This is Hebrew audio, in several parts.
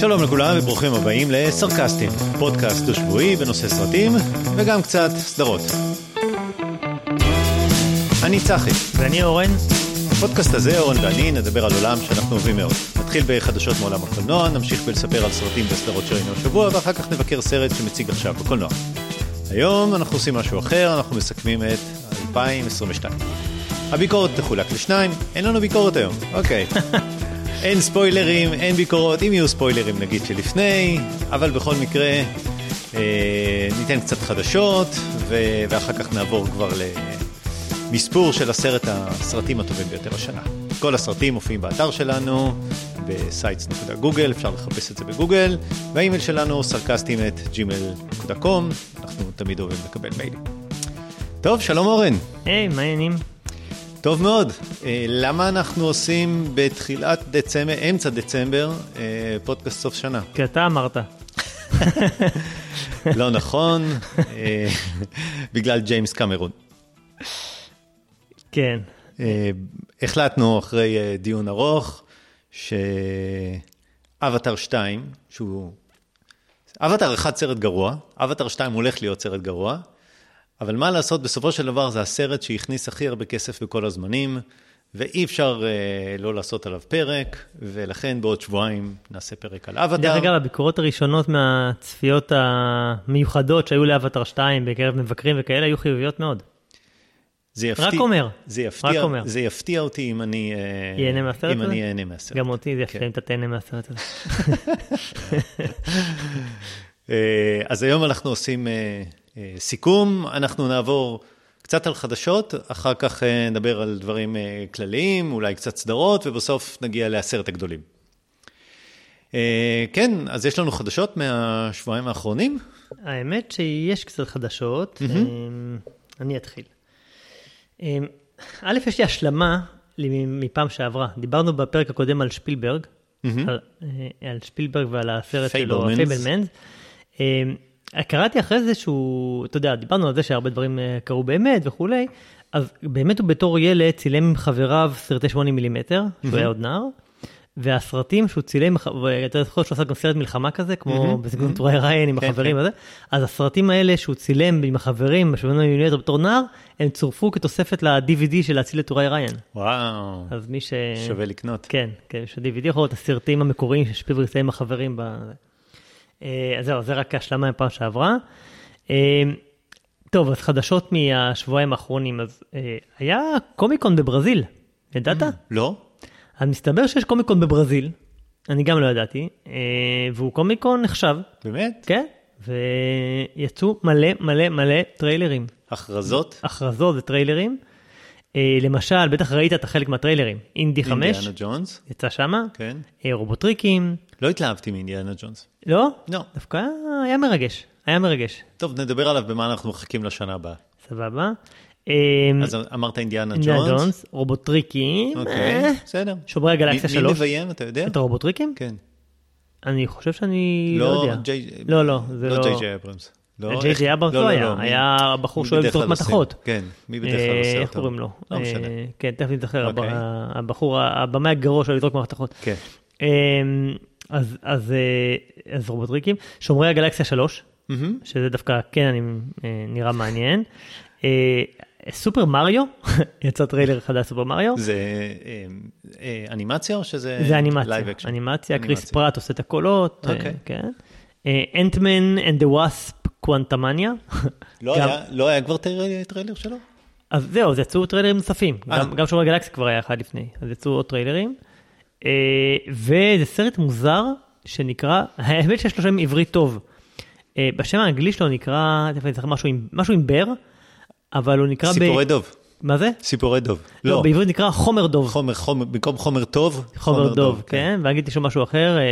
שלום לכולם וברוכים הבאים לסרקסטים, פודקאסט דו-שבועי בנושא סרטים וגם קצת סדרות. אני צחי. ואני אורן. בפודקאסט הזה אורן ואני נדבר על עולם שאנחנו אוהבים מאוד. נתחיל בחדשות מעולם הקולנוע, נמשיך בלספר על סרטים וסדרות שראינו השבוע ואחר כך נבקר סרט שמציג עכשיו בקולנוע. היום אנחנו עושים משהו אחר, אנחנו מסכמים את 2022. הביקורת תחולק לשניים, אין לנו ביקורת היום, אוקיי. אין ספוילרים, אין ביקורות, אם יהיו ספוילרים נגיד שלפני, אבל בכל מקרה אה, ניתן קצת חדשות, ו- ואחר כך נעבור כבר למספור של עשרת הסרטים הטובים ביותר השנה. כל הסרטים מופיעים באתר שלנו, ב sites.google, אפשר לחפש את זה בגוגל, והאימייל שלנו סרקסטים at gmail.com, אנחנו תמיד אוהבים לקבל מיילים. טוב, שלום אורן. היי, מה העניינים? טוב מאוד. אה, למה אנחנו עושים בתחילת דצמבר, אמצע דצמבר, אה, פודקאסט סוף שנה? כי אתה אמרת. לא נכון, אה, בגלל ג'יימס קמרון. כן. החלטנו אחרי דיון ארוך, שאבטר 2, שהוא... אבטר 1 סרט גרוע, אבטר 2 הולך להיות סרט גרוע, אבל מה לעשות, בסופו של דבר זה הסרט שהכניס הכי הרבה כסף בכל הזמנים, ואי אפשר אה, לא לעשות עליו פרק, ולכן בעוד שבועיים נעשה פרק על אבטר. דרך אגב, הביקורות הראשונות מהצפיות המיוחדות שהיו לאבטר 2 בקרב מבקרים וכאלה, היו חיוביות מאוד. זה יפתיע, רק אומר, זה יפתיע, רק אומר. זה יפתיע אותי אם אני ייהנה מהסרט אם? אני אהנה מהסרט. גם אותי זה כן. יפתיע אם אתה תהנה מהסרט הזה. אה, אז היום אנחנו עושים אה, אה, סיכום, אנחנו נעבור קצת על חדשות, אחר כך אה, נדבר על דברים אה, כלליים, אולי קצת סדרות, ובסוף נגיע לעשרת הגדולים. אה, כן, אז יש לנו חדשות מהשבועיים האחרונים. האמת שיש קצת חדשות, אמ, אני אתחיל. אמ, א', יש לי השלמה מפעם שעברה. דיברנו בפרק הקודם על שפילברג, על, אה, על שפילברג ועל הסרט שלו. Fabelmans. קראתי אחרי זה שהוא, אתה יודע, דיברנו על זה שהרבה דברים אה, קרו באמת וכולי, אז באמת הוא בתור ילד צילם עם חבריו סרטי 80 מילימטר, שהוא היה עוד נער. והסרטים שהוא צילם, ואתה זוכר שהוא עשה גם סרט מלחמה כזה, כמו בסגנון טוראי ריין עם כן, החברים כן. וזה, אז הסרטים האלה שהוא צילם עם החברים, בשבעים מילימטר בתור נער, הם צורפו כתוספת ל-DVD של להציל את טוראי ריין. וואו, אז מי ש... שווה לקנות. כן, כן, יש ה-DVD יכול להיות הסרטים המקוריים ששפילברג צילם עם החברים. ב... אה, אז זהו, זה רק השלמה מפעם שעברה. אה, טוב, אז חדשות מהשבועיים האחרונים, אז אה, היה קומיקון בברזיל, ידעת? לא? אז מסתבר שיש קומיקון בברזיל, אני גם לא ידעתי, אה, והוא קומיקון נחשב, באמת? כן? ויצאו מלא מלא מלא טריילרים, הכרזות? הכרזות וטריילרים. אה, למשל, בטח ראית את החלק מהטריילרים, אינדי 5, אינדיאנה ג'ונס? יצא שמה, כן. אה, רובוטריקים, לא התלהבתי מאינדיאנה ג'ונס. לא? לא. דווקא היה מרגש, היה מרגש, טוב, נדבר עליו במה אנחנו מחכים לשנה הבאה. סבבה. אה, אז אמרת אינדיאנה אינדיאנה ג'ונס? ג'ונס, רובוטריקים, אוקיי, אה, בסדר. שומרי הגלקסיה מי- מי 3. מביים, אתה יודע? את הרובוטריקים? כן. אני חושב שאני לא לא יודע. לא, לא, זה לא לא... ג'יי ג'יי אברמס. לא, ג'יי איך- ג'יי אברמס לא היה, מי- היה הבחור מי שאוהב לזרוק עושה? מתכות. כן, מי בדרך כלל אה, עושה איך אותו? קוראים לו? לא משנה. אה, כן, תכף נזכר, אוקיי. הבחור, הבמאי הגרוע שאוהב לזרוק מתכות. כן. אה, אז, אז, אז רובוטריקים, שומרי הגלקסיה 3, מהמם. שזה דווקא כן אני, אה, נראה מעניין. סופר מריו, יצא טריילר חדש סופר מריו. זה אה, אה, אנימציה או שזה... זה אנימציה? אנימציה, קריס פראט עושה את הקולות, אה, אוקיי. כן. Ant-Man and the Wasp Quantumania. לא היה- כבר טריילר- שלו? אז זהו, אז יצאו טריילרים נוספים. גם, גם שומר גלקסיה כבר היה אחד לפני, אז יצאו עוד טריילרים. וזה סרט מוזר שנקרא, האמת שיש לו שם עברית טוב. בשם האנגלי שלו נקרא, משהו עם בר, אבל הוא נקרא סיפורי דוב. מה זה? סיפורי דוב. לא, לא, בעברית נקרא חומר דוב. חומר, חומר, במקום חומר טוב, חומר דוב, כן, ואנגלית יש לו משהו אחר, אה,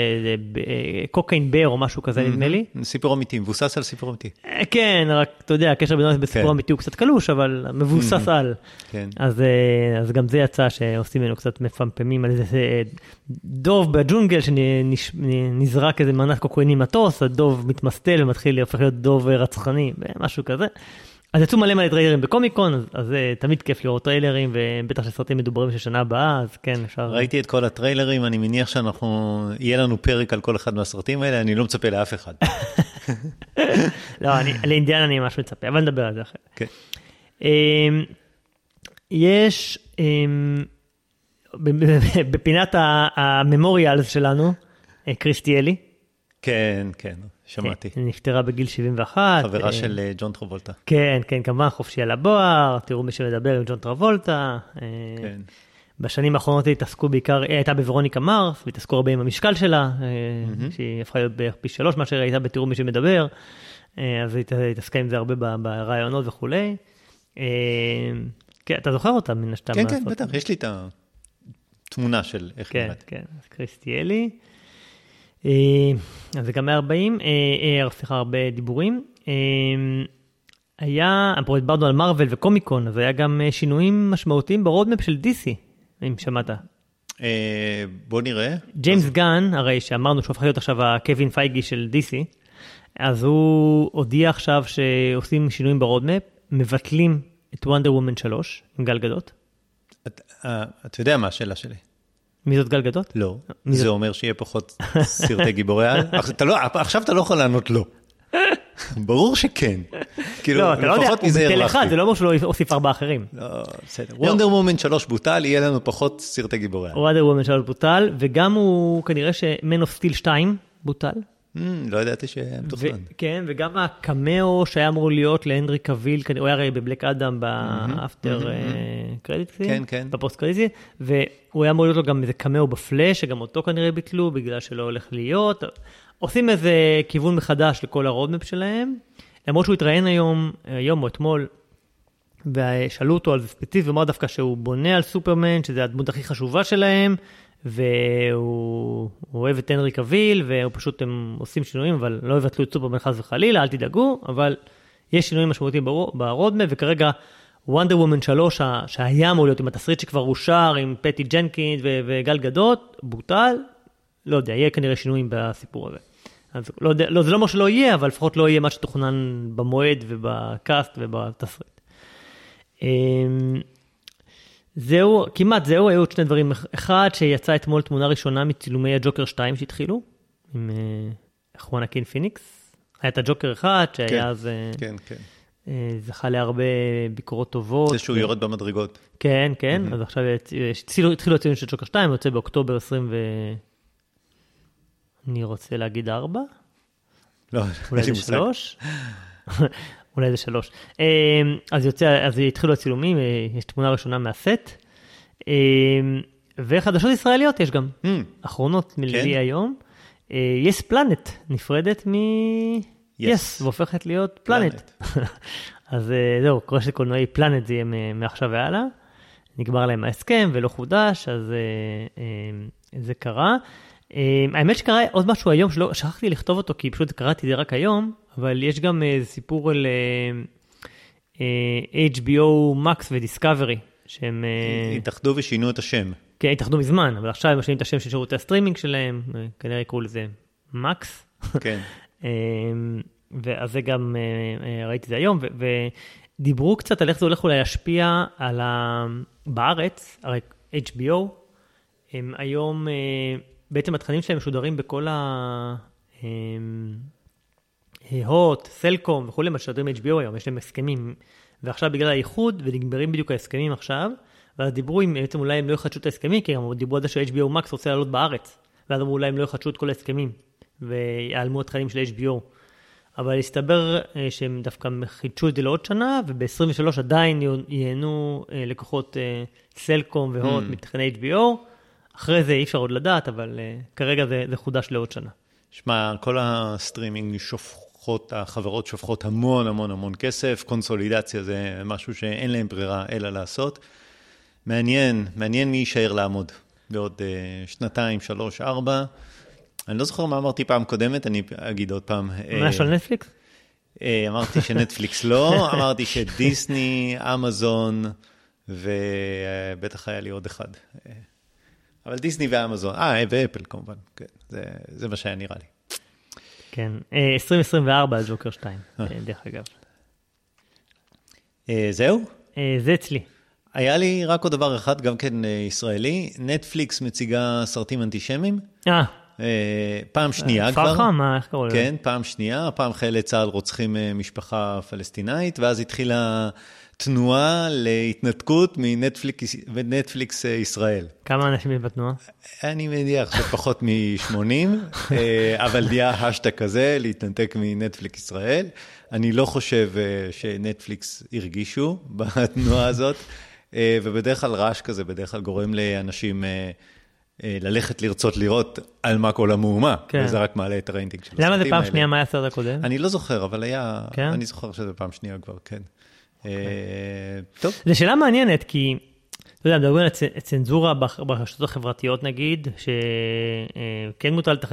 ב- אה, קוקיין בר או משהו כזה נדמה לי. סיפור אמיתי, מבוסס על סיפור אמיתי. אה, כן, רק אתה יודע, הקשר בינו כן. בסיפור אמיתי הוא קצת קלוש, אבל מבוסס על. כן. אז, אז גם זה יצא שעושים ממנו קצת מפמפמים על איזה דוב בג'ונגל שנזרק איזה מנת קוקאין ממטוס, הדוב מתמסטל ומתחיל להופך להיות דוב רצחני, משהו כזה. אז יצאו מלא מלא טריילרים בקומיקון, אז, אז אה, תמיד כיף לראות טריילרים, ובטח שסרטים מדוברים של שנה הבאה, אז כן, אפשר... ראיתי את כל הטריילרים, אני מניח שאנחנו, יהיה לנו פרק על כל אחד מהסרטים האלה, אני לא מצפה לאף אחד. לא, אני, לאינדיאן אני ממש מצפה, אבל נדבר על זה אחרי. כן. אמ, יש ב- בפינת הממוריאלס שלנו, אה, קריסטיאלי, כן, כן, שמעתי. היא נפטרה בגיל 71. חברה אה, של אה, ג'ון טרבולטה. כן, כן, כמובן חופשי על הבוער, תראו מי שמדבר עם ג'ון טרבולטה. אה, כן. בשנים האחרונות התעסקו בעיקר, היא הייתה בוורוניקה מרס, והתעסקו הרבה עם המשקל שלה, אה, שהיא הפכה להיות בערך פי שלוש מאשר הייתה בתיאור מי שמדבר, אה, אז היא הת- התעסקה עם זה הרבה ברעיונות וכולי. כן, אתה זוכר אותה מן הסתם. כן, כן. בטח, יש לי את התמונה של איך כן, נראית. כן, אז קריסטיאלי. אה, אז זה גם 140, אה, אה, סליחה, הרבה דיבורים. היה, פה דיברנו על מארוול וקומיקון, אז היה גם שינויים משמעותיים ב roadmap של DC, אם שמעת. בוא נראה. ג'יימס גן, הרי שאמרנו שהוא הופך להיות עכשיו הקווין פייגי של DC, אז הוא הודיע עכשיו שעושים שינויים ב roadmap, מבטלים את Wonder Woman 3 עם גל גדות. את- אתה יודע מה השאלה שלי? מי זאת גל גדות? לא. זה זה? אומר שיהיה פחות סרטי גיבורי על? עכשיו אתה לא- עכשיו אתה לא יכול לענות לא. ברור שכן. כאילו, לא, אתה לא יודע, הוא ביטל אחד. זה לא אומר שהוא לא הוסיף ארבעה אחרים. לא, בסדר. וונדר וומן 3 בוטל, יהיה לנו פחות סרטי גיבורי על. Wonder Woman 3 בוטל, וגם הוא, כנראה ש-Man of Steel 2 בוטל. Hmm, לא ידעתי שהיה מתוכנן. כן, וגם הקמאו שהיה אמור להיות להנרי קביל, הוא היה הרי ב Black Adam ב after credit, כן, כן. ב post credit, והוא היה אמור להיות לו גם איזה cameo ב Flash, שגם אותו כנראה ביטלו בגלל שלא הולך להיות. עושים איזה כיוון מחדש לכל ה roadmap שלהם, למרות שהוא התראיין היום, היום או אתמול, ושאלו אותו על זה ספציפי, הוא אמר דווקא שהוא בונה על סופרמן, שזה הדמות הכי חשובה שלהם, והוא הוא אוהב את הנרי קביל, והוא פשוט, הם עושים שינויים, אבל לא יבטלו את סופרמן חס וחלילה, אל תדאגו, אבל יש שינויים משמעותיים ברו- ברודמה, וכרגע Wonder Woman 3, ה- שהיה אמור להיות עם התסריט שכבר אושר, עם פטי ג'נקינס וגל גדות, בוטל, לא יודע, יהיה כנראה שינויים בסיפור הזה. אז לא יודע, לא, זה לא אומר שלא יהיה, אבל לפחות לא יהיה מה שתוכנן במועד ובקאסט ובתסריט. אמ, זהו, כמעט זהו, היו עוד שני דברים. אחד, שיצא אתמול תמונה ראשונה מצילומי הג'וקר 2 שהתחילו, עם אה, חואנקין פיניקס. היה את הג'וקר אחד, כן, שהיה אז, אה, כן, כן. אה, זכה להרבה ביקורות טובות. זה שהוא יורד במדרגות. כן, כן, אז עכשיו יש- התחילו התחילו הציונים של ג'וקר 2, הוא יוצא באוקטובר 20 ו... אני רוצה להגיד 4? לא, אולי זה מושג. שלוש? אולי זה שלוש. אה, אז יוצא, אז התחילו הצילומים, אה, יש תמונה ראשונה מהסט. אה, וחדשות ישראליות יש גם, Hmm, אחרונות מלבי כן? היום. יס פלנט נפרדת מ... יס, והופכת להיות פלנט. אז אה, זהו, קורה שקולנועי פלנט זה יהיה מעכשיו והלאה. נגמר להם ההסכם ולא חודש, אז אה, אה, זה קרה. האמת שקרה עוד משהו היום שלא, שכחתי לכתוב אותו כי פשוט קראתי את זה רק היום, אבל יש גם סיפור על HBO Max ודיסקאברי, שהם... התאחדו ושינו את השם. כן, התאחדו מזמן, אבל עכשיו הם משנים את השם של שירותי הסטרימינג שלהם, אה, כנראה יקראו לזה Max. כן. אמ, ואז זה גם, אה, אה, ראיתי זה היום, ודיברו קצת על איך זה הולך אולי להשפיע על ה... בארץ, הרי HBO, הם היום, אה, בעצם התכנים שלהם משודרים בכל ה... אמ, הוט, סלקום וכולי, משדרים HBO היום, יש להם הסכמים. ועכשיו בגלל האיחוד, ונגמרים בדיוק ההסכמים עכשיו, ואז דיברו אם בעצם אולי הם לא יחדשו את ההסכמים, כי גם דיברו על זה ש-HBO Max רוצה לעלות בארץ. ואז אמרו אולי הם לא יחדשו את כל ההסכמים, ויעלמו התכנים של HBO. אבל הסתבר אה, שהם דווקא חידשו את זה לעוד שנה, וב-23 עדיין ייהנו אה, לקוחות אה, סלקום והוט Mm. מתכני HBO. אחרי זה אי אפשר עוד לדעת, אבל כרגע זה, זה חודש לעוד שנה. שמע, כל הסטרימינג שופכות, החברות שופכות המון המון המון כסף, קונסולידציה זה משהו שאין להם ברירה אלא לעשות. מעניין, מעניין מי יישאר לעמוד בעוד שנתיים, שלוש, ארבע. אני לא זוכר מה אמרתי פעם קודמת, אני אגיד עוד פעם. אה, משהו על נטפליקס? אה, אמרתי שנטפליקס לא, אמרתי שדיסני, אמזון, ובטח היה לי עוד אחד. אה, אבל דיסני ואמזון, אה, ואפל כמובן, כן, זה, זה מה שהיה נראה לי. כן, אה, 2024 על ג'וקר 2, אה, דרך אגב. זהו? זה אצלי. היה לי רק עוד דבר אחד, גם כן ישראלי, נטפליקס מציגה סרטים אנטישמיים. אה, פעם שנייה כבר. פרחה? מה, איך קראו לזה? כן, פעם שנייה, פעם חיילי צה"ל רוצחים אה, משפחה פלסטינאית, ואז התחילה תנועה להתנתקות מנטפליקס אה, ישראל. כמה אנשים יש בתנועה? אני מניח שפחות מ-80, אבל נהיה השטג כזה, להתנתק מנטפליקס ישראל. אני לא חושב אה, שנטפליקס הרגישו בתנועה הזאת, אה, ובדרך כלל רעש כזה בדרך כלל גורם לאנשים אה, אה, ללכת לרצות לראות על מה כל המהומה, כן. וזה רק מעלה את הריינטינג של הסרטים למה האלה. זה פעם שנייה, מה היה הסרט הקודם? אני לא זוכר, אבל היה, כן? אני זוכר שזה פעם שנייה כבר, כן. אה, טוב, זו שאלה מעניינת, כי, אתה יודע, מדברים על צנזורה ברשתות החברתיות נגיד, שכן מוטל תכ-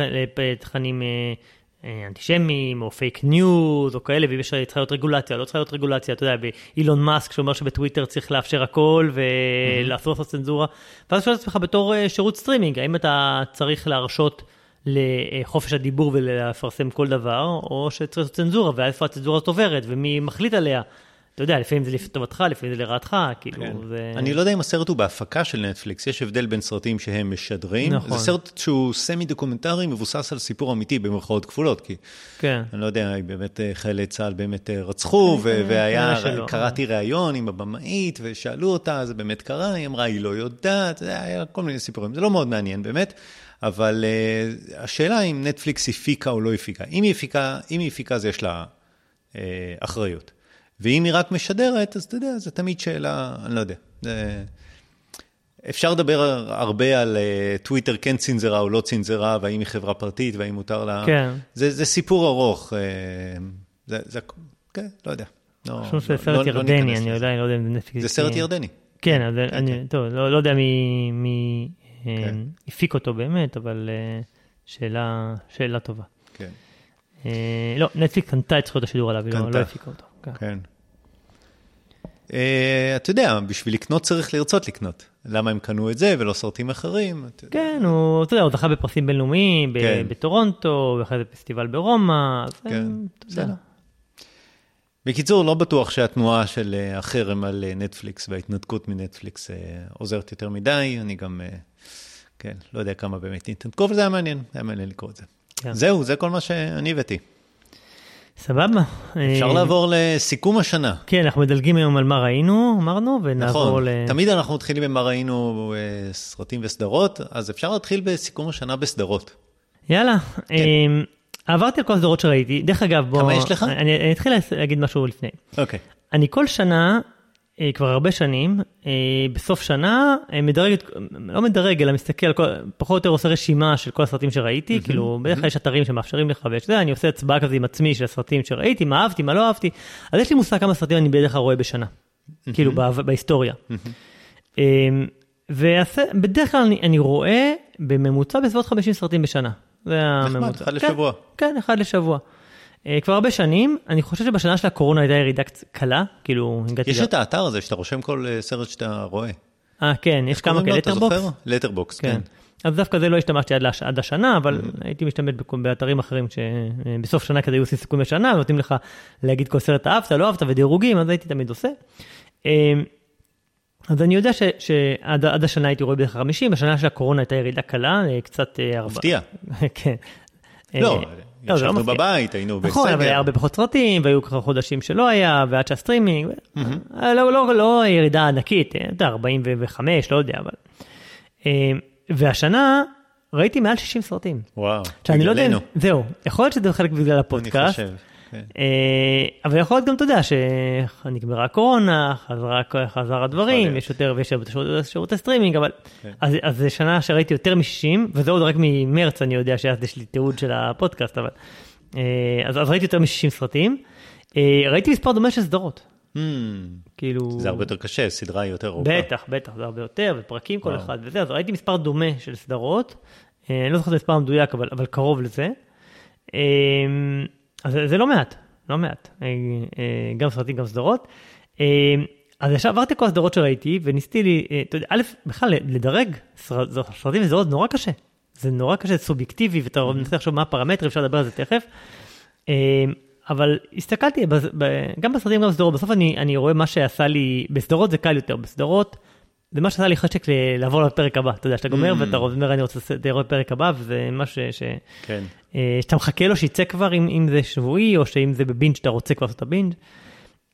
אנטישמיים, או פייק ניוז, או כאלה, ואם יש צריכה להיות רגולציה, לא צריכה להיות רגולציה, אתה יודע, כאילון מאסק שאומר שבטוויטר צריך לאפשר הכל, ולעשות לעשות צנזורה, ואז שואל את עצמך בתור אה, שירות סטרימינג, האם אתה צריך להרשות לחופש הדיבור ולפרסם כל דבר, או שצריך לעשות צנזורה, ואז איפה הצנזורה הזאת עוברת, ומי מחליט עליה. אתה יודע, לפעמים זה לטובתך, לפעמים זה לרעתך, כאילו, כן. זה... אני לא יודע אם הסרט הוא בהפקה של נטפליקס, יש הבדל בין סרטים שהם משדרים. נכון. זה סרט שהוא סמי דוקומנטרי, מבוסס על סיפור אמיתי במרכאות כפולות, כי כן. אני לא יודע באמת אה, חיילי צה"ל באמת אה, רצחו, ו- והיה. קראתי ראיון עם הבמאית, ושאלו אותה, זה באמת קרה, היא אמרה, היא לא יודעת, זה היה כל מיני סיפורים, זה לא מאוד מעניין באמת, אבל uh, השאלה אם נטפליקס הפיקה או לא הפיקה. אם היא הפיקה, אם היא הפיקה, אז יש לה uh, אחריות. ואם היא רק משדרת, אז אתה יודע, זו תמיד שאלה, אני לא יודע. זה... אפשר לדבר הרבה על uh, טוויטר כן צנזרה או לא צנזרה, והאם היא חברה פרטית, והאם מותר לה... כן. זה, זה סיפור ארוך. אה, זה, זה, כן, לא יודע. לא, אני חושב שזה לא- סרט לא- לא ירדני, ניכנס אני. יודע, אני לא יודע אם זה נטפליקס. זה סרט ירדני. כן, אז אני, טוב, לא לא יודע מי מי, אה, כן. הפיק אותו באמת, אבל אה, שאלה שאלה טובה. כן, אה, לא, נטפליקס קנתה את זכויות השידור עליו, היא לא-. לא הפיקה אותו. כן. כן. אה, אתה יודע, בשביל לקנות צריך לרצות לקנות. למה הם קנו את זה ולא סרטים אחרים? אתה יודע. כן, הוא, אתה יודע, הוא זכה בפרסים בינלאומיים, ב- כן. בטורונטו, ואחרי זה פסטיבל ברומא, אז אה, כן. בסדר. בקיצור, לא בטוח שהתנועה של אה, החרם על נטפליקס וההתנתקות מנטפליקס עוזרת יותר מדי. אני גם, כן, לא יודע כמה באמת התנתקו, אבל זה היה מעניין, היה מעניין לקרוא את זה. כן. זהו, זה כל מה שאני הבאתי. סבבה. אפשר אה, לעבור לסיכום השנה. כן, אנחנו מדלגים היום על מה ראינו, אמרנו, ונעבור נכון, ל... תמיד אנחנו מתחילים במה ראינו אה, סרטים וסדרות, אז אפשר להתחיל בסיכום השנה בסדרות. יאללה, אה, עברתי על כל הסדרות שראיתי. דרך אגב, בוא... כן. כמה יש לך? אני אני אתחיל להגיד משהו לפני. אוקיי. אני כל שנה, כבר הרבה שנים, אה, בסוף שנה, אה, מדרג, לא מדרג, אלא מסתכל, פחות או יותר עושה רשימה של כל הסרטים שראיתי, כאילו, בדרך כלל יש אתרים שמאפשרים לך, ויש, יודע, אני עושה הצבעה כזה עם עצמי של הסרטים שראיתי, מה אהבתי, מה לא אהבתי, אז יש לי מושג כמה סרטים אני בדרך כלל רואה בשנה, כאילו, בה- בהיסטוריה. ובדרך כלל אני, אני רואה בממוצע בסביבות 50 סרטים בשנה. זה הממוצע. אחד כן, לשבוע. כן, אחד לשבוע. אה, כבר הרבה שנים, אני חושב שבשנה של הקורונה הייתה ירידה קלה, כאילו הגעתי... יש את האתר הזה שאתה רושם כל אה, סרט שאתה רואה. אה, כן, יש כמה כאלה, לטרבוקס. אתה זוכר? לטרבוקס, כן. כן. אז דווקא זה לא השתמשתי עד, לש... עד השנה, אבל הייתי משתמש באתרים אחרים שבסוף שנה כזה היו עושים סיכום לשנה, נותנים לך להגיד כל סרט אהבת, לא אהבת ודירוגים, אז הייתי תמיד עושה. אה, אז אני יודע ש- שעד עד השנה הייתי רואה בערך 50, בשנה של הקורונה הייתה ירידה קלה, אה, קצת... אה, מפתיע. כן. אה, לא ישבנו מפתיע. בבית, היינו בסגר. נכון, אבל היה הרבה פחות סרטים, והיו ככה חודשים שלא היה, ועד שהסטרימינג, לא, לא, לא ירידה ענקית, אה, אתה יודע, 45, לא יודע, אבל... אה, והשנה ראיתי מעל 60 סרטים. וואו, לא בגללנו, זהו, יכול להיות שזה חלק בגלל אני הפודקאסט, חושב. כן. אה, אבל יכול להיות גם, אתה יודע, שנגמרה הקורונה, חזרה, חזר הדברים. יש יותר ויש שירות- שירותי סטרימינג, אבל כן. אז, אז זה שנה שראיתי יותר מ-60, וזה עוד רק ממרץ, אני יודע שאז יש לי תיעוד של הפודקאסט, אבל... אה, אז, אז ראיתי יותר מ-60 סרטים. אה, ראיתי מספר דומה של סדרות, Hmm, כאילו... זה הרבה יותר קשה, סדרה היא יותר ארוכה. בטח, בטח, זה הרבה יותר, ופרקים כל. אחד וזה, אז ראיתי מספר דומה של סדרות, אני לא זוכר את המספר המדויק, אבל, אבל קרוב לזה. אז זה, לא מעט, לא מעט, אה, אה, גם סרטים, גם סדרות. אה, אז ישר עברתי כל הסדרות שראיתי, וניסיתי לי, אתה יודע, א', בכלל לדרג סר- סרטים וסדרות נורא קשה. זה נורא קשה, זה סובייקטיבי, ואתה מנסה לחשוב מה הפרמטרים, אפשר לדבר על זה תכף. אבל הסתכלתי, גם בסרטים, גם בסדרות, בסוף אני, אני רואה מה שעשה לי, בסדרות זה קל יותר, בסדרות זה מה שעשה לי חשק לעבור לפרק הבא, אתה יודע, שאתה גומר Mm. ואתה אומר, אני רוצה לראות פרק הבא, וזה משהו ש... כן. אה, שאתה מחכה לו שיצא כבר, אם, אם זה שבועי, או שאם זה בבינג' שאתה רוצה כבר לעשות את הבינג'.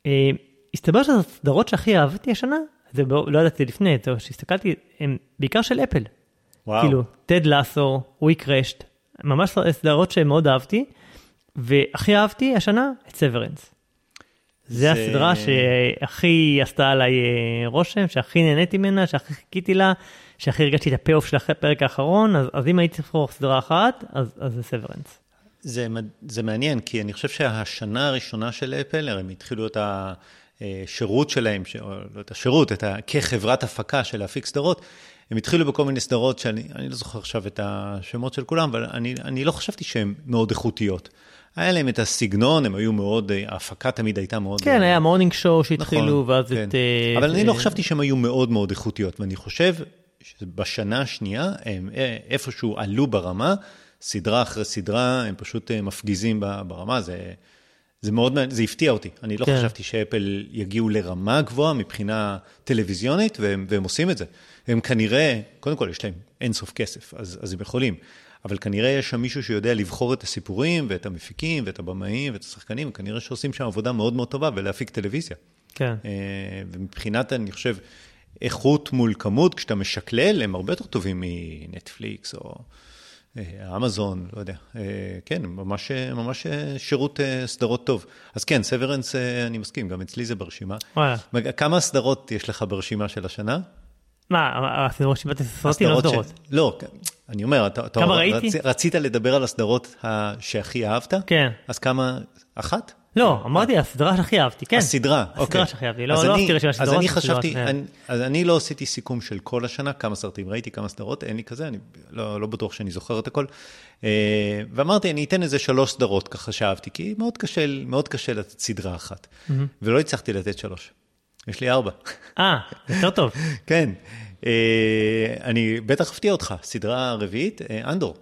אה, הסתבר שהסדרות שהכי אהבתי השנה, זה לא, לא ידעתי לפני, זה שהסתכלתי, הם בעיקר של אפל. וואו. כאילו, טד לאסו, וויק רשט, ממש סדרות שמאוד אהבתי, והכי אהבתי השנה את סוורנס. זה זה- הסדרה שהכי עשתה עליי אה, רושם, שהכי נהניתי ממנה, שהכי חיכיתי לה, שהכי הרגשתי את ה payoff של הפרק האחרון, אז, אז אם הייתי צריך לבחור סדרה אחת, אז, אז זה Severance. זה, זה מעניין, כי אני חושב שהשנה הראשונה של אפל, הרי הם התחילו את השירות שלהם, או לא את השירות, את ה, כחברת הפקה של להפיק סדרות, הם התחילו בכל מיני סדרות שאני אני לא זוכר עכשיו את השמות של כולם, אבל אני, אני לא חשבתי שהן מאוד איכותיות. היה להם את הסגנון, הם היו מאוד, אה, ההפקה תמיד הייתה מאוד... כן, אה, היה Morning Show שהתחילו, נכון, ואז כן. את... אה, אבל את, אני לא אה, חשבתי שהן היו מאוד מאוד איכותיות, ואני חושב שבשנה השנייה הם אה, איפשהו עלו ברמה, סדרה אחרי סדרה, הם פשוט אה, מפגיזים ברמה, זה, זה מאוד, מעניין, זה הפתיע אותי. אני לא כן. חשבתי שאפל יגיעו לרמה גבוהה מבחינה טלוויזיונית, והם, והם עושים את זה. הם כנראה, קודם כל יש להם אינסוף כסף, אז, אז הם יכולים. אבל כנראה יש שם מישהו שיודע לבחור את הסיפורים, ואת המפיקים, ואת הבמאים, ואת השחקנים, כנראה שעושים שם עבודה מאוד מאוד טובה, ולהפיק טלוויזיה. כן. אה, ומבחינת, אני חושב, איכות מול כמות, כשאתה משקלל, הם הרבה יותר טובים מנטפליקס או אה, אמזון, לא יודע. אה, כן, ממש, ממש אה, שירות סדרות טוב. אז כן, סוורנס, אני מסכים, גם אצלי זה ברשימה. וואלה. כמה סדרות יש לך ברשימה של השנה? מה, הסדרות שיבטתי סרטים, לא הסדרות ש- סדרות. לא, אני אומר, אתה, אתה כמה רצ-? רצית לדבר על הסדרות ה- שהכי אהבת? כן. אז כמה? אחת? לא, אמרתי, הסדרה שהכי אהבתי, כן. הסדרה, אוקיי. הסדרה שהכי אהבתי, לא לא אהבתי רשימה של אז סדרות. אני סדרות, חשבתי, אז אני לא עשיתי סיכום של כל השנה, כמה סרטים ראיתי, כמה סדרות, אין לי כזה, אני לא לא בטוח שאני זוכר את הכל. אה, ואמרתי, אני אתן איזה שלוש סדרות ככה שאהבתי, כי מאוד קשה, מאוד קשה לתת סדרה אחת. ולא הצלחתי לתת שלוש. יש לי ארבע. אה, יותר טוב. כן. אה, אני בטח אפתיע אותך, סדרה רביעית, אה, אנדור.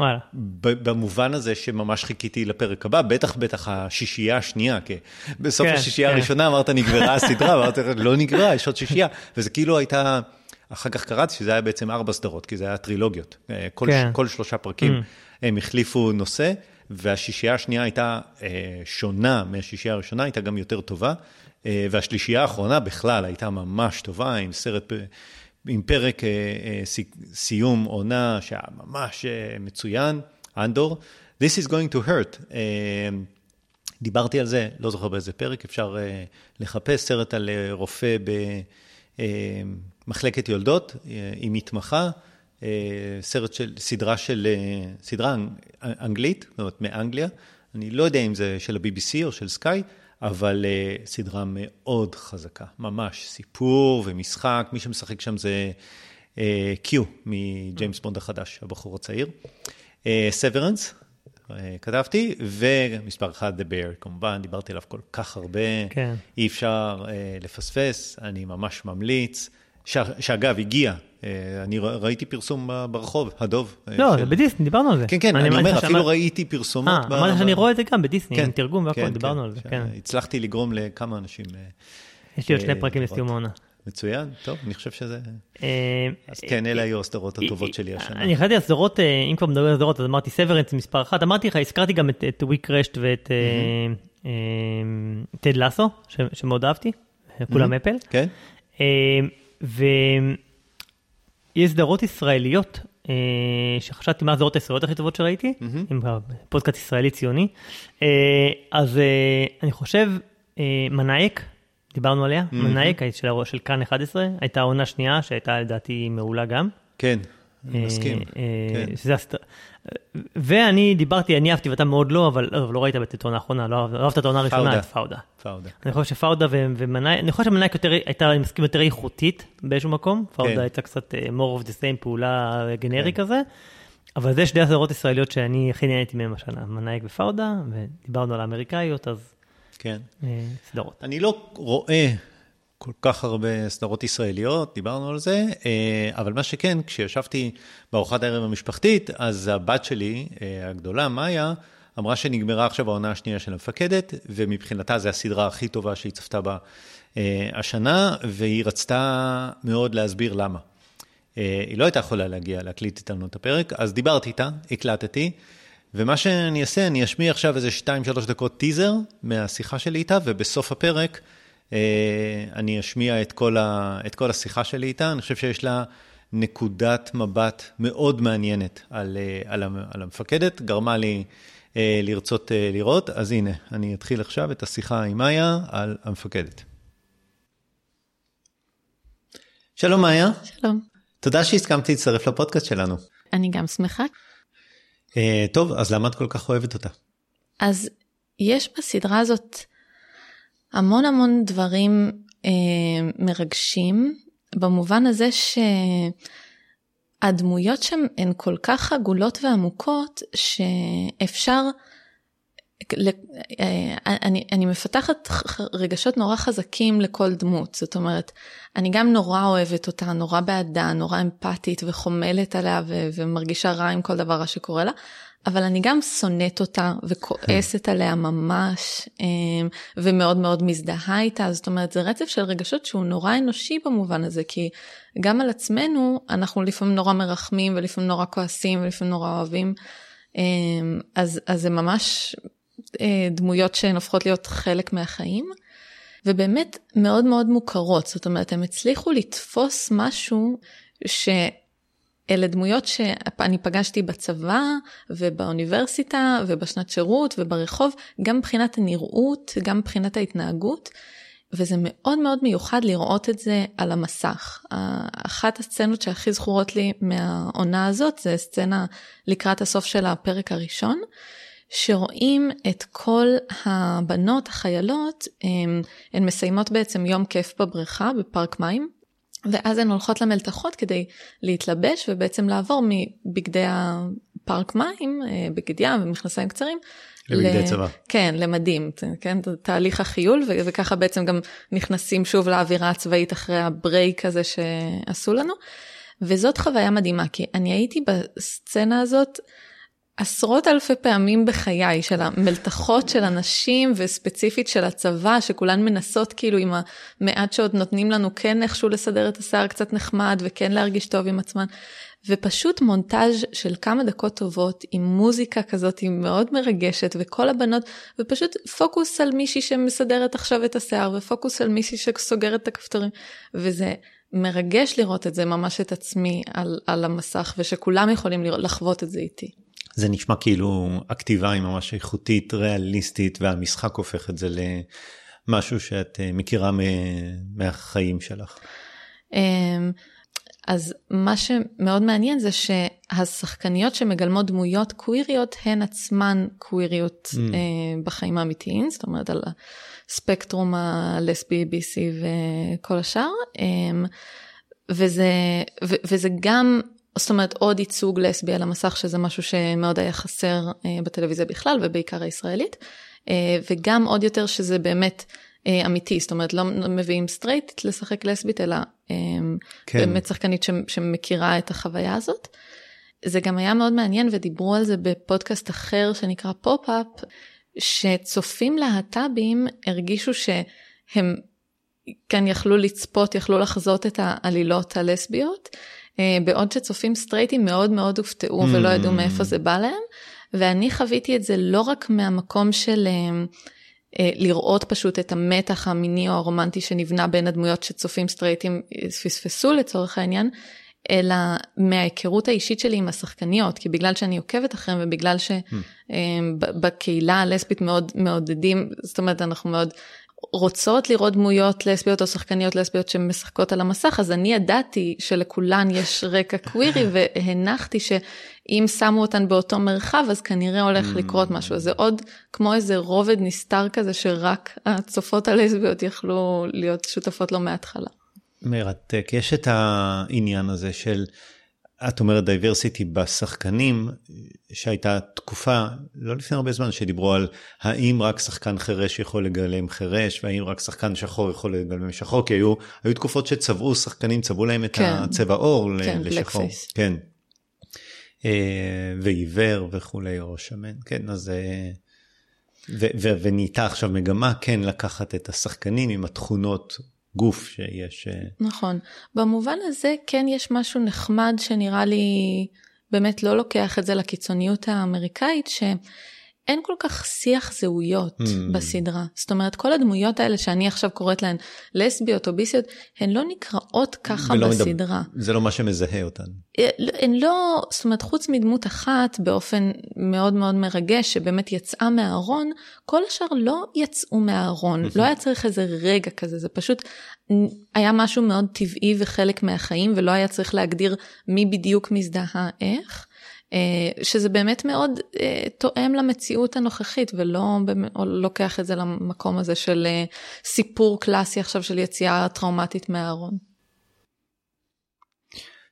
וואלה. במובן הזה שממש חיכיתי לפרק הבא, בטח בטח השישייה השנייה, כי בסוף כן, השישייה כן. הראשונה אמרת נגמרה הסדרה, ואמרתי לא נגמרה, יש עוד שישייה, וזה כאילו הייתה, אחר כך קראתי שזה היה בעצם ארבע סדרות, כי זה היה טרילוגיות, אה, כל, כן. כל שלושה פרקים הם החליפו נושא, והשישייה השנייה הייתה אה, שונה מהשישייה הראשונה, הייתה גם יותר טובה, אה, והשלישייה האחרונה בכלל הייתה ממש טובה, עם סרט... עם פרק אה, אה, סי- סיום עונה שהיה ממש אה, מצוין, אנדור. This is going to hurt. דיברתי על זה, לא זוכר באיזה פרק, אפשר לחפש סרט על רופא במחלקת יולדות עם מתמחה, סרט של, סדרה של, סדרה אנ- אנגלית, זאת אומרת מאנגליה. אני לא יודע אם זה של ה-BBC או של סקאי, אבל uh, סדרה מאוד חזקה, ממש. סיפור ומשחק, מי שמשחק שם זה uh, קיו מג'יימס בונד החדש, הבחור הצעיר. סוורנס, uh, כתבתי, ומספר אחד, The Bear, כמובן, דיברתי עליו כל כך הרבה, כן. אי אפשר uh, לפספס, אני ממש ממליץ. ש... שאגב, הגיע, uh, אני ראיתי פרסום ברחוב, הדוב. uh, לא, של- זה בדיסני, דיברנו על זה. כן, כן, אני אמרתי אומר, אפילו שאמר- ראיתי פרסומות. אה, ב- שאני רואה את זה גם בדיסני, כן, עם תרגום והכל, כן, דיברנו כן, על זה, ש- כן. הצלחתי לגרום לכמה אנשים... אה, יש לי עוד שני אה, פרקים. לסיום העונה. מצוין, טוב, אני חושב שזה... אה, אז כן, אלה היו הסדרות הטובות שלי השנה. אני החלטתי על סדרות, אה, אם כבר מדברים על סדרות, אז אמרתי סוורנס מספר אחת. אמרתי לך, הזכרתי גם את- וויק רשט ואת אה, אה, טד לאסו, ש- שמאוד אהבתי, כולם אפל. כן? ויש סדרות ישראליות, אה, שחשבתי מה הסדרות הישראליות הכי טובות שראיתי, עם פודקאסט ישראלי ציוני. אה, אז אה, אני חושב, מנאייק, דיברנו עליה, מנאייק של של כאן 11, הייתה עונה שנייה שהייתה לדעתי מעולה גם. כן, אני מסכים. אה, כן. שזה. ואני דיברתי, אני אהבתי ואתה מאוד לא, אבל אבל לא ראית את העונה האחרונה, לא אהבת- לא את העונה הראשונה, פאודה. את פאודה. פאודה. אני חושב שפאודה ומנאי, אני חושב שמנאייק יותר, הייתה, אני מסכים, יותר איכותית באיזשהו מקום. פאודה כן. הייתה קצת אה, more of the same, פעולה גנרי כזה. אבל זה שתי הסדרות ישראליות שאני הכי נהניתי מהן השנה, מנאייק ופאודה, ודיברנו על האמריקאיות, אז כן. אה, סדרות. אני לא רואה כל כך הרבה סדרות ישראליות, דיברנו על זה, אה, אבל מה שכן, כשישבתי בארוחת הערב המשפחתית, אז הבת שלי, אה, הגדולה, מאיה, אמרה שנגמרה עכשיו העונה השנייה של המפקדת, ומבחינתה זו הסדרה הכי טובה שהיא צפתה בה אה, השנה, והיא רצתה מאוד להסביר למה. היא לא הייתה יכולה להגיע להקליט איתנו את הפרק, אז דיברתי איתה, הקלטתי, ומה שאני אעשה, אני אשמיע עכשיו איזה 2-3 דקות טיזר מהשיחה שלי איתה, ובסוף הפרק אני אשמיע את כל, ה, את כל השיחה שלי איתה. אני חושב שיש לה נקודת מבט מאוד מעניינת על, אה, על, על המפקדת, גרמה לי לרצות לראות. אז הנה, אני אתחיל עכשיו את השיחה עם מאיה על המפקדת. שלום מאיה. שלום. תודה שהסכמת להצטרף לפודקאסט שלנו. אני גם שמחה. Uh, טוב, אז למה את כל כך אוהבת אותה? אז יש בסדרה הזאת המון המון דברים uh, מרגשים, במובן הזה שהדמויות שם הן כל כך עגולות ועמוקות, שאפשר אה, אני, אני מפתחת רגשות נורא חזקים לכל דמות, זאת אומרת, אני גם נורא אוהבת אותה, נורא בעדה, נורא אמפתית וחומלת עליה ו- ומרגישה רע עם כל דבר רע שקורה לה, אבל אני גם שונאת אותה וכועסת עליה ממש, אה, ומאוד מאוד מזדהה איתה, זאת אומרת, זה רצף של רגשות שהוא נורא אנושי במובן הזה, כי גם על עצמנו אנחנו לפעמים נורא מרחמים ולפעמים נורא כועסים ולפעמים נורא אוהבים. אה, אז, אז זה ממש אה, דמויות שהן הופכות להיות חלק מהחיים, ובאמת מאוד מאוד מוכרות, זאת אומרת, הם הצליחו לתפוס משהו שאלה דמויות שאני פגשתי בצבא ובאוניברסיטה ובשנת שירות וברחוב, גם מבחינת הנראות, גם מבחינת ההתנהגות. וזה מאוד מאוד מיוחד לראות את זה על המסך. אחת הסצנות שהכי זכורות לי מהעונה הזאת זה סצנה לקראת הסוף של הפרק הראשון, שרואים את כל הבנות, החיילות, הן מסיימות בעצם יום כיף בבריכה, בפארק מים, ואז הן הולכות למלתחות כדי להתלבש ובעצם לעבור מבגדי הפארק מים, אה, בגד ים ומכנסיים קצרים. לבגדי צבא. כן, למדים, כן, תהליך החיול, וככה בעצם גם נכנסים שוב לאווירה הצבאית אחרי הברייק הזה שעשו לנו. וזאת חוויה מדהימה, כי אני הייתי בסצנה הזאת, עשרות אלפי פעמים בחיי של המלתחות של הנשים וספציפית של הצבא שכולן מנסות כאילו עם המעט שעוד נותנים לנו כן איכשהו לסדר את השיער קצת נחמד וכן להרגיש טוב עם עצמן. ופשוט מונטאז' של כמה דקות טובות עם מוזיקה כזאת היא מאוד מרגשת וכל הבנות ופשוט פוקוס על מישהי שמסדרת עכשיו את השיער ופוקוס על מישהי שסוגרת את הכפתורים וזה מרגש לראות את זה ממש את עצמי על, על המסך ושכולם יכולים לחוות את זה איתי. זה נשמע כאילו הכתיבה היא ממש איכותית, ריאליסטית, והמשחק הופך את זה למשהו שאת אה, מכירה מהחיים שלך. אז מה שמאוד מעניין זה שהשחקניות שמגלמות דמויות קוויריות הן עצמן קוויריות mm. אה, בחיים האמיתיים, זאת אומרת על הספקטרום הלסבי, בייסי וכל השאר. אמ, וזה, וזה גם זאת אומרת עוד ייצוג לסבי על המסך שזה משהו שמאוד היה חסר אה, בטלוויזיה בכלל ובעיקר הישראלית אה, וגם עוד יותר שזה באמת אה, אמיתי זאת אומרת לא מביאים straight לשחק לסבית אלא כן. באמת שחקנית שמכירה את החוויה הזאת. זה גם היה מאוד מעניין ודיברו על זה בפודקאסט אחר שנקרא פופ-אפ שצופים להט"בים הרגישו שהם כן יכלו לצפות יכלו לחזות את העלילות הלסביות. אה, בעוד שצופים סטרייטים מאוד מאוד הופתעו mm. ולא ידעו מאיפה זה בא להם. ואני חוויתי את זה לא רק מהמקום של אה, אה, לראות פשוט את המתח המיני או הרומנטי שנבנה בין הדמויות שצופים סטרייטים פספסו לצורך העניין, אלא מההיכרות האישית שלי עם השחקניות, כי בגלל שאני עוקבת אחריהם ובגלל שבקהילה mm. הלסבית מאוד מעודדים, זאת אומרת אנחנו מאוד רוצות לראות דמויות לסביות או שחקניות לסביות שמשחקות על המסך, אז אני ידעתי שלכולן יש רקע קווירי והנחתי שאם שמו אותן באותו מרחב אז כנראה הולך mm. לקרות משהו. זה עוד כמו איזה רובד נסתר כזה שרק הצופות הלסביות יכלו להיות שותפות לו מההתחלה. מרתק, יש את העניין הזה של את אומרת דייברסיטי בשחקנים, שהייתה תקופה, לא לפני הרבה זמן, שדיברו על האם רק שחקן חירש יכול לגלם חירש, והאם רק שחקן שחור יכול לגלם שחור, כי היו, היו תקופות שצבעו שחקנים, צבעו להם את כן, הצבע עור כן, לשחור. כן. ועיוור וכולי, או שמן, כן, אז... ו- ונהייתה עכשיו מגמה כן לקחת את השחקנים עם התכונות גוף שיש. נכון. במובן הזה כן יש משהו נחמד שנראה לי באמת לא לוקח את זה לקיצוניות האמריקאית, ש... אין כל כך שיח זהויות mm. בסדרה. זאת אומרת, כל הדמויות האלה שאני עכשיו קוראת להן לסביות או ביסיות, הן לא נקראות ככה בסדרה. מדבר, זה לא מה שמזהה אותן. אה, הן לא, זאת אומרת, חוץ מדמות אחת באופן מאוד מאוד מרגש, שבאמת יצאה מהארון, כל השאר לא יצאו מהארון. לא היה צריך איזה רגע כזה, זה פשוט היה משהו מאוד טבעי וחלק מהחיים, ולא היה צריך להגדיר מי בדיוק מזדהה איך. אה, שזה באמת מאוד אה, תואם למציאות הנוכחית ולא לוקח את זה למקום הזה של אה, סיפור קלאסי עכשיו של יציאה טראומטית מהארון.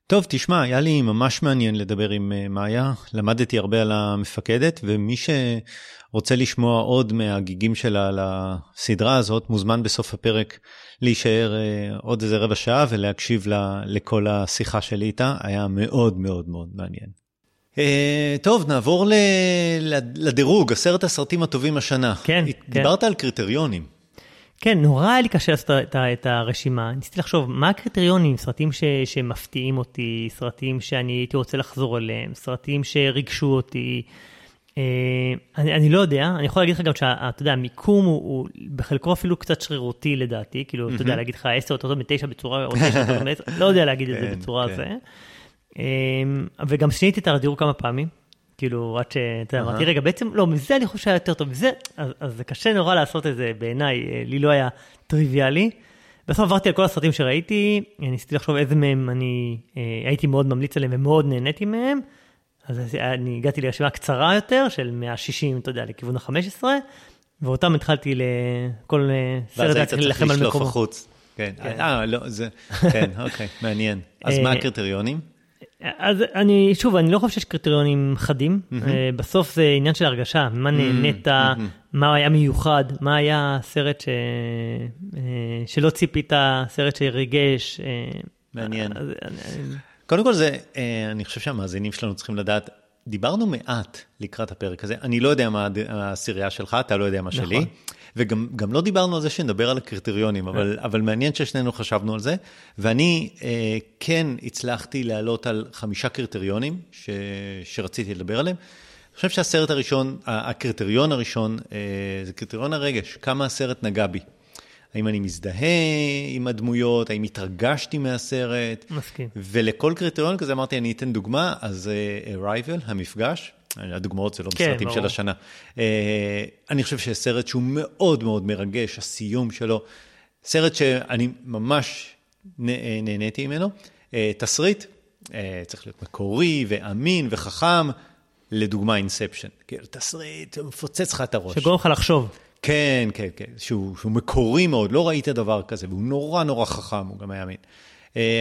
טוב, תשמע, היה לי ממש מעניין לדבר עם מאיה, למדתי הרבה על המפקדת, ומי שרוצה לשמוע עוד מהגיגים שלה על הסדרה הזאת, מוזמן בסוף הפרק להישאר עוד איזה רבע שעה ולהקשיב לה, לכל השיחה שלי איתה, היה מאוד מאוד מאוד מעניין. אה, טוב, נעבור לדירוג, עשרת הסרטים הטובים השנה. כן, כן. דיברת על קריטריונים. כן, נורא היה לי קשה לעשות את, את הרשימה. ניסיתי לחשוב, מה הקריטריונים? סרטים ש, שמפתיעים אותי, סרטים שאני הייתי רוצה לחזור אליהם, סרטים שריגשו אותי. אה, אני, אני לא יודע, אני יכול להגיד לך גם שאתה יודע, המיקום הוא, הוא בחלקו אפילו קצת שרירותי לדעתי, כאילו, אתה יודע, להגיד לך 10 יותר טוב מ-9 בצורה, או 9 יותר טוב מ-10, לא יודע להגיד את זה כן, בצורה כן. הזו. אמ, וגם שיניתי את הדיור כמה פעמים, כאילו, עד שאתה יודע, אמרתי, רגע, בעצם, לא, מזה אני חושב שהיה יותר טוב מזה, אז, אז זה קשה נורא לעשות את זה בעיניי, אה, לי לא היה טריוויאלי. בסוף עברתי על כל הסרטים שראיתי, ניסיתי לחשוב איזה מהם אני אה, הייתי מאוד ממליץ עליהם ומאוד נהניתי מהם. אז אני הגעתי לרשימה קצרה יותר, של 160, אתה יודע, לכיוון ה-15, ואותם התחלתי לכל אה, סרט להתחיל להילחם על מקומו. כן, כן. אה, לא, זה, כן, אוקיי, מעניין. אז מה הקריטריונים? אז אני, שוב, אני לא חושב שיש קריטריונים חדים. Mm-hmm. בסוף זה עניין של הרגשה, מה נהנית, mm-hmm. מה היה מיוחד, מה היה סרט ש... אה, שלא ציפית, סרט שריגש. אה, מעניין. אז, קודם כל זה, אני חושב שהמאזינים שלנו צריכים לדעת, דיברנו מעט לקראת הפרק הזה, אני לא יודע מה העשירייה שלך, אתה לא יודע מה נכון. שלי. וגם לא דיברנו על זה שנדבר על הקריטריונים, כן. אבל, אבל מעניין ששנינו חשבנו על זה. ואני אה, כן הצלחתי להעלות על חמישה קריטריונים ש, שרציתי לדבר עליהם. אני חושב שהסרט הראשון, הקריטריון הראשון, אה, זה קריטריון הרגש, כמה הסרט נגע בי. האם אני מזדהה עם הדמויות, האם התרגשתי מהסרט. מסכים. ולכל קריטריון כזה אמרתי, אני אתן דוגמה, אז uh, Arrival, המפגש, הדוגמאות זה לא כן, בסרטים של השנה. Uh, אני חושב שסרט שהוא מאוד מאוד מרגש, הסיום שלו, סרט שאני ממש נהניתי ממנו. Uh, תסריט, צריך להיות מקורי ואמין וחכם, לדוגמה אינספשן. כאילו, תסריט, מפוצץ לך את הראש. שגורם לך לחשוב. כן, כן, כן, שהוא, שהוא מקורי מאוד, לא ראית דבר כזה, והוא נורא נורא חכם, הוא גם היה אמין.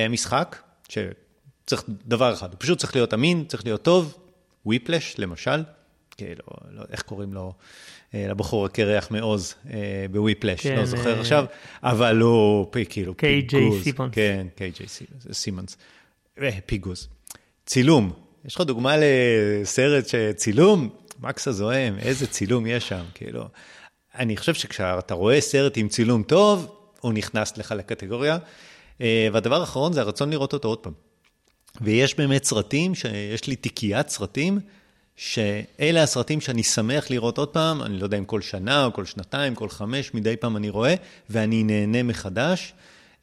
משחק, שצריך דבר אחד, הוא פשוט צריך להיות אמין, צריך להיות טוב, וויפלש, למשל, כאילו, לא, איך קוראים לו, אה, לבחור הקרח מעוז אה, בוויפלש, כן, לא זוכר אה... עכשיו, אבל הוא כאילו פיגוז. סימונס. כן, קיי.ג'יי סימונס. אה, פיגוז. צילום, יש לך דוגמה לסרט שצילום? מקס הזוהם, איזה צילום יש שם, כאילו. אני חושב שכשאתה רואה סרט עם צילום טוב, הוא נכנס לך לקטגוריה. אה, והדבר האחרון זה הרצון לראות אותו עוד פעם. ויש באמת סרטים, שיש לי תיקיית סרטים, שאלה הסרטים שאני שמח לראות עוד פעם, אני לא יודע אם כל שנה או כל שנתיים, כל חמש, מדי פעם אני רואה, ואני נהנה מחדש.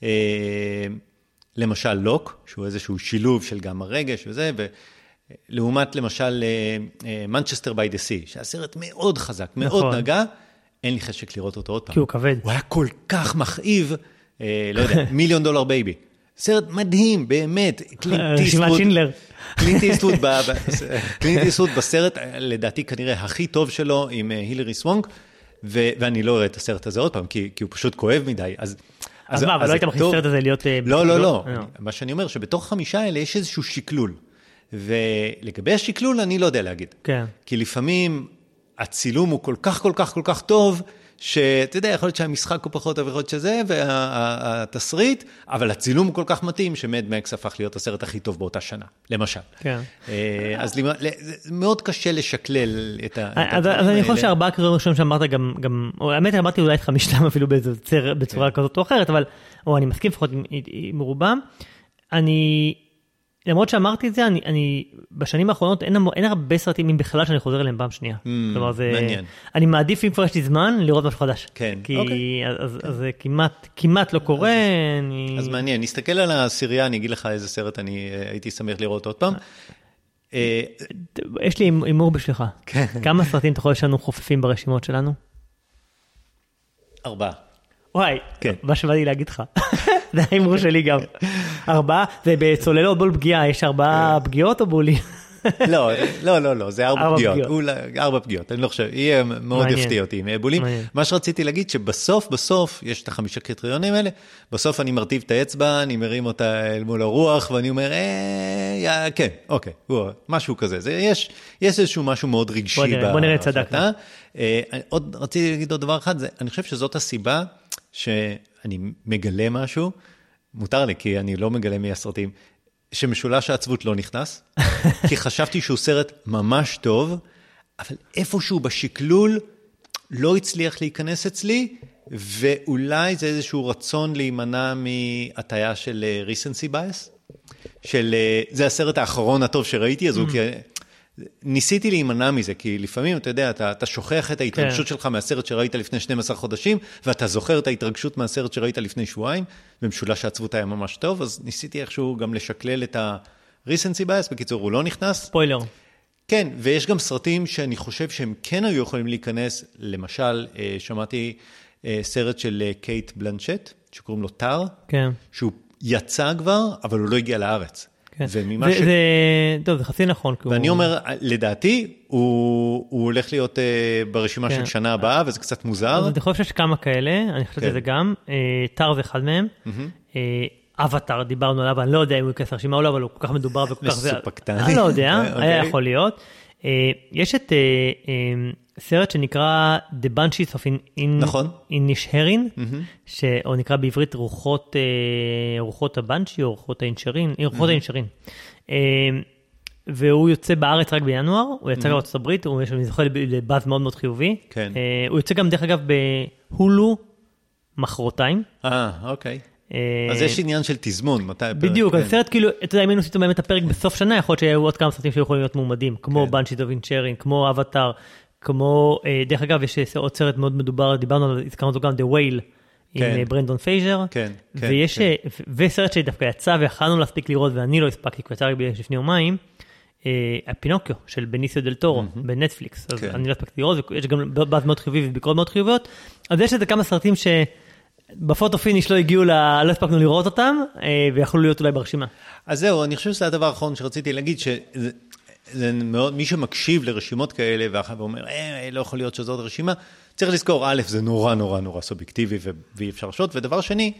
אה, למשל Locke, שהוא איזשהו שילוב של גם הרגש וזה, ולעומת למשל Manchester by the Sea, שהיה סרט מאוד חזק, מאוד נכון. נגע, אין לי חשק לראות אותו עוד פעם. כי הוא כבד. הוא היה כל כך מכאיב, אה, לא יודע, מיליון דולר בייבי. סרט מדהים, באמת. קלינט איסטווד. קלינט איסטווד בסרט, לדעתי כנראה הכי טוב שלו עם אה, הילרי סוונק, ואני לא רואה את הסרט הזה עוד פעם, כי הוא פשוט כואב מדי. אז אז מה, אבל לא היית מכניס את הסרט הזה להיות... אה, לא, לא, לא. מה שאני אומר, שבתוך החמישה האלה יש איזשהו שקלול. ולגבי השקלול, אני לא יודע להגיד. כן. כי לפעמים הצילום הוא כל כך, כל כך, כל כך טוב, שאתה יודע, יכול להיות שהמשחק הוא פחות טוב, יכול להיות שזה, והתסריט, אבל הצילום כל כך מתאים, שמד מקס הפך להיות הסרט הכי טוב באותה שנה, למשל. כן. אה, אז מאוד קשה לשקלל את ה... את אז אני חושב. שארבעה קריטריונים ראשונים שאמרת גם, גם, או האמת אמרתי אולי את חמישתם אפילו באיזה צר, בצורה כן. כזאת או אחרת, אבל, או אני מסכים לפחות עם, עם רובם. אני, למרות שאמרתי את זה, אני, אני בשנים האחרונות אין, המ- אין הרבה סרטים, אם בכלל, שאני חוזר אליהם פעם שנייה. כלומר, זה, Mm, מעניין. אני מעדיף, אם כבר יש לי זמן, לראות משהו חדש. כן, כי אוקיי. אז, אז, אז זה כמעט, כמעט לא קורה. אני... אז מעניין, נסתכל על העשירייה, אני אגיד לך איזה סרט אני אה, הייתי שמח לראות עוד פעם. אה, יש לי הימור בשבילך. כן. כמה סרטים אתה חושב שאנו חופפים ברשימות שלנו? ארבעה. וואי, כן. מה שבא לי להגיד לך. זה ההימור שלי גם. ארבעה, זה בצוללות בול פגיעה, יש ארבעה פגיעות או בולים? לא, לא, לא, לא, זה ארבע פגיעות. ארבע פגיעות, אני לא חושב, יהיה מאוד. יפתיע אותי עם בולים. מעניין. מה שרציתי להגיד, שבסוף, בסוף, יש את החמישה קריטריונים האלה, בסוף אני מרטיב את האצבע, אני מרים אותה אל מול הרוח, ואני אומר, אה, כן, אוקיי, משהו כזה. זה, יש, יש איזשהו משהו מאוד רגשי בוא נראה. צדקנו. אה, עוד רציתי להגיד עוד דבר אחד, אני חושב שזאת הסיבה שאני מגלה משהו, מותר לי, כי אני לא מגלה מהסרטים, שמשולש העצבות לא נכנס, כי חשבתי שהוא סרט ממש טוב, אבל איפשהו בשקלול לא הצליח להיכנס אצלי, ואולי זה איזשהו רצון להימנע מהטיה של אה, recency bias, של, אה, זה הסרט האחרון הטוב שראיתי, אז הוא כ... ניסיתי להימנע מזה, כי לפעמים, אתה יודע, אתה, אתה שוכח את ההתרגשות כן. שלך מהסרט שראית לפני 12 חודשים, ואתה זוכר את ההתרגשות מהסרט שראית לפני שבועיים, ומשולש העצבות היה ממש טוב, אז ניסיתי איכשהו גם לשקלל את ה-recency bias, בקיצור, הוא לא נכנס. ספוילר. כן, ויש גם סרטים שאני חושב שהם כן היו יכולים להיכנס, למשל, אה, שמעתי אה, סרט של אה, קייט בלנצ'ט, שקוראים לו טאר, כן. שהוא יצא כבר, אבל הוא לא הגיע לארץ. כן. וממה זה, ש... זה, טוב, זה חצי נכון. ואני הוא- אומר, לדעתי, הוא, הוא הולך להיות אה, ברשימה כן. של שנה הבאה, וזה קצת מוזר. אז אני חושב שיש כמה כאלה, אני חושב כן. שזה גם. אה, טאר זה אחד מהם. אה, אבטאר, דיברנו עליו, אני לא יודע אם הוא ייכנס לרשימה או לא, אבל הוא כל כך מדובר וכל כך זה... מסופקטני. אני לא יודע, אוקיי. היה יכול להיות. אה, יש את אה, אה, סרט שנקרא The Bunches of In- In- נכון. Inisherin, או נקרא בעברית רוחות, רוחות הבנצ'י או רוחות האינשרין, אה, רוחות האינשרין. והוא יוצא בארץ רק בינואר, הוא יצא גם בארצות הברית, הוא זוכר, לבאז מאוד מאוד חיובי. כן. הוא יוצא גם, דרך אגב, בהוא, לא מחרתיים. אה, אוקיי. אה, אז יש עניין של תזמון, מתי הפרק. בדיוק, כן. אז סרט כאילו, אתה יודע, אם היינו עושים באמת הפרק בסוף שנה, יכול להיות שהיו עוד כמה סרטים שהיו יכולים להיות מועמדים, כמו. Banshees of Inisherin, כמו אבטאר, כמו, אה, דרך אגב, יש אה, עוד סרט מאוד מדובר, דיברנו על, הזכרנו אותו גם, The Whale, עם כן. ברנדן פרייזר, כן, כן, ויש, כן. וסרט שדווקא יצא ויכלנו להספיק לראות, ואני לא הספקתי, כי יצא רק לפני יומיים, הפינוקיו של בניסיו דל טורו בנטפליקס, אז. אני לא הספקתי לראות, ויש גם באז מאוד חיובי וביקורות מאוד חיוביות, אז יש איזה כמה סרטים ש... ב photo finish לא הגיעו, ל... לא הספקנו לראות אותם, אה, ויכולו להיות אולי ברשימה. אז זהו, אני חושב שזה הדבר האחרון שרציתי להגיד, שזה זה מאוד, מי שמקשיב לרשימות כאלה ואחר ואומר, אה, לא יכול להיות שזאת רשימה, צריך לזכור, א', זה נורא נורא נורא סובייקטיבי ו- ואי אפשר להשוות, ודבר שני,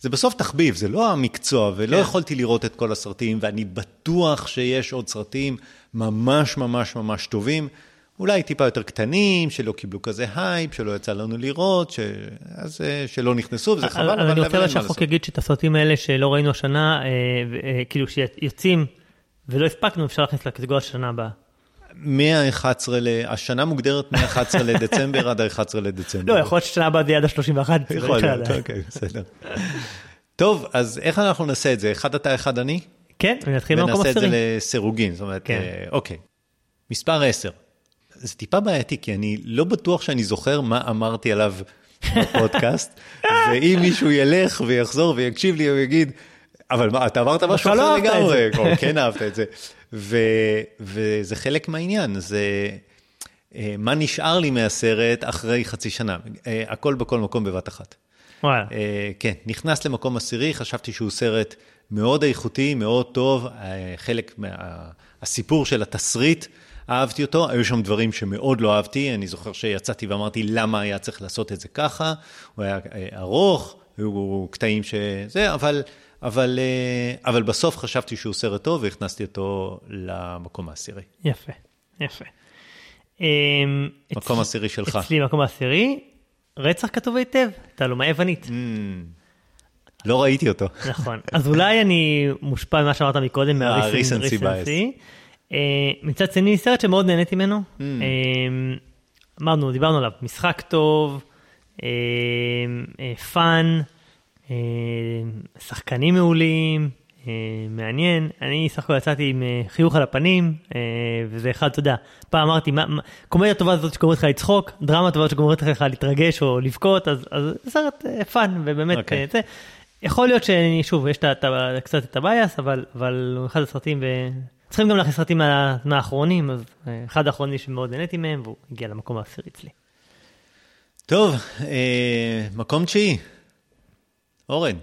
זה בסוף תחביב, זה לא המקצוע, ולא כן. יכולתי לראות את כל הסרטים, ואני בטוח שיש עוד סרטים ממש ממש ממש טובים, אולי טיפה יותר קטנים, שלא קיבלו כזה הייפ, שלא יצא לנו לראות, ש... אז אה, שלא נכנסו, וזה חבל, אבל אני רוצה שהחוק. יגיד שאת הסרטים האלה שלא ראינו השנה, אה, אה, כאילו שיוצאים ולא הספקנו, אפשר להכניס לקטגוריה של שנה הבאה. מה-11, ל... השנה מוגדרת מ-11 לדצמבר עד ה-11 לדצמבר. לא, יכול להיות ששנה הבאה זה יהיה עד ה-31. יכול להיות, אוקיי, בסדר. טוב, אז איך אנחנו נעשה את זה? אחד אתה, אחד אני? כן, ונתחיל במקום ונעשה את זה עשירי. לסירוגין, זאת אומרת, כן. אוקיי. מספר 10. זה טיפה בעייתי, כי אני לא בטוח שאני זוכר מה אמרתי עליו בפודקאסט, ואם מישהו ילך ויחזור ויקשיב לי, הוא יגיד, אבל מה, אתה אמרת משהו לא אחר לגמרי, זה." או כן אהבת את זה. ו, וזה חלק מהעניין, זה אה, מה נשאר לי מהסרט אחרי חצי שנה. אה, הכל בכל מקום בבת אחת. וואלה. אה, כן, נכנס למקום עשירי, חשבתי שהוא סרט מאוד איכותי, מאוד טוב, חלק מהסיפור של התסריט, אהבתי אותו, היו שם דברים שמאוד לא אהבתי, אני זוכר שיצאתי ואמרתי למה היה צריך לעשות את זה ככה, הוא היה אה, ארוך, היו קטעים שזה, אבל, אבל, אה, אבל בסוף חשבתי שהוא סרט טוב והכנסתי אותו למקום העשירי. יפה, יפה. אמ, מקום עשירי שלך. אצלי מקום העשירי, רצח כתוב היטב, תעלומה יוונית. Mm. לא ראיתי אותו. נכון. אז אולי אני מושפע ממה שאמרת מקודם, מה recency. recency bias. אה, מצד שני, סרט שמאוד נהניתי ממנו. Mm. אה, אמרנו, דיברנו עליו, משחק טוב, אה, fun, שחקנים מעולים, מעניין. אני סך הכל יצאתי עם חיוך על הפנים, וזה אחד, אתה יודע, פעם אמרתי, מה- מה- קומדיה טובה זאת שגורמת לך לצחוק, דרמה טובה שגורמת לך להתרגש או לבכות, אז זה סרט fun, ובאמת, אוקיי. זה. יכול להיות שאני, שוב, יש קצת את ה bias, אבל, אבל הוא אחד הסרטים. צריכים גם להכניס סרטים מה- מהאחרונים, אז אה, אחד האחרונים שמאוד נהניתי מהם, והוא הגיע למקום העשירי אצלי. טוב, אה, מקום תשיעי. אורן.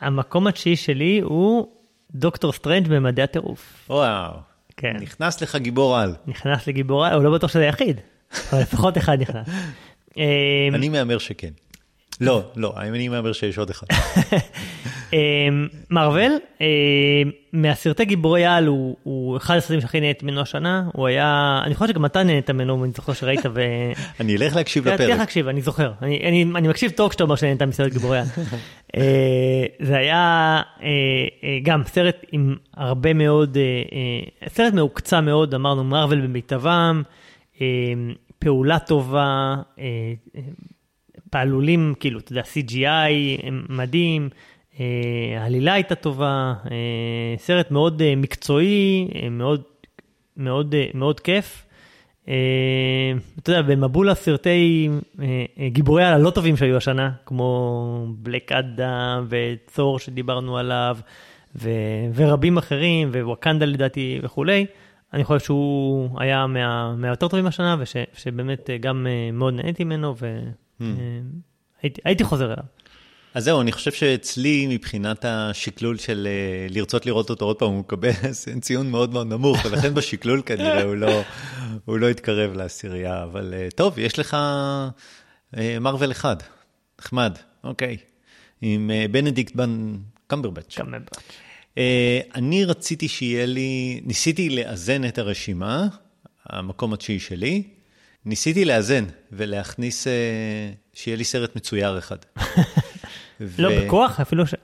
המקום התשיעי שלי הוא דוקטור סטרנג' במדעי הטירוף. וואו. כן. נכנס לך גיבור על. נכנס לגיבור על, הוא לא בטוח שזה היחיד, אבל לפחות אחד נכנס. אני מהמר שכן. לא, לא, אני מהמר שיש עוד אחד. מארוול, אה, מהסרטי גיבורי על הוא, הוא אחד הסרטים שהכי נהניתי ממנו השנה, הוא היה, אני חושב שגם אתה נהנית ממנו, אני זוכר שראית ו... אני אלך להקשיב תלך לפרק. להקשיב, אני זוכר, אני, אני, אני מקשיב טוב כשאתה אומר שנהנית מסרט גיבורי על. אה, זה היה אה, אה, גם סרט עם הרבה מאוד, סרט מעוקצע מאוד, אמרנו מארוול במיטבם, פעולה טובה, פעלולים, כאילו, אתה יודע, CGI מדהים, העלילה הייתה טובה, אה, סרט מאוד אה, מקצועי, אה, מאוד, מאוד, אה, מאוד כיף. אה, אתה יודע, במבול הסרטי אה, אה, גיבורי על הלא טובים שהיו השנה, כמו בלק אדם וצור שדיברנו עליו, ו- ורבים אחרים, וווקנדה לדעתי וכולי, אני חושב שהוא היה מה- מהיותר טובים השנה, וש- שבאמת אה, גם אה, מאוד נהניתי ממנו, והייתי חוזר אליו. אז זהו, אני חושב שאצלי, מבחינת השקלול של אה, לרצות לראות אותו עוד פעם, הוא מקבל ציון מאוד מאוד נמוך, ולכן בשקלול כנראה הוא לא, הוא לא התקרב לעשירייה. אבל אה, טוב, יש לך אה, מרוויל אחד, נחמד, אוקיי. עם אה, בנדיקט בן קמברבץ'. אה, אני רציתי שיהיה לי, ניסיתי לאזן את הרשימה, המקום התשיעי שלי, ניסיתי לאזן ולהכניס, אה, שיהיה לי סרט מצויר אחד. לא בכוח, אפילו ש...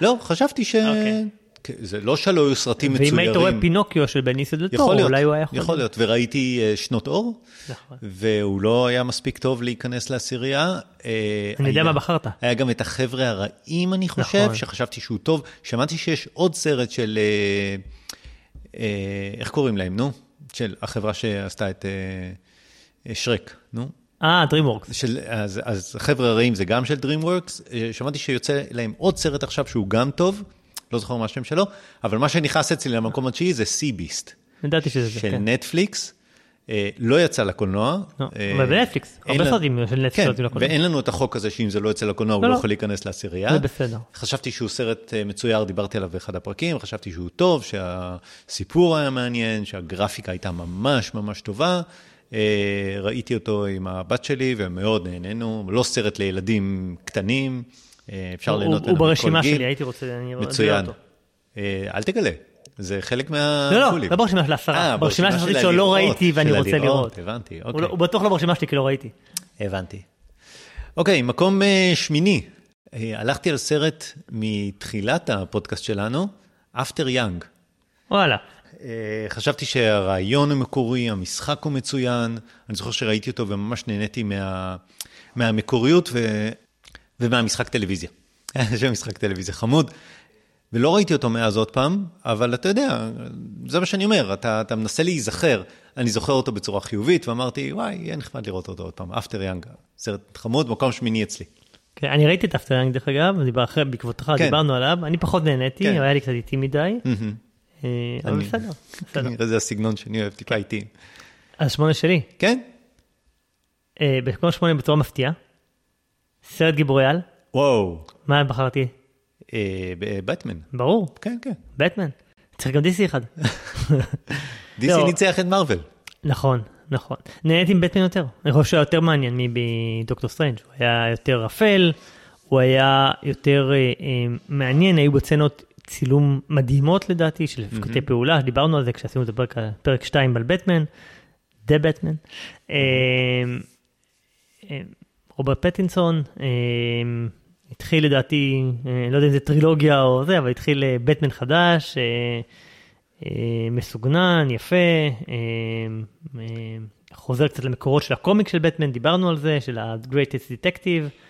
לא, חשבתי ש... אוקיי. כן, זה לא שלא היו סרטים ואם מצוירים. היית רואה פינוקיו של בניסו דל טורו, להיות, אולי הוא היה יכול... יכול להיות, וראיתי אה, שנות אור, נכון. והוא לא היה מספיק טוב להיכנס לעשירייה. אה, אני יודע מה בחרת. היה גם את החבר'ה הרעים, אני חושב, נכון. שחשבתי שהוא טוב. שמעתי שיש עוד סרט של, אה, איך קוראים להם, נו? של החברה שעשתה את שרק, נו? אה, DreamWorks. של, אז, אז חבר'ה הרעים זה גם של DreamWorks, אה, שמעתי שיוצא להם עוד סרט עכשיו שהוא גם טוב, לא זוכר מה השם שלו, אבל מה שנכנס אצלי למקום התשיעי זה סי ביסט, ידעתי שזה זה, של כן. נטפליקס, אה, לא יצא לקולנוע. לא, אה, אבל בנטפליקס, הרבה סרטים של נטפליקס כן, יוצאים לקולנוע. ואין לנו את החוק הזה שאם זה לא יוצא לקולנוע הוא לא, לא לא. יכול להיכנס לעשירייה. זה בסדר. חשבתי שהוא סרט מצויר, דיברתי עליו באחד הפרקים, חשבתי שהוא טוב, שהסיפור היה מעניין, שהגרפיקה הייתה ממש ממש טובה. אה, ראיתי אותו עם הבת שלי ומאוד נהנינו, לא סרט לילדים קטנים, אה, אפשר הוא- ליהנות הוא ממנו בכל ברשימה גיל. שלי, הייתי רוצה, אני אראה מצוין. אותו. אה, אל תגלה, זה חלק לא, לא, מהגבולים. לא ברשימה של העשרה, אה, ברשימה של הסרטים שלא ראיתי ואני רוצה לראות. הבנתי, הוא לא- אוקיי. הוא בטוח לא ברשימה שלי כי לא ראיתי. הבנתי. אוקיי, מקום שמיני. הלכתי על סרט מתחילת הפודקאסט שלנו, After Young. וואלה. אה, חשבתי שהרעיון המקורי, המשחק הוא מצוין, אני זוכר שראיתי אותו וממש נהניתי מה, מהמקוריות ו, ומהמשחק טלוויזיה. זה משחק טלוויזיה חמוד. ולא ראיתי אותו מאז עוד פעם, אבל אתה יודע, זה מה שאני אומר, אתה, אתה מנסה להיזכר. אני זוכר אותו בצורה חיובית, ואמרתי, וואי, יהיה נחמד לראות אותו עוד פעם, אפטר יאנג, סרט חמוד, מקום שמיני אצלי. כן, אני ראיתי את אפטריאנג דרך אגב, בעקבותך כן. דיברנו עליו, אני פחות נהניתי, כן. היה לי קצת איטי מדי, אה, אבל אני- בסדר, בסדר. כנראה זה הסגנון שאני אוהב, טיפה איטי. אז שמונה שלי, כן? אה, במקום שמונה בצורה מפתיעה, סרט גיבורי על, וואו, מה בחרתי? אה, בטמן. ברור, כן, כן. בטמן. צריך גם דיסי אחד. דיסי לא. ניצח את מארוול. נכון, נכון. נהניתי עם בטמן יותר. אני חושב שהוא היה יותר מעניין מדוקטור סטרנג'. הוא היה יותר אפל, הוא היה יותר אה, אה, מעניין, היו בו סצנות צילום מדהימות לדעתי, של קטעי פעולה, דיברנו על זה כשעשינו את הפרק, פרק 2 על בטמן, דה בטמן. אה, אה, רוברט פטינסון, אה, התחיל לדעתי, אה, לא יודע אם זה טרילוגיה או זה, אבל התחיל אה, בטמן חדש, אה, אה, מסוגנן, יפה, אה, אה, חוזר קצת למקורות של הקומיק של בטמן, דיברנו על זה, של ה-Greatest Detective.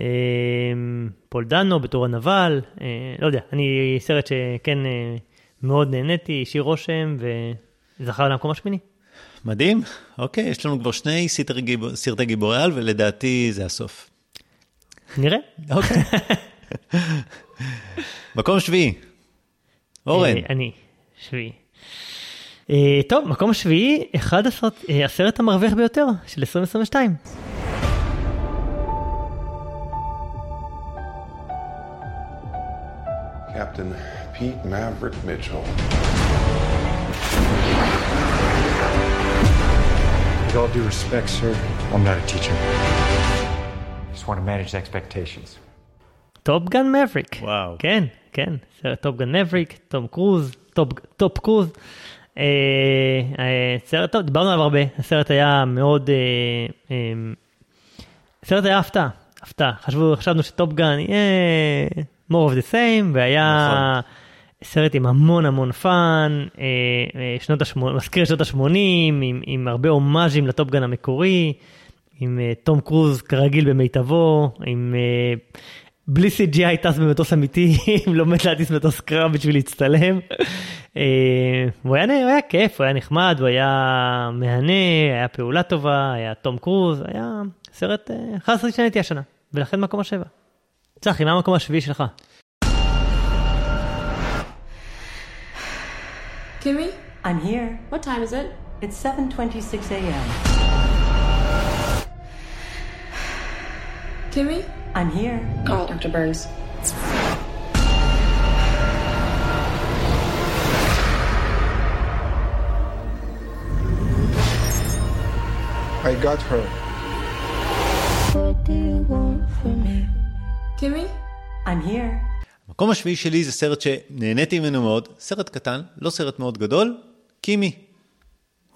אה, פול דנו בתור הנבל, אה, לא יודע, אני סרט שכן אה, מאוד נהניתי, השאיר רושם וזכר למקום השמיני. מדהים. אוקיי, יש לנו כבר שני סרטי, גיבור, סרטי גיבורי על, ולדעתי זה הסוף. נראה. אוקיי. מקום שביעי. אורן. אה, אני, שביעי. טוב, מקום שביעי, אחד הסרט המרוויח ביותר של 2022. Captain Pete Maverick Mitchell. With all due respect, sir, I'm not a teacher. Just want to manage expectations. טופ גן מאבריק. וואו. כן, כן, סרט טופ גן מאבריק, טום קרוז, טופ, טופ קרוז. אה, אה, סרט טוב, דיברנו עליו הרבה, הסרט היה מאוד, אה, אה, הסרט היה הפתעה, הפתעה. חשבו, חשבנו שטופ גן יהיה more of the same, והיה נכון. סרט עם המון המון fun, אה, אה, שנות ה-80, מזכיר שנות ה-80, עם, עם הרבה הומאז'ים לטופ גן המקורי, עם אה, טום קרוז כרגיל במיטבו, עם... בלי CGI, טס במטוס אמיתי, לומד להטיס מטוס קרב בשביל להצטלם. והוא היה, הוא היה כיף, הוא היה נחמד, הוא היה מהנה, היה פעולה טובה, היה תום קרוז, היה סרט, אחד הסרטים שנהייתי השנה, ולכן מקום השבע. צחי, מה המקום השביעי שלך? Kimmy? I'm here. What time is it? It's 7:26 a.m. Kimmy? I'm here. Call Dr. Burns. I got her. Kimmy? I'm here. המקום השביעי שלי זה סרט שנהניתי ממנו מאוד, סרט קטן, לא סרט מאוד גדול, קימי.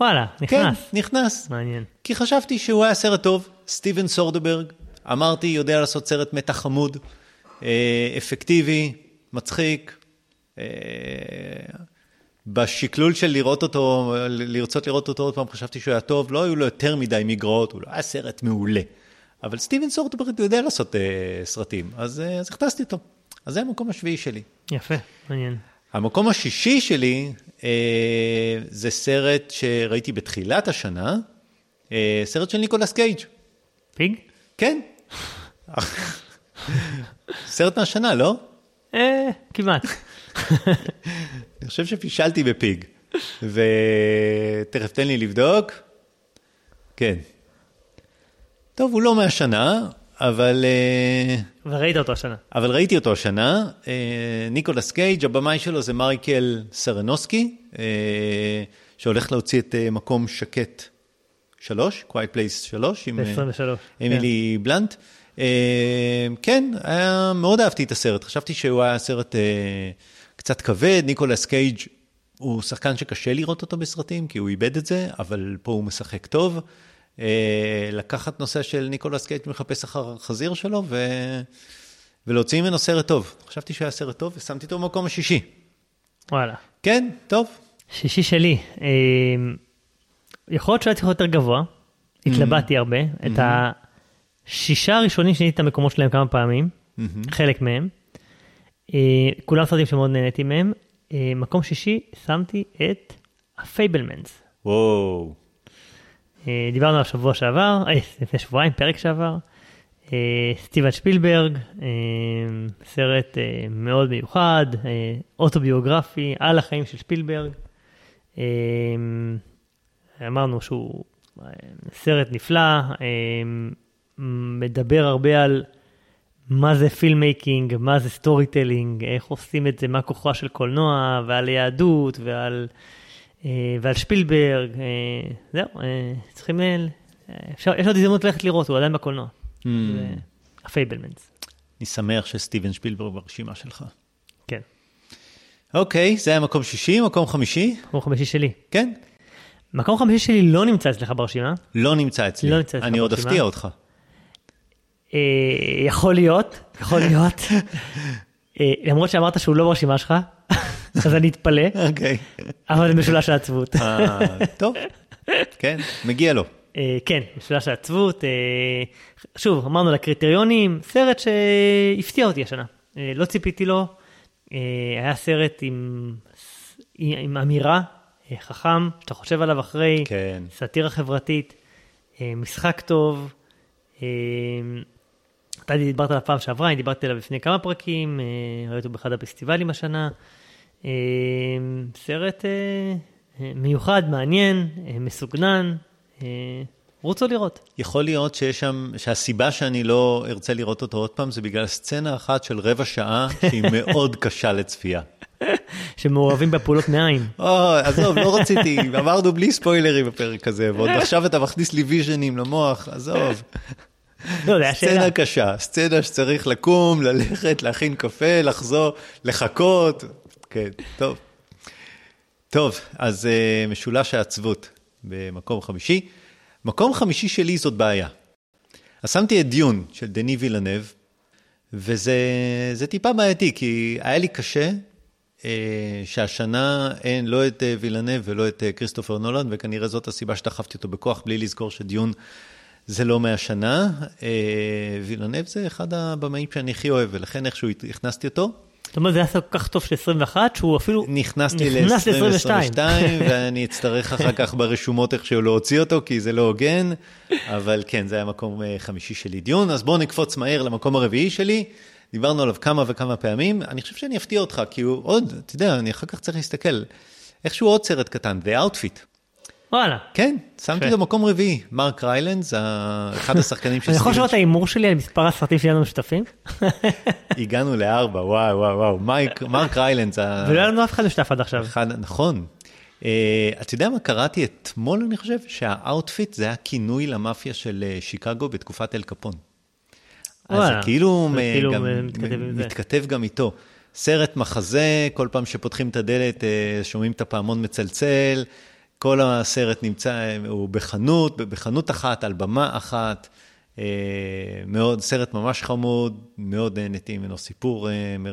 וואלה, כן, נכנס. נכנס. מעניין. כי חשבתי שהוא היה סרט טוב, סטיבן סורדברג, אמרתי, יודע לעשות סרט מתח חמוד, אה, אפקטיבי, מצחיק. אה, בשקלול של לראות אותו, לרצות לראות אותו עוד פעם, חשבתי שהוא היה טוב, לא היו לו יותר מדי מגרעות, הוא לא היה סרט מעולה. אבל סטיבן סורדברג יודע לעשות אה, סרטים, אז, אה, אז הכנסתי אותו. אז זה המקום השביעי שלי. יפה, מעניין. המקום השישי שלי אה, זה סרט שראיתי בתחילת השנה, אה, סרט של ניקולס קייג'. פיג? כן. סרט מהשנה, לא? אה, כמעט. אני חושב שפישלתי בפיג. ותכף תן לי לבדוק. כן. טוב, הוא לא מהשנה, אבל, אה, וראית אותו השנה. אבל ראיתי אותו השנה. אה, ניקולס קייג', הבמאי שלו זה מייקל סרנוסקי, אה, שהולך להוציא את אה, מקום שקט שלוש, Quiet Place שלוש, עם אה, ב-23. אמילי בלנט. אה, כן, היה, מאוד אהבתי את הסרט, חשבתי שהוא היה סרט אה, קצת כבד, ניקולס קייג' הוא שחקן שקשה לראות אותו בסרטים, כי הוא איבד את זה, אבל פה הוא משחק טוב. אה, לקחת נושא של ניקולס קייג' מחפש אחר החזיר שלו, ו... ולהוציא ממנו סרט טוב. חשבתי שהוא היה סרט טוב, ושמתי אותו במקום השישי. וואלה. כן, טוב. שישי שלי. אה, יכול להיות שהיה צריך יותר גבוה, התלבטתי הרבה. את השישה הראשונים שיניתי את המקומות שלהם כמה פעמים, חלק מהם. אה, כולם סרטים שמאוד נהניתי מהם. אה, מקום שישי, שמתי את הפייבלמנס. וואו. אה, דיברנו עליו שבוע שעבר, אה, לפני שבועיים, פרק שעבר. אה, סטיבן שפילברג, סרט מאוד מיוחד, אוטוביוגרפי על החיים של שפילברג. אמרנו שהוא סרט נפלא, מדבר הרבה על מה זה filmmaking, מה זה storytelling, איך עושים את זה, מה כוחה של קולנוע, ועל יהדות, ועל, ועל שפילברג. אה, זהו, אה, צריכים... אפשר, יש עוד הזדמנות ללכת לראות, הוא עדיין בקולנוע. זה הפייבלמנס. אני שמח שסטיבן שפילברג ברשימה שלך. כן. אוקיי, זה היה מקום שישי, מקום חמישי? מקום חמישי שלי. כן. מקום חמישי שלי לא נמצא אצלך ברשימה. לא נמצא אצלי. לא נמצא אצלך אני עוד ברשימה. אפתיע אותך. אה, יכול להיות, יכול להיות. אה, למרות שאמרת שהוא לא ברשימה שלך, אז אני אתפלא, אוקיי. אבל זה משולש העצבות. אה, טוב, כן, מגיע לו. אה, כן, משולש העצבות. אה, שוב, אמרנו על הקריטריונים, סרט שהפתיע אותי השנה. לא ציפיתי לו, היה סרט עם, עם, אמירה, חכם, שאתה חושב עליו אחרי, כן. סאטירה חברתית, משחק טוב. אתה דיברת עליו פעם שעברה, אני דיברתי עליו לפני כמה פרקים, ראיתי אותו באחד הפסטיבלים השנה. אה, סרט אה, אה, מיוחד, מעניין, אה, מסוגנן, רוצו לראות. יכול להיות שיש שם, שהסיבה שאני לא ארצה לראות אותו עוד פעם, זה בגלל סצנה אחת של רבע שעה שהיא מאוד קשה לצפייה. שמעורבים בפעולות מעיים. או, עזוב, לא רציתי, אמרנו בלי ספוילרים בפרק הזה, ועוד עכשיו אתה מכניס לי ויז'נים למוח, עזוב. לא, זה היה שאלה. סצנה קשה, סצנה שצריך לקום, ללכת, להכין קפה, לחזור, לחכות. כן, טוב. טוב, אז uh, משולש העצבות במקום חמישי. מקום חמישי שלי זאת בעיה. אז שמתי את דיון של דני וילנב, וזה זה טיפה בעייתי, כי היה לי קשה uh, שהשנה אין לא את uh, וילנב ולא את uh, כריסטופר נולן, וכנראה זאת הסיבה שדחפתי אותו בכוח, בלי לזכור שדיון זה לא מהשנה. אה, וילנב זה אחד הבמאים שאני הכי אוהב, ולכן איכשהו הכנסתי אותו. זאת אומרת, זה היה כל כך טוב של 21, שהוא אפילו נכנסתי נכנס ל-2022, ואני אצטרך אחר כך ברשומות איכשהו להוציא אותו, כי זה לא הוגן, אבל כן, זה היה מקום אה, חמישי שלי דיון. אז בואו נקפוץ מהר למקום הרביעי שלי. דיברנו עליו כמה וכמה פעמים. אני חושב שאני אפתיע אותך, כי הוא עוד, אתה יודע, אני אחר כך צריך להסתכל. איכשהו עוד סרט קטן, The Outfit. וואלה. כן, שמתי. אותו במקום רביעי. מרק ריילנדס, אחד השחקנים של אני יכול לשאול את ההימור שלי על מספר הסרטים שלנו משותפים? הגענו לארבע, וואו, וואו, וואו. מרק ריילנדס, ולא היה לנו אף אחד משותף עד עכשיו. נכון. Uh, אתה יודע מה קראתי אתמול, אני חושב? שהאוטפיט זה היה כינוי למאפיה של uh, שיקגו בתקופת אל קפון. אז זה וואלה, כאילו, זה כאילו מתכתב גם איתו. סרט מחזה, כל פעם שפותחים את הדלת uh, שומעים את הפעמון מצלצל, כל הסרט נמצא, הוא בחנות, בחנות אחת, על במה אחת. Uh, מאוד, סרט ממש חמוד, מאוד נהניתי ממנו, סיפור מ- uh,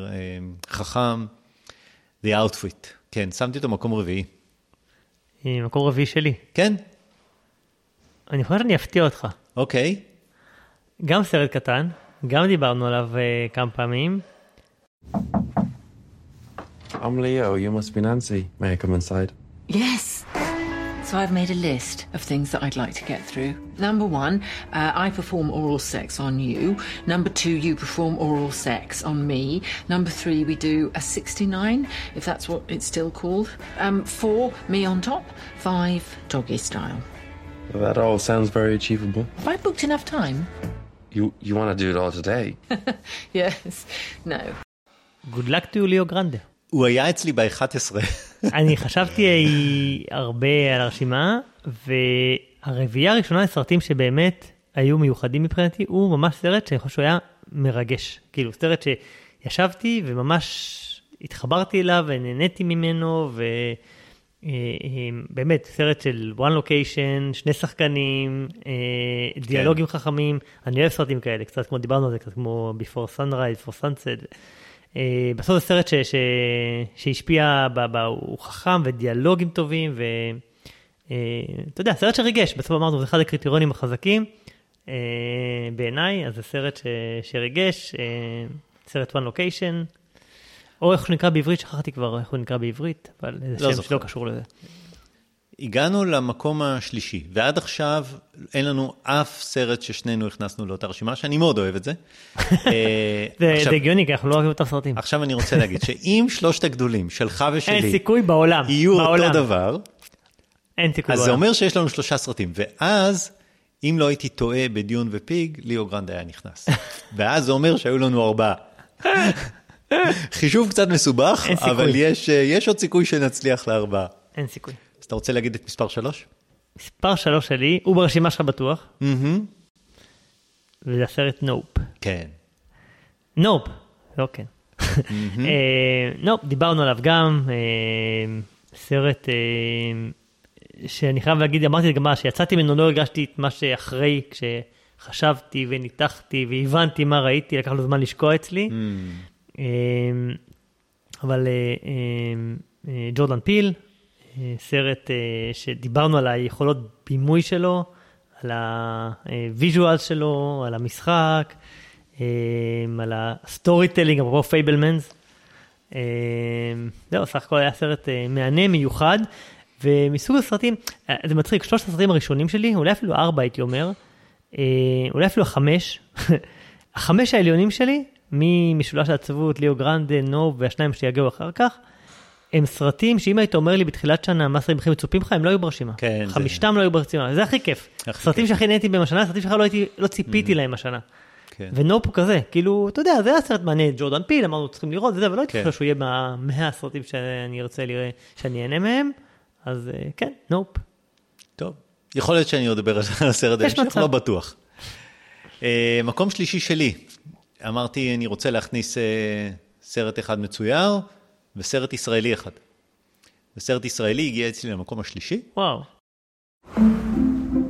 חכם. The Outfit, כן, שמתי אותו מקום רביעי. אה, מקום רביעי שלי. כן, אני חושב שאני אפתיע אותך. אוקיי. גם סרט קטן, גם דיברנו עליו אה, כמה פעמים. I'm Leo. You must be Nancy. May I come inside? Yes. So I've made a list of things that I'd like to get through. Number one, uh, I perform oral sex on you. Number two, you perform oral sex on me. Number three, we do a 69, if that's what it's still called. Um, four, me on top. Five, doggy style. That all sounds very achievable. Have I booked enough time? You you want to do it all today? Yes. No. Good luck to you, ליאו גרנדה. הוא היה אצלי ב-11. אני חשבתי אה, הרבה על הרשימה, והרביעייה הראשונה לסרטים שבאמת היו מיוחדים מבחינתי, הוא ממש סרט שאני חושב שהוא היה מרגש. כאילו, סרט שישבתי וממש התחברתי אליו ונהניתי ממנו, ובאמת, סרט של one location, שני שחקנים, אה, דיאלוגים חכמים, אני אוהב סרטים כאלה, קצת כמו דיברנו על זה, קצת כמו Before Sunrise, Before Sunset. אה, בסוף זה סרט ש, ש, שהשפיע, ב, ב, הוא חכם ודיאלוגים טובים, ואתה יודע, סרט שריגש, בסוף אמרנו, זה אחד הקריטריונים החזקים אה, בעיניי, אז זה סרט ש, שריגש, אה, סרט one location, או איך שהוא נקרא בעברית, שכחתי כבר איך הוא נקרא בעברית, אבל זה לא שם זוכר. שלא קשור לזה. הגענו למקום השלישי, ועד עכשיו אין לנו אף סרט ששנינו הכנסנו לאותה רשימה, שאני מאוד אוהב את זה. אה, זה הגיוני, כי אנחנו לא אוהבים אותם סרטים. עכשיו אני רוצה להגיד שאם שלושת הגדולים, שלך אין ושלי, סיכוי בעולם, יהיו בעולם. אותו דבר, אין סיכוי אז זה בעולם. אומר שיש לנו שלושה סרטים, ואז, אם לא הייתי טועה בדיון ב-pig, ליאו גרנד היה נכנס. ואז זה אומר שהיו לנו ארבעה. חישוב קצת מסובך, אין. אבל יש, אה, יש עוד סיכוי שנצליח לארבעה. אין סיכוי. אתה רוצה להגיד את מספר שלוש? מספר שלוש שלי, הוא ברשימה שלך בטוח, וזה הסרט נופ. כן. נופ, לא כן. Nope, דיברנו עליו גם, אה, סרט אה, שאני חייב להגיד, אמרתי את זה גם מה, שיצאתי ממנו לא הרגשתי את מה שאחרי, חשבתי וניתחתי והבנתי מה ראיתי, לקח לו זמן לשקוע אצלי. אבל ג'ורדן פיל, סרט אה, שדיברנו על היכולות בימוי שלו, על ה visual שלו, על המשחק, אה, על ה storytelling, אפרופו Fabelmans. אה, זהו, סך הכל היה סרט אה, מהנה, מיוחד, ומסוג הסרטים, אה, זה מצחיק, שלושת הסרטים הראשונים שלי, אולי אפילו ארבע הייתי אומר, אה, אולי אפילו החמש, החמש העליונים שלי, ממשולש העצבות, ליאו גרנדה, Nope והשניים שיגיעו אחר כך, הם סרטים שאם היית אומר לי בתחילת שנה מה סרטים הכי מצופים לך, הם לא היו ברשימה. כן, זה- חמישתם לא היו ברשימה, זה הכי כיף. הכי סרטים. שהכי נהניתי בהם השנה, סרטים שבכלל לא הייתי, לא ציפיתי להם השנה. כן. ונופ הוא כזה, כאילו, אתה יודע, זה היה סרט מעניין, ג'ורדן פיל, אמרנו צריכים לראות, וזה, אבל לא הייתי כן. חושב שהוא יהיה מהמאה הסרטים שאני ארצה לראה, שאני אהנה מהם, אז אה, כן, נופ. טוב, יכול להיות שאני עוד אדבר על הסרט בהמשך. לא בטוח. אה, מקום שלישי שלי, אמרתי, אני רוצה להכניס אה, סרט אחד מצויר וסרט ישראלי אחד. וסרט ישראלי הגיע אצלי למקום השלישי. וואו.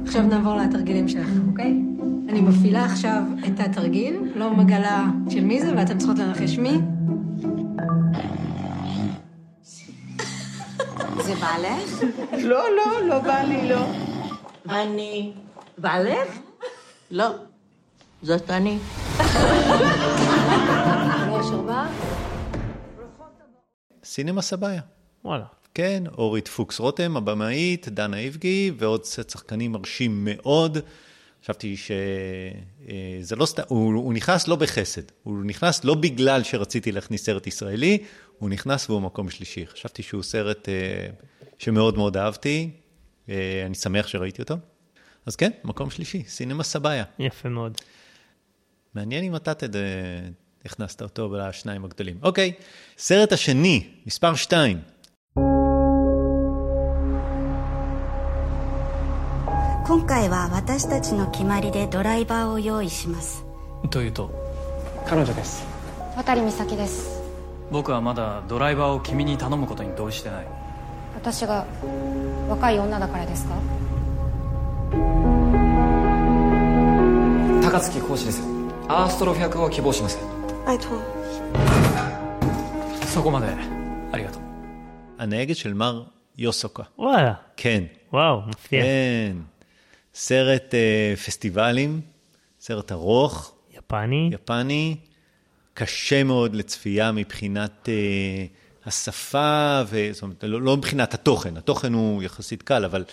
עכשיו נעבור לתרגילים שלכם, אוקיי? אני מפעילה עכשיו את התרגיל, לא מגלה של מי זה, ואתן צריכות לנחש מי. זה בעלך? לא, לא, לא בא לי, לא. אני... בעלך? לא. זאת אני. יש ארבעה? סינמה סבאיה. וואלה. כן, אורית פוקס רותם, הבמאית, דנה איבגי, ועוד סט שחקנים מרשים מאוד. חשבתי שזה לא סתם, הוא, הוא נכנס לא בחסד, הוא נכנס לא בגלל שרציתי להכניס סרט ישראלי, הוא נכנס והוא מקום שלישי. חשבתי שהוא סרט אה, שמאוד מאוד אהבתי, אה, אני שמח שראיתי אותו. אז כן, מקום שלישי, סינמה סבאיה. יפה מאוד. מעניין אם אתה תד... הכנסת אותו לשניים הגדולים. אוקיי, סרט השני, מספר שתיים. 今回は私たちの決まりでドライバーを用意しますというと彼女です渡美咲です僕はまだドライバーを君に頼むことに同意してない私が若い女だからですか高槻講師ですアーストロフ役を希望します 拜托そこまでありがとう הנהגת של מר יוסוקה. וואלה. כן. וואו, מפתיע. כן. סרט אה, פסטיבלים, סרט ארוך. יפני. יפני. קשה מאוד לצפייה מבחינת אה, השפה, ו... זאת אומרת, לא, לא מבחינת התוכן, התוכן הוא יחסית קל, אבל,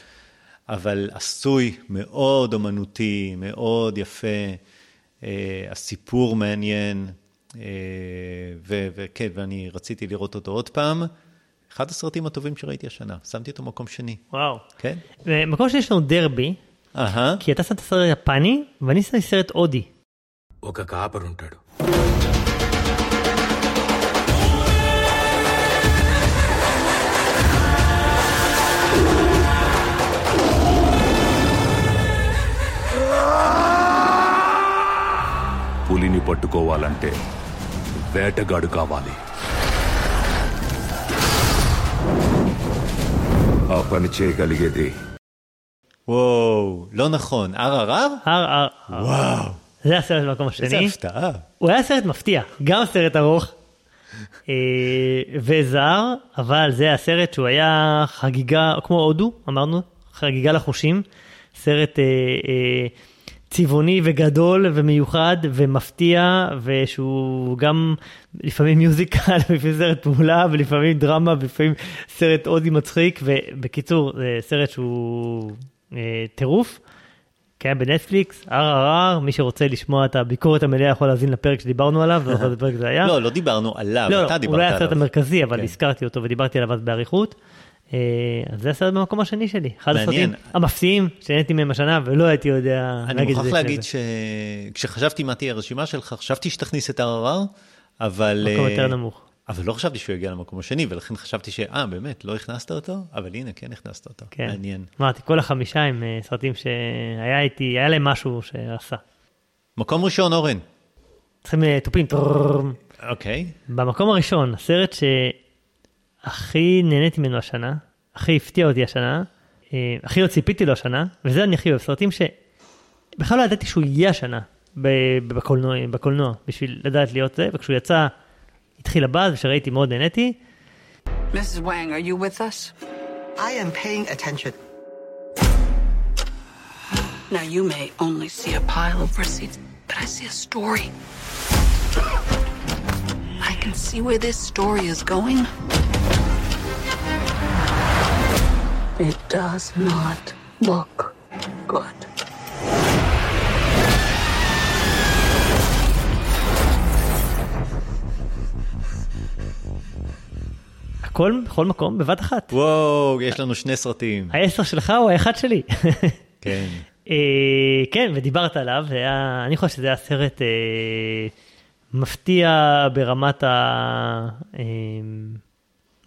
אבל עשוי מאוד אומנותי, מאוד יפה, אה, הסיפור מעניין, אה, ו- וכן, ואני רציתי לראות אותו עוד פעם. אחד הסרטים הטובים שראיתי השנה, שמתי אותו מקום שני. וואו. כן? מקום שיש לנו דרבי, אהה. כי אתה שמת סרט יפני, ואני שמתי סרט הודי. ఒక కాపరుంటాడు పులిని పట్టుకోవాలంటే వేటగాడు కావాలి ఆ పని చేయగలిగేది וואו, לא נכון, ערער? ערער. וואו. זה הסרט במקום השני. איזה הפתעה. הוא היה סרט מפתיע, גם סרט ארוך אה, וזר, אבל זה הסרט שהוא היה חגיגה, כמו הודו, אמרנו, חגיגה לחושים. סרט אה, אה, צבעוני וגדול ומיוחד ומפתיע, ושהוא גם לפעמים מיוזיקל, לפעמים סרט פעולה, ולפעמים דרמה, ולפעמים סרט הודי מצחיק, ובקיצור, זה סרט שהוא אה, טירוף. קיים בנטפליקס, RRR, מי שרוצה לשמוע את הביקורת המלאה יכול להאזין לפרק שדיברנו עליו, לא זוכר איזה פרק זה היה. לא, לא דיברנו עליו, לא, אתה לא, דיברת הוא לא היה עליו. הסרט המרכזי, אבל כן. הזכרתי אותו ודיברתי עליו אז באריכות. אה, אז זה הסרט במקום השני שלי, אחד. הסרטים המפתיעים שנהניתי מהם השנה ולא הייתי יודע אני להגיד את מוכרח זה. להגיד לפני שכשחשבתי מה תהיה הרשימה שלך, חשבתי שתכניס את הררר, אבל... מקום אה, יותר נמוך. אבל לא חשבתי שהוא יגיע למקום השני, ולכן חשבתי ש... אה, באמת, לא הכנסת אותו? אבל הנה, כן הכנסת אותו. כן. מעניין. אמרתי, כל החמישה הם אה, סרטים שהיה איתי, היה להם משהו שעשה. מקום ראשון, אורן. צריכים תופים. אוקיי. במקום הראשון, הסרט שהכי נהניתי ממנו השנה, הכי הפתיע אותי השנה, אה, הכי לא ציפיתי לו השנה, וזה אני הכי אוהב, סרטים בכלל לא ידעתי שהוא יהיה השנה בקולנוע, בקולנוע, בשביל לדעת להיות זה, וכשהוא יצא, התחיל הבאז, ושראיתי מאוד נהניתי. Mrs. Wang, are you with us? I am paying attention. Now, you may only see a pile of receipts, but I see a story. I can see where this story is going. It does not look good. הכל בכל מקום בבת אחת. וואו, יש לנו שני סרטים. העשר שלך הוא האחד שלי. כן. אה, כן, ודיברת עליו, היה, אני חושב שזה היה סרט אה, מפתיע ברמת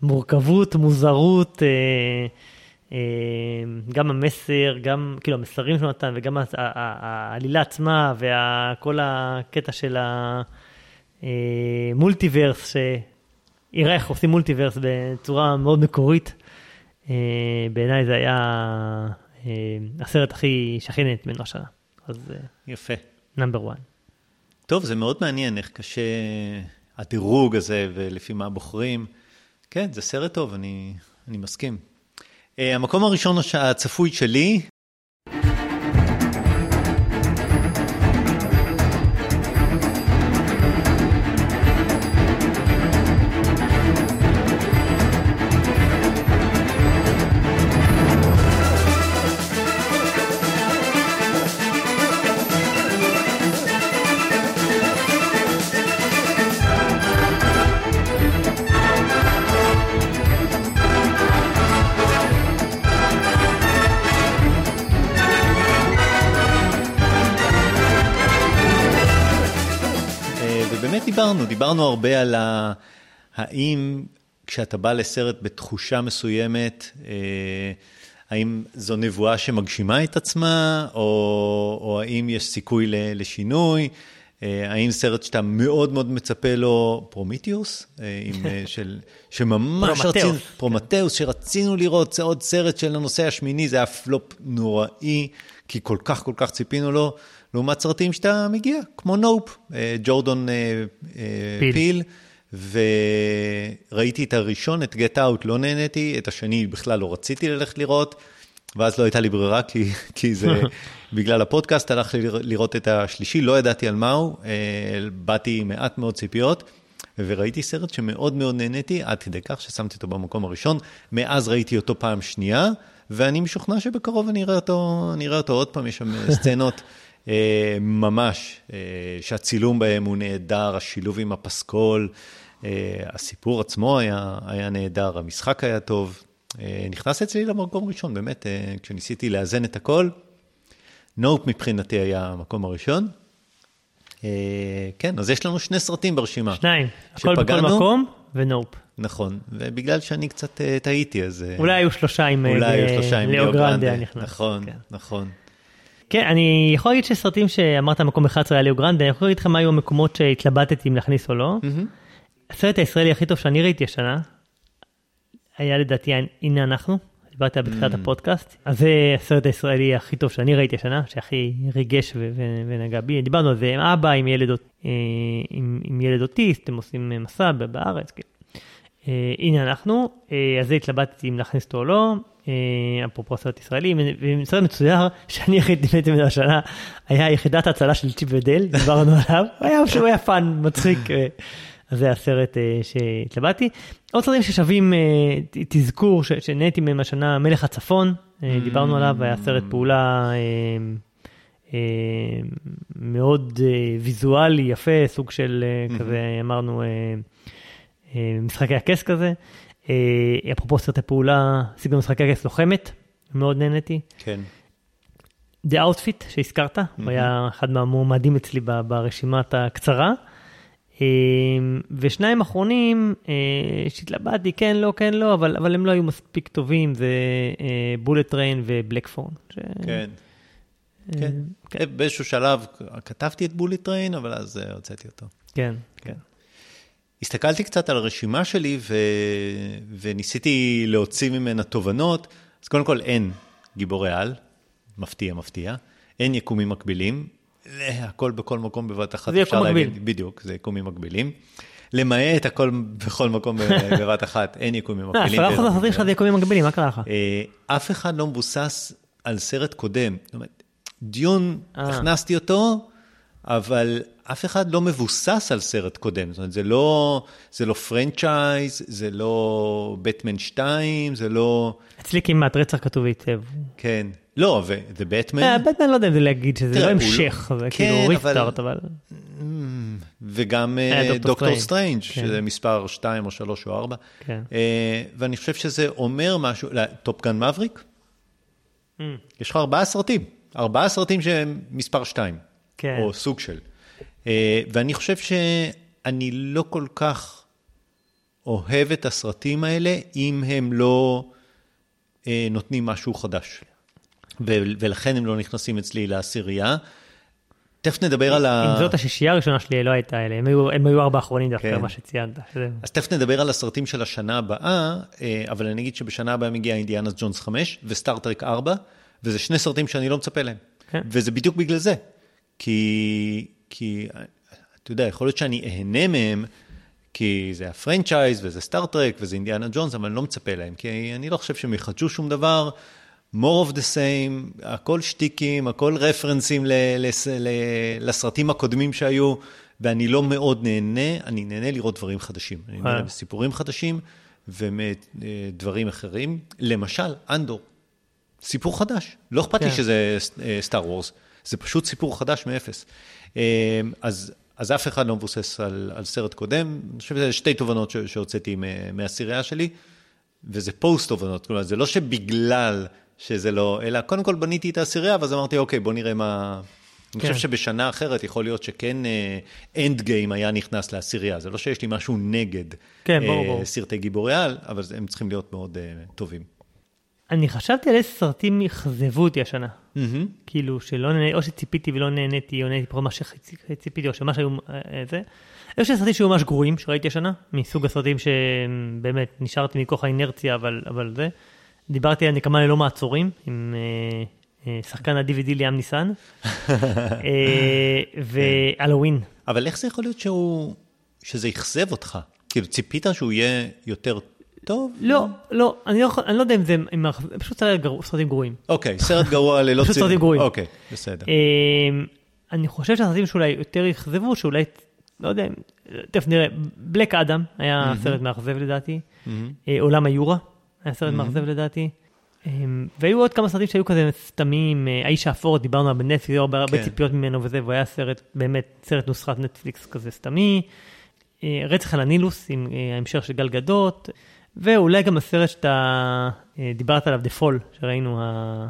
המורכבות, מוזרות, אה, אה, גם המסר, גם כאילו המסרים שהוא נתן, וגם העלילה עצמה, וכל הקטע של המולטיברס, שיראה איך עושים מולטיברס בצורה מאוד מקורית. אה, בעיניי זה היה אה, הסרט הכי, שהכי נהנית ממנו השנה. אז יפה. נאמבר 1. טוב, זה מאוד מעניין איך קשה הדירוג הזה ולפי מה בוחרים. כן, זה סרט טוב, אני, אני מסכים. Uh, המקום הראשון הצפוי שלי, דיברנו, הרבה על ה... האם כשאתה בא לסרט בתחושה מסוימת, אה, האם זו נבואה שמגשימה את עצמה, או, או האם יש סיכוי ל- לשינוי? אה, האם סרט שאתה מאוד מאוד מצפה לו, Prometheus, אה, עם, אה, של, שממש פרומטאוס. רצינו, פרומטאוס, שרצינו לראות, עוד סרט של הנוסע השמיני, זה היה פלופ נוראי, כי כל כך כל כך ציפינו לו, לעומת סרטים שאתה מגיע, כמו נופ, אה, ג'ורדון אה, אה, פיל. פיל, וראיתי את הראשון, את גט אאוט, לא נהניתי, את השני בכלל לא רציתי ללכת לראות, ואז לא הייתה לי ברירה, כי, כי זה בגלל הפודקאסט, הלכתי לרא- לראות את השלישי, לא ידעתי על מה הוא, באתי עם מעט מאוד ציפיות. וראיתי סרט שמאוד מאוד נהניתי, עד כדי כך ששמתי אותו במקום הראשון. מאז ראיתי אותו פעם שנייה, ואני משוכנע שבקרוב אני אראה אותו, אני אראה אותו עוד פעם, יש שם סצנות ממש, אה, שהצילום בהם הוא נהדר, השילוב עם הפסקול, אה, הסיפור עצמו היה, היה נהדר, המשחק היה טוב. אה, נכנס אצלי למקום ראשון, באמת, אה, כשניסיתי לאזן את הכל, נופ מבחינתי היה המקום הראשון. אה, כן, אז יש לנו שני סרטים ברשימה. שניים, הכל בכל. מקום ונופ. נכון, ובגלל שאני קצת אה, טעיתי, אז... אה, אולי היו שלושה עם, אה, ליאו גרנדה. נכנס, נכון, כן. נכון. כן, אני יכול להגיד שסרטים שאמרת מקום 11 היה ליאו גרנדה, אני יכול להגיד לך מה היו המקומות שהתלבטתי אם להכניס או לא. הסרט הישראלי הכי טוב שאני ראיתי השנה, היה לדעתי הנה אנחנו, דיברתי עליו בתחילת Mm. הפודקאסט, אז זה הסרט הישראלי הכי טוב שאני ראיתי השנה, שהכי ריגש ונגע בי, דיברנו על זה עם אבא, עם ילד, אה, אוטיסט, הם עושים אה, מסע בארץ, כן. אה, הנה אנחנו, אז זה התלבטתי אם להכניס אותו או לא, אפרופו סרט ישראלי, וסרט מצויר שאני הכי נהניתי ממנו השנה, היה יחידת ההצלה של צ'יפ ודל, דיברנו עליו, הוא היה, הוא היה fun, מצחיק, אה, אז זה הסרט אה, שהתלבטתי. עוד סרטים ששווים אה, תזכור, שנהניתי מהם השנה, מלך הצפון, אה, דיברנו עליו, היה סרט פעולה אה, אה, מאוד אה, ויזואלי, יפה, סוג של אה, כזה, אמרנו, אה, אה, משחקי הכס כזה. אה, אפרופו סרטי פעולה, סגנון משחקי הכס לוחמת, מאוד נהניתי. כן. The Outfit שהזכרת, הוא היה אחד מהמועמדים אצלי ברשימת הקצרה. אה, ושניים אחרונים אה, שהתלבטתי, כן, לא, כן, לא, אבל, אבל הם לא היו מספיק טובים, זה Bullet Train ו Black Phone. ש... כן. כן. כן. באיזשהו שלב כתבתי את Bullet Train, אבל אז הוצאתי אותו. כן. הסתכלתי קצת על הרשימה שלי ו... וניסיתי להוציא ממנה תובנות. אז קודם כל אין גיבורי על, מפתיע, מפתיע. אין יקומים מקבילים, אה, הכל בכל מקום בבת אחת. זה יקום מקביל. להגיד, בדיוק, זה יקומים מקבילים. למעט הכל בכל מקום בבת אחת, אין יקומים לא, מקבילים. עשרה אחוז מהסרטים שלך זה יקומים מקבילים, מה קרה לך? אה, אף אחד לא מבוסס על סרט קודם. זאת אומרת, דיון, אה. הכנסתי אותו, אבל אף אחד לא מבוסס על סרט קודם. זאת אומרת, זה לא, זה לא פרנצ'ייז, זה לא בטמן 2, זה לא... אצלי כמעט רצח כתוב היטב. כן. לא, וזה בטמן. אה, בטמן לא יודע אם זה להגיד שזה לא הוא המשך, זה כן, כאילו ריסטארט, אבל... וגם אה, אה, דוקטור סטרנג', כן. שזה מספר 2 או 3 או 4. כן. ואני חושב שזה אומר משהו, לא, Top Gun מבריק, Mm. יש לך ארבעה סרטים, ארבעה סרטים שהם מספר 2, כן. או סוג של. אה, ואני חושב שאני לא כל כך אוהב את הסרטים האלה, אם הם לא אה, נותנים משהו חדש. ו- ולכן הם לא נכנסים אצלי לעשירייה. תכף נדבר על ה... אם זאת השישייה הראשונה שלי, לא הייתה אלה, הם היו- הם היו ארבע האחרונים דווקא, כן. מה שציינת. אז תכף נדבר על הסרטים של השנה הבאה, אה, אבל אני אגיד שבשנה הבאה מגיע אינדיאנה ג'ונס 5 ו Star Trek 4, וזה שני סרטים שאני לא מצפה להם. כן. וזה בדיוק בגלל זה. כי, כי, אתה יודע, יכול להיות שאני אהנה מהם, כי זה ה franchise וזה Star Trek וזה אינדיאנה ג'ונס, אבל אני לא מצפה להם, כי אני לא חושב שהם יחדשו שום דבר. more of the same, הכל שטיקים, הכל רפרנסים ל- לס- ל- לסרטים הקודמים שהיו, ואני לא מאוד נהנה, אני נהנה לראות דברים חדשים. אני נהנה אה. בסיפורים חדשים ומדברים אחרים. למשל, אנדור, סיפור חדש. לא אכפת לי כן. שזה סטאר וורס, זה פשוט סיפור חדש מאפס. אה, אז, אז אף אחד לא מבוסס על, על סרט קודם. אני חושב שזה שתי תובנות ש- שהוצאתי מה- מהעשירייה שלי, וזה פוסט תובנות. כלומר, זה לא שבגלל שזה לא, אלא קודם כל בניתי את העשירייה, ואז אמרתי, אוקיי, בוא נראה מה... אני כן. חושב שבשנה אחרת יכול להיות שכן Endgame היה נכנס לעשירייה. זה לא שיש לי משהו נגד כן, ברור, אה, ברור. סרטי גיבורי על, אבל הם צריכים להיות מאוד אה, טובים. אני חשבתי על איזה סרטים אכזבו אותי השנה. מהמם. כאילו, שלא נהניתי, או שציפיתי ולא נהניתי, או נהניתי פחות ממה שציפיתי, או שמה שהיו, אה, אה, זה. יש לי סרטים שהיו ממש גרועים שראיתי השנה, מסוג הסרטים שבאמת נשארתי מכוח האינרציה, אבל, אבל זה. דיברתי על נקמה ללא מעצורים, עם אה, אה, שחקן ה-DVD ליאם ניסן, אה, והלואוין. אבל איך זה יכול להיות שהוא, שזה אכזב אותך? כאילו, ציפית שהוא יהיה יותר טוב? לא, לא, אני לא, יכול- אני לא יודע אם זה, אם פשוט סרט גרוע- סרטים גרועים. אוקיי, סרט גרוע ללא פשוט ציפ- סרטים גרועים. אוקיי, בסדר. אמ, אני חושב שהסרטים שאולי יותר אכזבו, שאולי, לא יודע, תכף נראה, בלק אדם היה. סרט מאכזב לדעתי. אה, עולם היורה היה סרט. מאכזב לדעתי, אמ, והיו עוד כמה סרטים שהיו כזה סתמים, אה, האיש האפור, דיברנו על בנטפליקס, היו הרבה כן. ציפיות ממנו וזה, והוא היה סרט, באמת, סרט נוסחת נטפליקס כזה סתמי, אה, רצח על הנילוס עם ההמשך של גל גדות, ואולי גם הסרט שאתה אה, דיברת עליו, The Fall, שראינו, ה-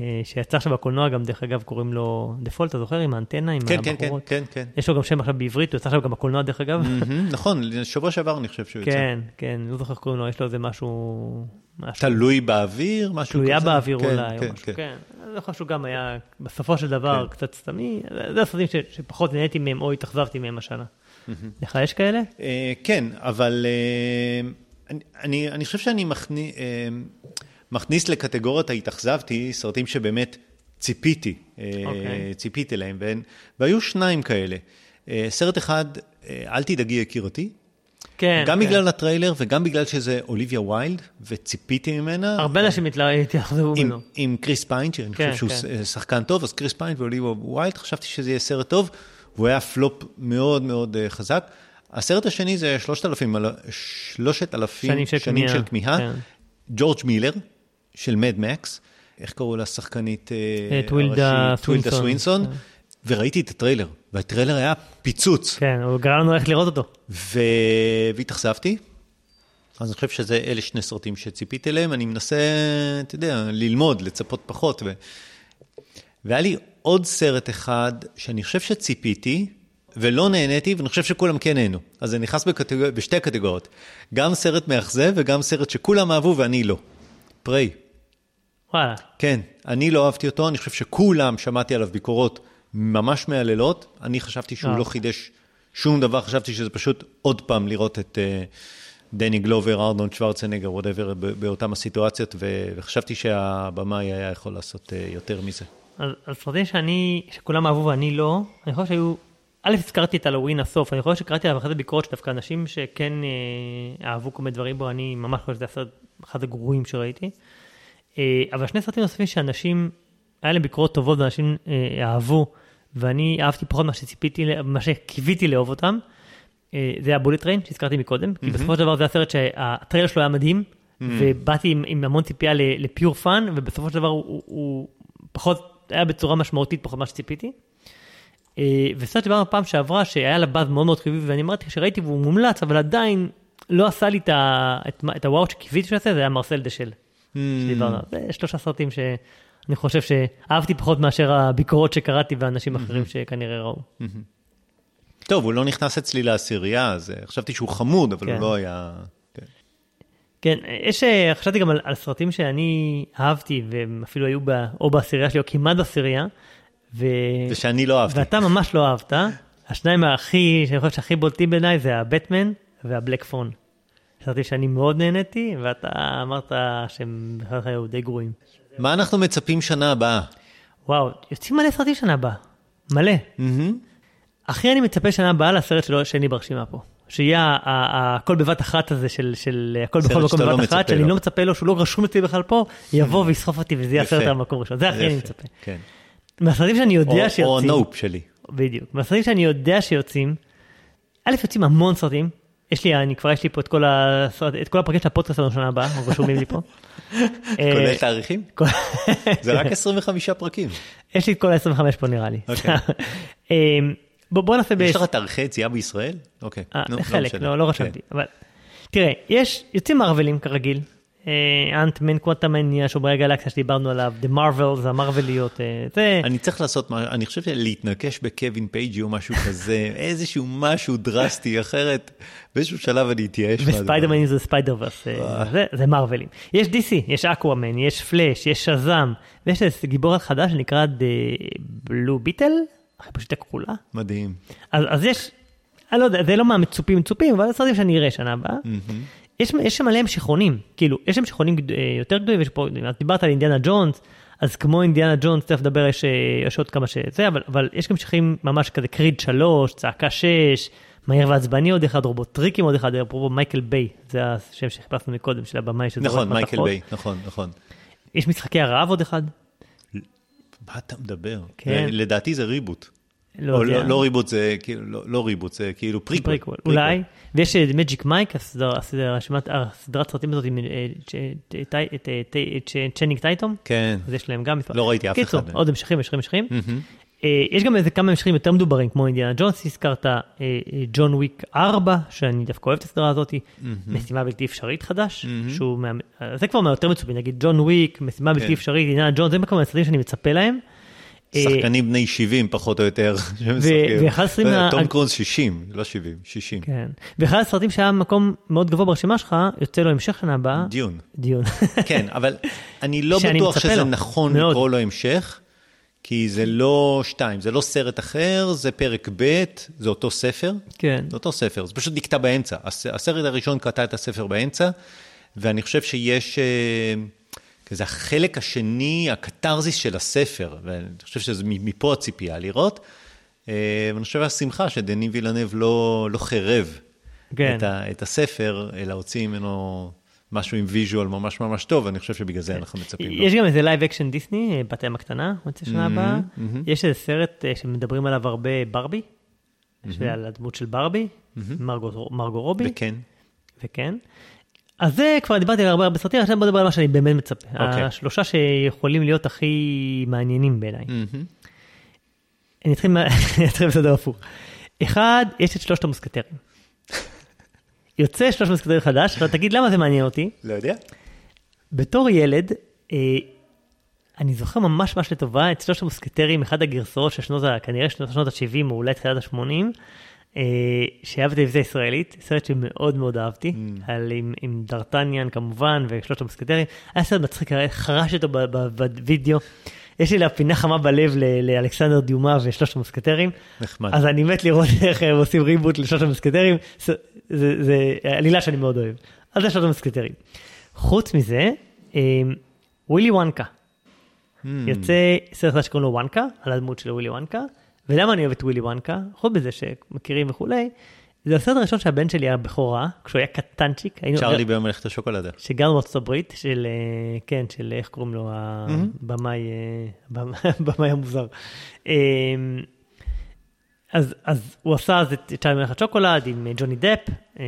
אה, שיצא עכשיו בקולנוע, גם דרך אגב קוראים לו The Fall, אתה זוכר? עם האנטנה, עם כן, כן, הבחורות. כן, כן. יש לו גם שם עכשיו בעברית, הוא יצא עכשיו גם בקולנוע דרך אגב. נכון, שבוע שעבר אני חושב שהוא יצא. כן, כן, לא זוכר איך קוראים לו, יש לו איזה משהו... משהו- תלוי באוויר, משהו כזה? תלויה באוויר כן, אולי, או כן, משהו, כן. כן. אני זוכר שהוא גם היה בסופו של דבר כן. קצת סתמי, זה הסרטים שפחות נהניתי מהם או התאכזבתי מהם השנה. לך יש כאלה? אה, כן, אבל אה, אני- אני חושב שאני מכני- אה, מכניס לקטגוריית ההתאכזבתי סרטים שבאמת ציפיתי, אה, אוקיי. ציפיתי להם, והן- והיו שניים כאלה. אה, סרט אחד, אה, אל תדאגי יקירתי, כן. גם כן. בגלל הטריילר וגם בגלל שזה אוליביה ויילד, וציפיתי ממנה. הרבה אנשים התאכזבו עם, ממנו. עם כריס פיין, שאני כן, חושב שהוא כן. שחקן טוב, אז כריס פיין ואוליביה ויילד, חשבתי שזה יהיה סרט טוב, והוא היה פלופ מאוד מאוד חזק. הסרט השני זה 3,000, על- 3,000 שנים של שנים כמיהה, של כמיהה. כן. ג'ורג' מילר, של מד מקס, איך קראו לה שחקנית אה, אה, טילדה. סווינטון, כן. וראיתי את הטריילר, והטריילר היה פיצוץ. כן, הוא גרם לנו ללכת לראות אותו. ו... והתאכזבתי. אז אני חושב שזה אלה שני סרטים שציפיתי אליהם, אני מנסה, אתה יודע, ללמוד, לצפות פחות. ו... והיה לי עוד סרט אחד שאני חושב שציפיתי, ולא נהניתי, ואני חושב שכולם כן נהנו. אז זה נכנס בקטגור... בשתי קטגוריות. גם סרט מאכזב וגם סרט שכולם אהבו ואני לא. Prey. וואלה. כן, אני לא אהבתי אותו, אני חושב שכולם, שמעתי עליו ביקורות ממש מהללות. אני חשבתי שהוא אה. לא חידש שום דבר, חשבתי שזה פשוט עוד פעם לראות את אה, דני גלובר, ארנולד שוורצנגר, whatever, באותן הסיטואציות, ו- וחשבתי שהבמאי היה יכול לעשות אה, יותר מזה. אז אז סרטים שאני, שכולם אהבו ואני לא, אני חושב שהיו, א', הזכרתי את הלואוין הסוף, אני חושב שקראתי עליו אחרי זה ביקורת שדווקא אנשים שכן אה, אהבו כל מיני דברים בו, אני ממש חושב שזה הסרט, אחד הגרועים שראיתי. אה, אבל שני סרטים נוספים שאנשים, היה להם ביקורות טובות ואנשים אה, אהבו, ואני אהבתי פחות ממה שציפיתי, ממה שקיוויתי לאהוב אותם. אה, זה היה Bullet Train שהזכרתי מקודם, כי מהמם. בסופו של דבר זה הסרט שהטריילר שלו היה מדהים, Mm. ובאתי עם, עם המון ציפייה ל pure fun, ובסופו של דבר הוא, הוא, הוא פחות, היה בצורה משמעותית פחות ממה שציפיתי. אה, וסרט שדיברנו פעם שעברה, שהיה לה באז מאוד מאוד חיובי, ואני אמרתי שראיתי והוא מומלץ, אבל עדיין לא עשה לי את, ה, את, את הוואו שקיוויתי שהוא יעשה, זה היה מרסל דשל. Mm. שדיברנו עליו. זה שלושה סרטים שאני חושב שאהבתי פחות מאשר הביקורות שקראתי ואנשים אחרים שכנראה ראו. טוב, הוא לא נכנס אצלי לעשירייה, אז אה, חשבתי שהוא חמוד, אבל כן. הוא לא היה... כן. כן, יש, אה, חשבתי גם על, על סרטים שאני אהבתי, והם אפילו היו ב, או בעשירייה שלי, או כמעט בעשירייה. ו... ושאני לא אהבתי. ואתה ממש לא אהבת. השניים הכי, שאני חושב שהכי בולטים בעיניי, זה הבטמן והבלק פון. סרטים שאני מאוד נהניתי, ואתה אמרת שהם בכלל היו די גרועים. מה אנחנו מצפים שנה הבאה? וואו, יוצאים מלא סרטים שנה הבאה. מלא. הכי אני מצפה שנה הבאה לסרט שלו, שני ברשימה פה. שיהיה הכל בבת אחת הזה של, של הכל בכל מקום לא בבת אחת, מצפה שאני. לא מצפה לו, שהוא לא רשום אצלי בכלל פה, יבוא ויסחוף אותי וזה יהיה. הסרט המקום ראשון. זה הכי אני מצפה. כן. מהסרטים שאני יודע או- שיוצאים. או נופ שלי. בדיוק. מהסרטים שאני יודע שיוצאים, א', יוצאים המון סרטים. יש לי, אני כבר יש לי פה את כל, הסרט, את כל הפרקים של הפודקאסט שלנו שנה הבאה, הם רשומים לי פה. כולל אה, תאריכים? זה רק 25 פרקים. יש לי את כל ה-25 פה נראה לי. אוקיי. אה, בוא נעשה... יש לך תאריכי יציאה בישראל? אוקיי. אה, נו, חלק. לא, לא כן. רשמתי. אבל תראה, יש, יוצאים מרווילים כרגיל. אה, Ant-Man, Quantumania, שומרי הגלקסיה שדיברנו עליו, The Marvels, המרווליות, אה, זה... אני צריך לעשות אני חושב שלהתנקש בקווין פייג'י או משהו כזה, איזשהו משהו דרסטי, אחרת באיזשהו שלב אני אתייאש. וספיידרמנים זה Spider-Verse, אה, זה- מרווילים. יש DC, יש Aquaman, יש פלאש, יש Shazam, ויש איזה גיבור חדש שנקרא Blue Beetle, החיפושית הכחולה. מדהים. אז אז יש, אני לא יודע, זה לא מהמצופים מצופים, אבל זה סרטים שאני אראה שנה הבאה. יש יש שם עליהם שיכרונים, כאילו, יש שם שיכרונים גד- אה, יותר גדולים, יש פה, דיברת על אינדיאנה ג'ונס, אז כמו אינדיאנה ג'ונס, תכף נדבר, יש, אה, יש עוד כמה שזה, אבל, אבל יש גם שיכרים ממש כזה Creed 3, צעקה 6, מהיר ועצבני עוד אחד, רובוטריקים עוד אחד, אפרופו מייקל ביי, זה השם שחיפשנו מקודם, של הבמאי שזורק נכון, מייקל מתכות. ביי, נכון, נכון. יש משחקי הרעב עוד אחד. מה אתה מדבר? כן. לדעתי זה reboot. לא יודע. לא לא reboot זה כאילו, לא- לא reboot, זה כאילו prequel. prequel, אולי, ויש Magic Mike, הסדרת סרטים הזאת עם צ'נינג טייטום, כן. אז יש להם גם מספר. לא ראיתי אף קיצור, אחד מהם. עוד המשכים, המשכים, המשכים. אה, יש גם איזה כמה המשכים יותר מדוברים, כמו אינדיאנה ג'ונס, הזכרת, ג'ון וויק 4, שאני דווקא אוהב את הסדרה הזאת. משימה בלתי אפשרית חדש. שהוא, מה- אה, זה כבר מהיותר מצופים, נגיד ג'ון וויק, משימה בלתי כן. אפשרית, אינדיאנה ג'ונס, זה כבר מהסרטים שאני מצפה להם. אה, שחקנים בני 70 פחות או יותר. שמשחקים. ואחד הסרטים אה, תום קרוז 60, לא 70, 60. כן. ואחד הסרטים שהיה מקום מאוד גבוה ברשימה שלך, יוצא לו המשך שנה הבאה. דיון. דיון. כן, אבל אני לא בטוח שזה. נכון. לקרוא לו המשך, כי זה לא שתיים, זה לא סרט אחר, זה פרק ב', זה אותו ספר. כן. זה אותו ספר, זה פשוט נקטע באמצע. הס- הסרט הראשון קטע את הספר באמצע, ואני חושב שיש... אה, כזה החלק השני, הקתרזיס של הספר, ואני חושב שזה מפה הציפייה לראות. אה, ואני חושב השמחה שדני וילנב לא, לא חירב כן. את, ה, את הספר, אלא הוציא ממנו משהו עם visual ממש ממש טוב, ואני חושב שבגלל זה אנחנו מצפים לו. יש גם איזה live action דיסני, אה, בת הים הקטנה, יוצא שנה מהמם, הבאה. מהמם. יש איזה סרט אה, שמדברים עליו הרבה, ברבי, מהמם. שעל הדמות של ברבי, מהמם. מרגו מרגו רובי. וכן. וכן. אז זה כבר דיברתי על הרבה הרבה סרטים, עכשיו בוא נדבר על מה שאני באמת מצפה. אוקיי. השלושה שיכולים להיות הכי מעניינים בעיניי. מהמם. אני אתחיל מה- אני אתחיל בסדר הפוך. אחד, יש את שלושת המוסקטרים. יוצא שלושת המוסקטרים חדש, עכשיו תגיד למה זה מעניין אותי. לא יודע. בתור ילד, אה, אני זוכר ממש ממש לטובה את שלושת המוסקטרים, אחד הגרסאות של שנות, ה- כנראה שנות ה-70 או אולי תחילת ה-80, אה, שהיה בטלוויזיה ישראלית, סרט שמאוד מאוד אהבתי, על, עם, עם דרטניאן כמובן, ושלושת המוסקטרים. היה סרט מצחיק, חרש אותו בווידאו. יש לי לה פינה חמה בלב לאלכסנדר דיומה ושלושת המוסקטרים. נחמד. אז אני מת לראות איך הם עושים ריבוט לשלושת המוסקטרים, זה, זה, זה עלילה שאני מאוד אוהב. אז זה שלושת המוסקטרים. חוץ מזה, אה, ווילי וונקה. יוצא סרט שקוראים לו וואנקה, על הדמות של ווילי וואנקה, ולמה אני אוהב את ווילי וואנקה, חוץ מזה שמכירים וכולי, זה הסרט הראשון שהבן שלי היה בכורה, כשהוא היה קטנצ'יק. צ'ארלי במלאכת השוקולדה. שגרנו בארצות הברית, של, אה, כן, של איך קוראים לו, הבמאי, אה, הבמאי- הבמאי המוזר. אה, אז, אז הוא עשה אז את צ'ארלי מלאכת שוקולד עם אה, ג'וני דפ. אה,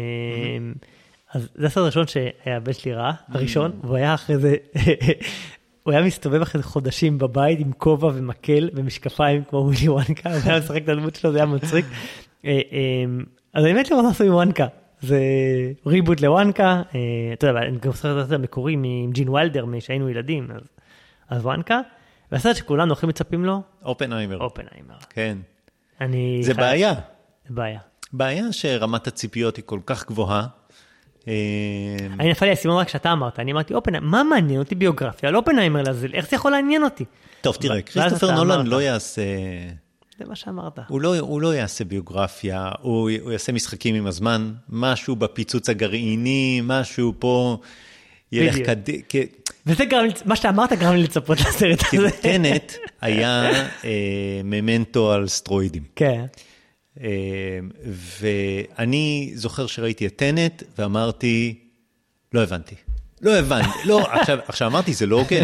אז זה הסרט הראשון שהבן שלי ראה, הראשון, והוא היה אחרי זה, הוא היה מסתובב אחרי חודשים בבית עם כובע ומקל ומשקפיים כמו ווילי וואנקה, הוא היה משחק את הדמות שלו, זה היה מצחיק. אה, אה, אז אני מת לראות מה עשו עם וואנקה. זה ריבוט לוואנקה, אה, אתה יודע, אני גם זוכר את המקורי עם ג'ין ויילדר, משהיינו ילדים, אז, וואנקה. והסרט שכולנו הכי מצפים לו, אופנהיימר. אופנהיימר. כן. אני... זה בעיה. זה בעיה. בעיה שרמת הציפיות היא כל כך גבוהה. אה, אני נפל לי האסימון רק כשאתה אמרת, אני אמרתי אופנהיימר, מה מעניין אותי ביוגרפיה על אופנהיימר לזה, איך זה יכול לעניין אותי? טוב, תראה, כריסטופר נולן. לא יעשה... זה מה שאמרת. הוא לא, הוא לא יעשה ביוגרפיה, הוא, הוא יעשה משחקים עם הזמן, משהו בפיצוץ הגרעיני, משהו פה ילך. קדימה. וזה גרם מה שאמרת גרם לי לצפות לסרט הזה. טנט היה אה, ממנטו על סטרואידים. כן. אה, ואני זוכר שראיתי את טנט ואמרתי, לא הבנתי. לא הבנתי. לא, עכשיו, עכשיו אמרתי, זה לא הוגן.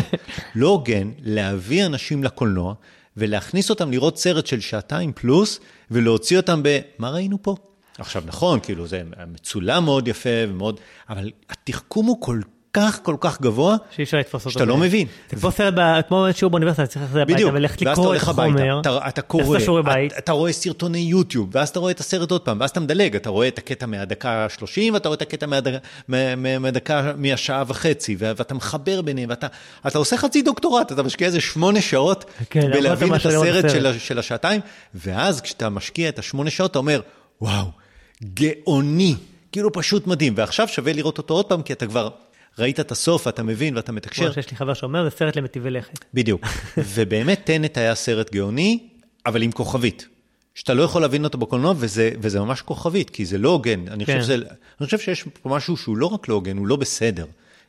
לא הוגן להביא אנשים לקולנוע ולהכניס אותם לראות סרט של שעתיים פלוס ולהוציא אותם ב... מה ראינו פה? עכשיו, נכון, כאילו, זה מצולם מאוד יפה ומאוד... אבל התחכום הוא כל כך כל כך גבוה, שאי אפשר לתפוס אותו. שאתה לא מבין. זה כמו סרט, כמו שיעור באוניברסיטה, צריך ללכת הביתה וללכת לקרוא את החומר. אתה, אתה קורא. אתה, אתה רואה סרטוני יוטיוב, ואז אתה רואה את הסרט עוד פעם, ואז אתה מדלג, אתה רואה את הקטע מהדקה ה-30, ואתה רואה את הקטע מהדקה, מה- מה- מהדקה, מהשעה וחצי, ואתה מחבר ביניהם, ואתה אתה עושה חצי דוקטורט, אתה משקיע איזה שמונה שעות כן, בלהבין את הסרט של השעתיים, ואז כשאתה משקיע את השמונה שעות, אתה אומר, וואו, גאוני, כאילו פשוט מדהים, ועכשיו שווה לראות אותו עוד פעם, כי אתה כבר ראית את הסוף, ואתה מבין, ואתה מתקשר. כמו שיש לי חבר שאומר, זה סרט למטיבי לכת. בדיוק. ובאמת Tenet היה סרט גאוני, אבל עם כוכבית. שאתה לא יכול להבין אותו בקולנוע, וזה, וזה ממש כוכבית, כי זה לא הוגן. אני, כן. חושב שזה, אני חושב שיש פה משהו שהוא לא רק לא הוגן, הוא לא בסדר.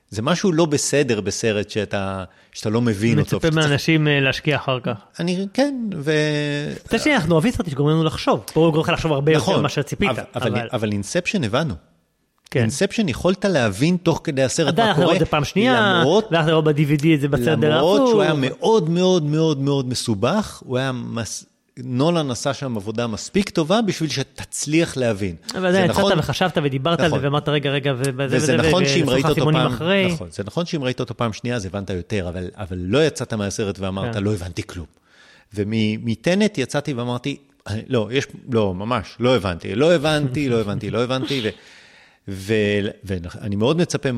זה משהו לא בסדר בסרט שאתה, שאתה לא מבין אותו. מצפה שאתה צריך- מאנשים אה, להשקיע אחר כך. אני, כן, ו... מצד שני, אנחנו אוהבים סרטים שגורמים לנו לחשוב. פה הוא גורם לך לחשוב הרבה יותר נכון, ממה שציפית. אבל- אבל- אבל Inception הבנו. כן. Inception יכולת להבין תוך כדי הסרט עדיין מה קורה, את זה פעם שנייה, למרות והלכת לראות ב-DVD את זה בסדר למרות. שהוא היה מאוד מאוד מאוד מאוד מסובך, הוא היה, מס... נולן עשה שם עבודה מספיק טובה בשביל שתצליח להבין. אבל עדיין, זה יצאת נכון- וחשבת ודיברת על זה נכון. ואמרת רגע רגע וזה וזה נכון שאם ראית אותו פעם, אחרי. נכון, זה נכון שאם ראית אותו פעם שנייה אז הבנת יותר, אבל, אבל לא יצאת מהסרט ואמרת, כן. לא הבנתי כלום. ומטנט יצאתי ואמרתי, "אני- לא, יש, לא, ממש, לא הבנתי, לא הבנתי, לא הבנתי, לא הבנתי, ו, ו, ואני מאוד מצפה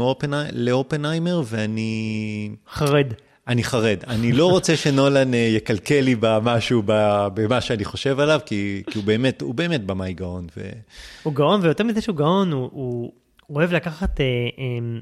לאופנהיימר, ואני... חרד. אני חרד. אני לא רוצה שנולן אה, יקלקל לי במשהו, במה שאני חושב עליו, כי, כי הוא באמת, הוא באמת במאי גאון. ו... הוא גאון, ויותר מזה שהוא גאון, הוא, הוא, הוא אוהב לקחת אה, אה,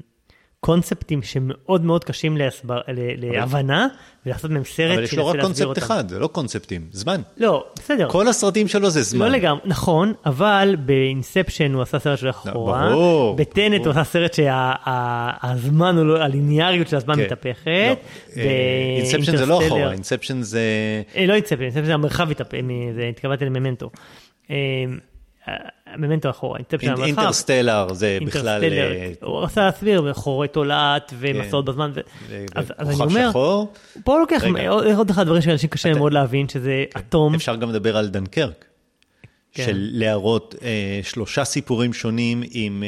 קונספטים שמאוד מאוד קשים להסבר, להבנה, ולעשות מהם סרט אבל יש לו רק קונספט. אחד, זה לא קונספטים, זמן. לא, בסדר. כל הסרטים שלו זה זמן. לא לגמרי, נכון, אבל באינספשן הוא עשה סרט של אחורה, ברור, בטנט. הוא עשה סרט שהזמן, הוא לא- הליניאריות של הזמן כן. מתהפכת, Inception זה לא אחורה, Inception זה... אה, לא Inception, Inception זה המרחב התהפך, התכוונתי ל Memento. אה, Memento אחורה, Inception אינ- המרחב. Interstellar זה בכלל... אה, הוא רצה להסביר, חורי תולעת ומסעות בזמן, ו- אז אני אומר. פה לוקח. עוד אחד הדברים שאנשים קשה מאוד להבין, שזה אטום. אפשר גם לדבר על דנקרק. כן. של להראות אה, שלושה סיפורים שונים עם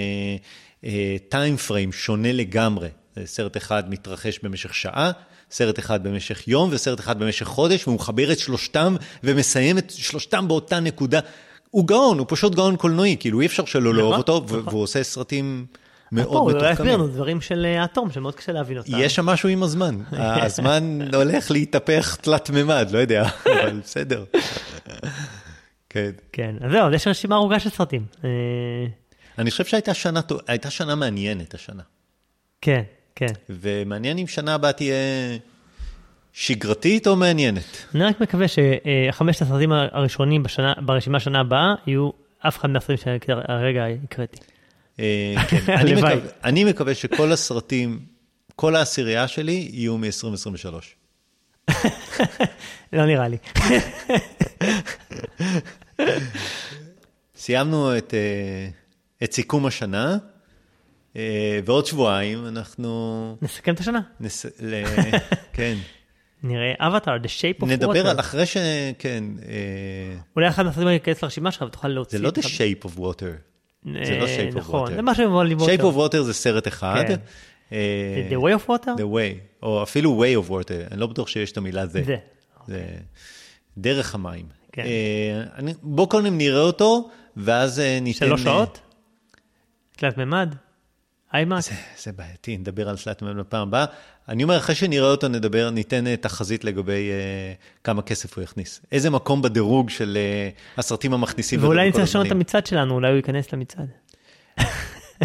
טיים פריים שונה לגמרי. סרט אחד מתרחש במשך שעה, סרט אחד במשך יום וסרט אחד במשך חודש, והוא מחבר את שלושתם ומסיים את שלושתם באותה נקודה. הוא גאון, הוא פשוט גאון קולנועי, כאילו אי אפשר שלא לאהוב אותו, ו- והוא עושה סרטים מאוד הוא לא יסביר לנו מתוחכמים. דברים של אה, אטום, שמאוד קשה להבין אותם. יש שם משהו עם הזמן, הזמן הולך להתהפך תלת מימד, לא יודע, אבל בסדר. כן. כן, אז זהו, יש רשימה ארוכה של סרטים. אה, אני חושב שהייתה שנה, הייתה שנה מעניינת השנה. כן, כן. ומעניין אם שנה הבאה תהיה שגרתית או מעניינת. אני רק מקווה שחמשת הסרטים הראשונים בשנה- ברשימה שנה הבאה יהיו אף אחד מהסרטים שהרגע הקראתי. אה, כן. אני. מקווה, אני מקווה שכל הסרטים, כל העשירייה שלי יהיו מ-2023. לא נראה לי. סיימנו את, אה, את סיכום השנה, אה, ועוד שבועיים אנחנו... נסכם את השנה. נס... ל... כן. נראה אבטאר, The Shape of Water. נדבר על אחרי ש... כן. אה, אולי אחד מהסרטים האלה ייכנס לרשימה שלך ותוכל להוציא. זה לא The Shape of Water. זה לא Shape of Water. נכון, זה משהו עם ווללי Shape of Water זה סרט אחד. כן. The Way of Water? The Way, או אפילו Way of Water, אני לא בטוח שיש את המילה זה. זה. זה דרך המים. כן. אני, בוא קודם נראה אותו, ואז ניתן... שלוש שעות? תלת מימד? איימאק? זה, זה בעייתי, נדבר על תלת מימד בפעם הבאה. אני אומר, אחרי שנראה אותו נדבר, ניתן תחזית לגבי uh, כמה כסף הוא יכניס. איזה מקום בדירוג של uh, הסרטים המכניסים. ואולי נצטרך לשנות את המצעד שלנו, אולי הוא ייכנס למצעד.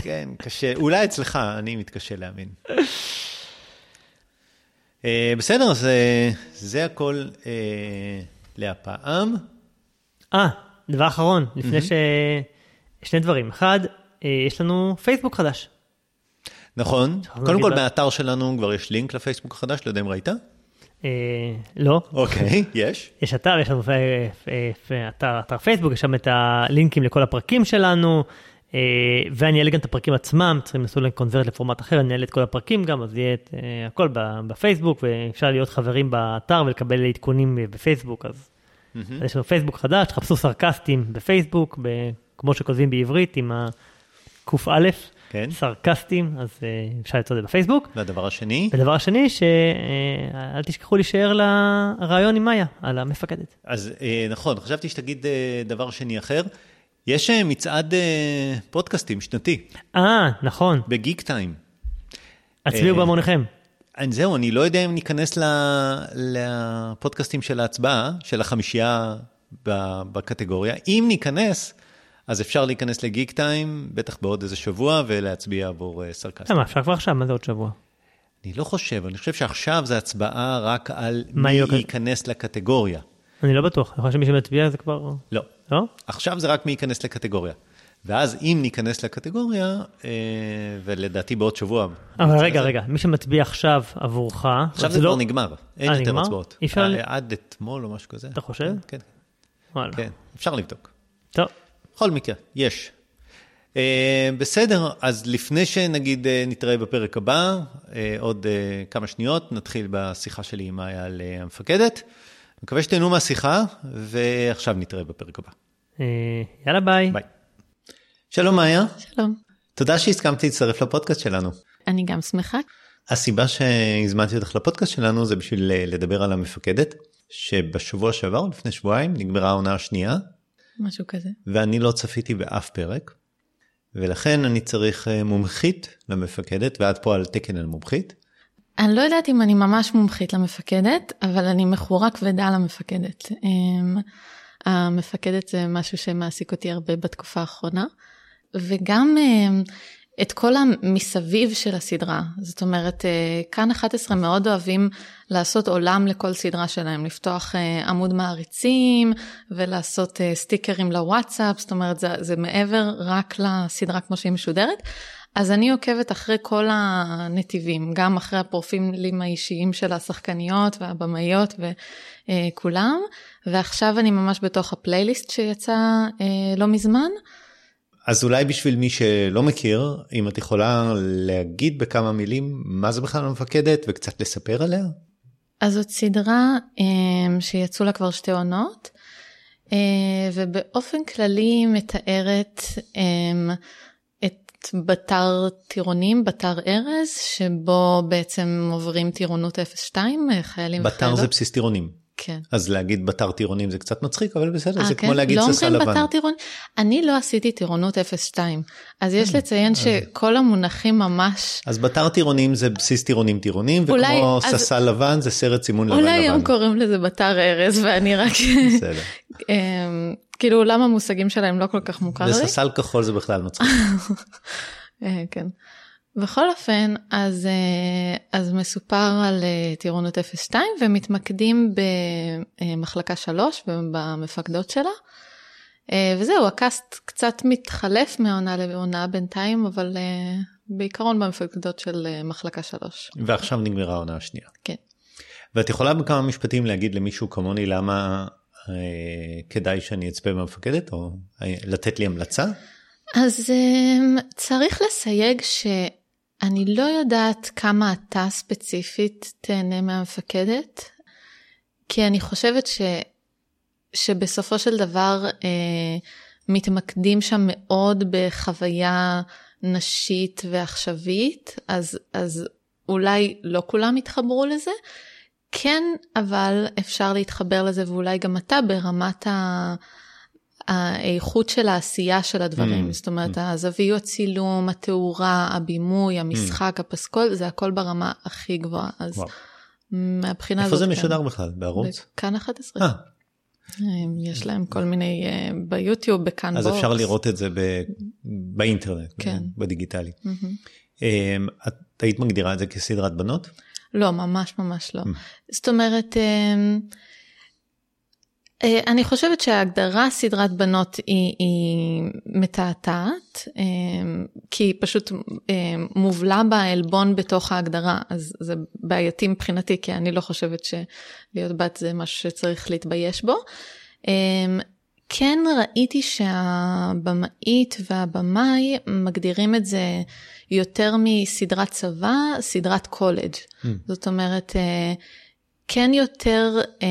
כן, קשה. אולי אצלך, אני מתקשה להאמין. uh, בסדר, uh, זה הכל uh, להפעם. אה, דבר אחרון, לפני ש... שני דברים. אחד, יש לנו פייסבוק חדש. נכון, קודם כל באתר שלנו כבר יש לינק לפייסבוק החדש, לא יודע אם ראית? לא. אוקיי, יש. יש אתר, יש לנו אתר פייסבוק, יש שם את הלינקים לכל הפרקים שלנו, ואני אעלה גם את הפרקים עצמם, צריכים לנסות לקונברט לפורמט אחר, אני אעלה את כל הפרקים גם, אז יהיה את הכל בפייסבוק, ואפשר להיות חברים באתר ולקבל עדכונים בפייסבוק, אז יש לנו פייסבוק חדש, תחפשו סרקסטים בפייסבוק, כמו שכותבים בעברית עם הק"א. כן. סרקסטים, אז uh, אפשר למצוא את זה בפייסבוק. והדבר השני? והדבר השני, שאל uh, תשכחו להישאר לרעיון עם מאיה, על המפקדת. אז uh, נכון, חשבתי שתגיד דבר שני אחר. יש מצעד פודקאסטים שנתי. אה, נכון. בגיק טיים. הצביעו בהמוניכם. זהו, אני לא יודע אם ניכנס לפודקאסטים של ההצבעה, של החמישייה בקטגוריה. אם ניכנס, אז אפשר להיכנס לגיק טיים, בטח בעוד איזה שבוע, ולהצביע עבור סרקסטים. למה, אפשר כבר עכשיו, מה זה עוד שבוע? אני לא חושב, אני חושב שעכשיו זה הצבעה רק על מי ייכנס לקטגוריה. אני לא בטוח, אני חושב שמי שמצביע זה כבר... לא. לא? עכשיו זה רק מי ייכנס לקטגוריה. ואז אם ניכנס לקטגוריה, ולדעתי בעוד שבוע... אבל רגע, רגע, מי שמצביע עכשיו עבורך... עכשיו זה כבר נגמר, אין יותר הצבעות. עד אתמול או משהו כזה. אתה חושב? כן. וואלה. כן, אפשר לבדוק. טוב. בכל מקרה, יש. Uh, בסדר, אז לפני שנגיד uh, נתראה בפרק הבא, uh, עוד uh, כמה שניות, נתחיל בשיחה שלי עם מאיה על uh, המפקדת. מקווה שתהנו מהשיחה, ועכשיו נתראה בפרק הבא. Uh, יאללה ביי. ביי. שלום מאיה. שלום. תודה שהסכמתי להצטרף לפודקאסט שלנו. אני גם שמחה. הסיבה שהזמנתי אותך לפודקאסט שלנו זה בשביל לדבר על המפקדת, שבשבוע שעבר, לפני שבועיים, נגמרה העונה השנייה. משהו כזה. ואני לא צפיתי באף פרק, ולכן אני צריך מומחית למפקדת, ואת פה על תקן על מומחית. אני לא יודעת אם אני ממש מומחית למפקדת, אבל אני מכורה כבדה למפקדת. המפקדת זה משהו שמעסיק אותי הרבה בתקופה האחרונה, וגם את כל המסביב של הסדרה. זאת אומרת, כאן 11 מאוד אוהבים לעשות עולם לכל סדרה שלהם, לפתוח עמוד מעריצים ולעשות סטיקרים לוואטסאפ, זאת אומרת, זה, זה מעבר רק לסדרה כמו שהיא משודרת. אז אני עוקבת אחרי כל הנתיבים, גם אחרי הפרופילים האישיים של השחקניות והבמאיות וכולם, ועכשיו אני ממש בתוך הפלייליסט שיצא לא מזמן. אז אולי בשביל מי שלא מכיר, אם את יכולה להגיד בכמה מילים מה זה בכלל המפקדת וקצת לספר עליה? אז זאת סדרה שיצאו לה כבר שתי עונות, ובאופן כללי מתארת את בתר טירונים, בתר ארז, שבו בעצם עוברים טירונות 0-2, חיילים וחיילות. בתר זה בסיס טירונים. כן. אז להגיד בתר טירונים זה קצת מצחיק, אבל בסדר, 아, זה כן? כמו להגיד לא ססה לבן. לא אומרים בתר טירון, אני לא עשיתי טירונות 0-2, אז יש לציין שכל המונחים ממש... אז בתר טירונים זה בסיס טירונים טירונים, וכמו אולי, ססה אז... לבן זה סרט סימון לבן לבן. אולי הם קוראים לזה בתר ארז ואני רק... בסדר. כאילו עולם המושגים שלהם לא כל כך מוכר לי. וססל כחול זה בכלל מצחיק. כן. בכל אופן, אז, אז מסופר על טירונות 0-2 ומתמקדים במחלקה 3 ובמפקדות שלה. וזהו, הקאסט קצת מתחלף מעונה לעונה בינתיים, אבל בעיקרון במפקדות של מחלקה 3. ועכשיו נגמרה העונה השנייה. כן. ואת יכולה בכמה משפטים להגיד למישהו כמוני למה אה, כדאי שאני אצפה במפקדת, או אה, לתת לי המלצה? אז אה, צריך לסייג שאני לא יודעת כמה אתה ספציפית תהנה מהמפקדת, כי אני חושבת ש, שבסופו של דבר אה, מתמקדים שם מאוד בחוויה נשית ועכשווית, אז, אז אולי לא כולם יתחברו לזה. כן, אבל אפשר להתחבר לזה, ואולי גם אתה ברמת ה... האיכות של העשייה של הדברים, mm, זאת אומרת, mm. הזוויות צילום, התאורה, הבימוי, המשחק, mm. הפסקול, זה הכל ברמה הכי גבוהה. אז וואו. מהבחינה הזאת... איפה זה משודר כן. בכלל? בערוץ? בכאן 11. אה. יש להם כל מיני, אה, ביוטיוב, בכאן בוקס. אז אפשר לראות את זה ב... באינטרנט, כן. בדיגיטלי. Mm-hmm. את היית מגדירה את זה כסדרת בנות? לא, ממש ממש לא. Mm. זאת אומרת, אה, אני חושבת שההגדרה סדרת בנות היא, היא מתעתעת, אמ, כי היא פשוט אמ, מובלע בה עלבון בתוך ההגדרה, אז זה בעייתי מבחינתי, כי אני לא חושבת שלהיות בת זה משהו שצריך להתבייש בו. כן ראיתי שהבמאית והבמאי מגדירים את זה יותר מסדרת צבא, סדרת קולג'. Mm. זאת אומרת, אה, כן יותר אה,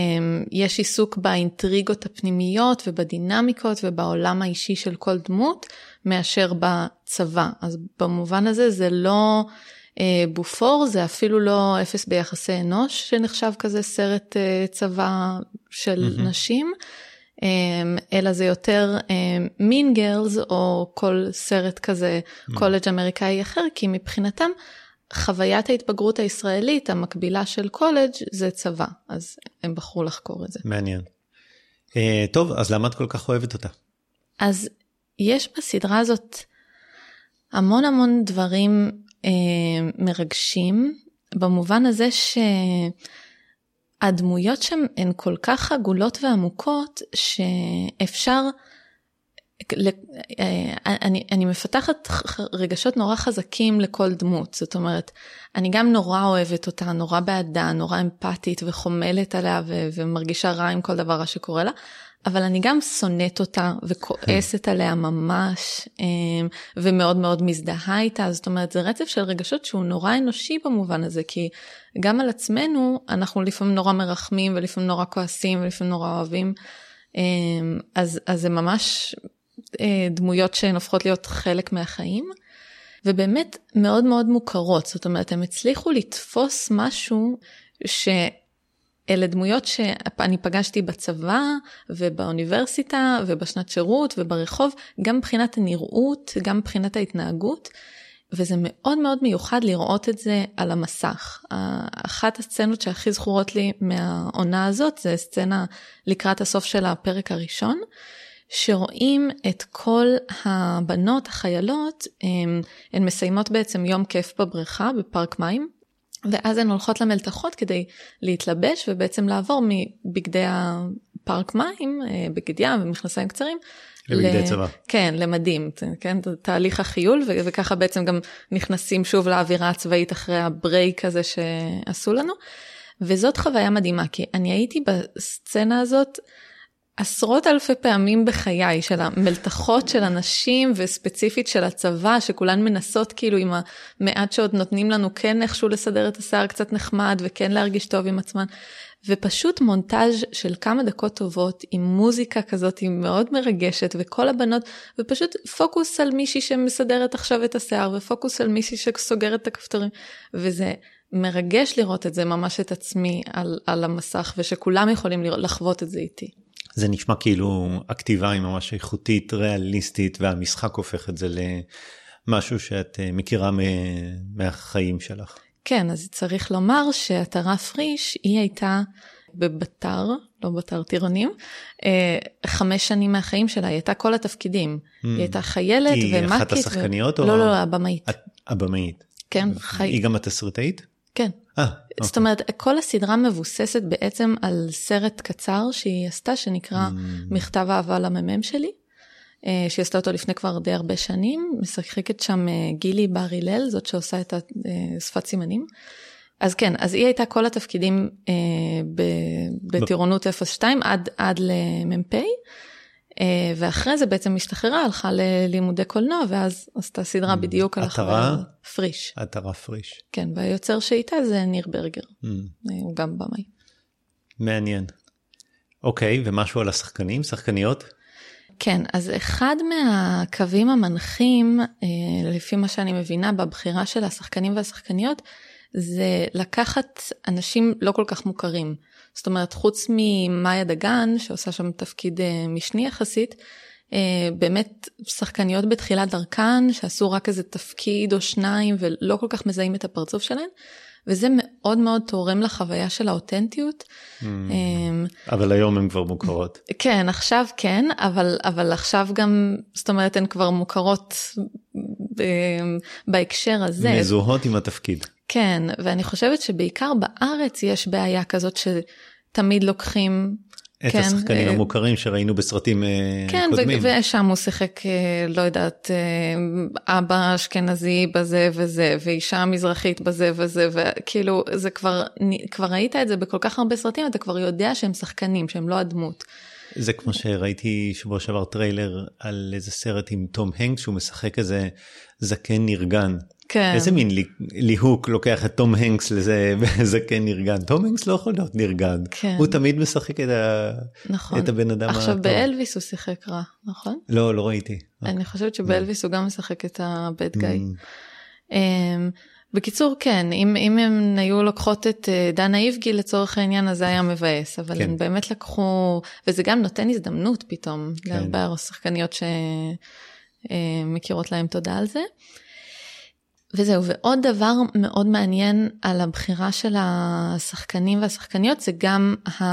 יש עיסוק באינטריגות הפנימיות ובדינמיקות ובעולם האישי של כל דמות, מאשר בצבא. אז במובן הזה זה לא אה, בופור, זה אפילו לא אפס ביחסי אנוש, שנחשב כזה סרט צבא של mm-hmm. נשים. אמ, אלא זה יותר מין אמ, גרלס או כל סרט כזה mm. קולג' אמריקאי אחר, כי מבחינתם חוויית ההתבגרות הישראלית המקבילה של קולג' זה צבא, אז הם בחרו לחקור את זה. מעניין. Uh, טוב, אז למה את כל כך אוהבת אותה? אז יש בסדרה הזאת המון המון דברים uh, מרגשים, במובן הזה ש... הדמויות שם הן כל כך עגולות ועמוקות שאפשר, אני, אני מפתחת רגשות נורא חזקים לכל דמות, זאת אומרת, אני גם נורא אוהבת אותה, נורא בעדה, נורא אמפתית וחומלת עליה ו- ומרגישה רע עם כל דבר רע שקורה לה, אבל אני גם שונאת אותה וכועסת עליה ממש, אמ, ומאוד מאוד מזדהה איתה, זאת אומרת, זה רצף של רגשות שהוא נורא אנושי במובן הזה, כי גם על עצמנו אנחנו לפעמים נורא מרחמים ולפעמים נורא כועסים ולפעמים נורא אוהבים, אמ, אז, אז זה ממש אה, דמויות שהן הופכות להיות חלק מהחיים. ובאמת מאוד מאוד מוכרות, זאת אומרת, הם הצליחו לתפוס משהו ש... אלה דמויות שאני פגשתי בצבא ובאוניברסיטה ובשנת שירות וברחוב, גם מבחינת הנראות, גם מבחינת ההתנהגות, וזה מאוד מאוד מיוחד לראות את זה על המסך. אחת הסצנות שהכי זכורות לי מהעונה הזאת זה סצנה לקראת הסוף של הפרק הראשון. שרואים את כל הבנות, החיילות, הן, הן מסיימות בעצם יום כיף בבריכה, בפארק מים, ואז הן הולכות למלתחות כדי להתלבש ובעצם לעבור מבגדי הפארק מים, אה, בגד ים ומכנסיים קצרים. לבגדי צבא. כן, למדים, כן, תהליך החיול, וככה בעצם גם נכנסים שוב לאווירה הצבאית אחרי הברייק הזה שעשו לנו. וזאת חוויה מדהימה, כי אני הייתי בסצנה הזאת עשרות אלפי פעמים בחיי של המלתחות של הנשים וספציפית של הצבא שכולן מנסות כאילו עם המעט שעוד נותנים לנו כן איכשהו לסדר את השיער קצת נחמד וכן להרגיש טוב עם עצמן. ופשוט מונטאז' של כמה דקות טובות עם מוזיקה כזאת היא מאוד מרגשת וכל הבנות ופשוט פוקוס על מישהי שמסדרת עכשיו את השיער ופוקוס על מישהי שסוגרת את הכפתורים וזה מרגש לראות את זה ממש את עצמי על, על המסך ושכולם יכולים לחוות את זה איתי. זה נשמע כאילו הכתיבה היא ממש איכותית, ריאליסטית, והמשחק הופך את זה למשהו שאת אה, מכירה מהחיים שלך. כן, אז צריך לומר שעטרה פריש, היא הייתה בבתר, לא בתר טירונים, אה, חמש שנים מהחיים שלה, היא הייתה כל התפקידים. Mm. היא הייתה חיילת ומ"כית. היא אחת השחקניות ו... או? לא, לא, הבמאית. הבמאית. כן. חי... היא גם התסריטאית? כן. אה, זאת אוקיי. אומרת, כל הסדרה מבוססת בעצם על סרט קצר שהיא עשתה, שנקרא mm. מכתב אהבה למ"מ שלי, אה, שהיא עשתה אותו לפני כבר די הרבה שנים, משחקת שם אה, גילי בר הלל, זאת שעושה את שפת סימנים. אז כן, אז היא הייתה כל התפקידים אה, ב- בטירונות 02 עד, עד למ"פ, ואחרי זה בעצם השתחררה, הלכה ללימודי קולנוע, ואז עשתה סדרה בדיוק על. עטרה? פריש. עטרה פריש. כן, והיוצר שאיתה זה ניר ברגר, Mm, אה, הוא גם במאי. מעניין. אוקיי, ומשהו על השחקנים, שחקניות? כן, אז אחד מהקווים המנחים, אה, לפי מה שאני מבינה בבחירה של השחקנים והשחקניות, זה לקחת אנשים לא כל כך מוכרים. זאת אומרת, חוץ ממאיה דגן, שעושה שם תפקיד אה, משני יחסית, אה, באמת שחקניות בתחילת דרכן, שעשו רק איזה תפקיד או שניים ולא כל כך מזהים את הפרצוף שלהן, וזה מאוד מאוד תורם לחוויה של האותנטיות. Mm, אמ, אבל היום הן כבר מוכרות. כן, עכשיו כן, אבל, אבל עכשיו גם, זאת אומרת, הן כבר מוכרות ב, בהקשר הזה. מזוהות עם התפקיד. כן, ואני חושבת שבעיקר בארץ יש בעיה כזאת שתמיד לוקחים... את כן, השחקנים אה, המוכרים שראינו בסרטים אה, כן, קודמים. ו- ושם הוא שיחק, אה, לא יודעת, אבא אשכנזי בזה וזה, ואישה מזרחית בזה וזה, וכאילו, זה כבר, כבר ראית את זה בכל כך הרבה סרטים, אתה כבר יודע שהם שחקנים, שהם לא הדמות. זה כמו שראיתי שבוע שעבר טריילר על איזה סרט עם תום הנקס שהוא משחק איזה זקן נרגן. כן. איזה מין לי- ליהוק לוקח את תום הנקס לזה זקן נרגן. תום הנקס לא יכול להיות נרגן. כן. הוא תמיד משחק את, ה... נכון. את הבן אדם עכשיו הטוב. באלוויס הוא שיחק רע, נכון? לא, לא ראיתי. אני חושבת שבאלוויס הוא גם משחק את הבד גאי. Mm. אמ, בקיצור כן אם אם הם היו לוקחות את אה, דנה איבגי לצורך העניין אז זה היה מבאס אבל כן. הם באמת לקחו וזה גם נותן הזדמנות פתאום כן. להרבה שחקניות שמכירות להם תודה על זה. וזהו ועוד דבר מאוד מעניין על הבחירה של השחקנים והשחקניות זה גם ה...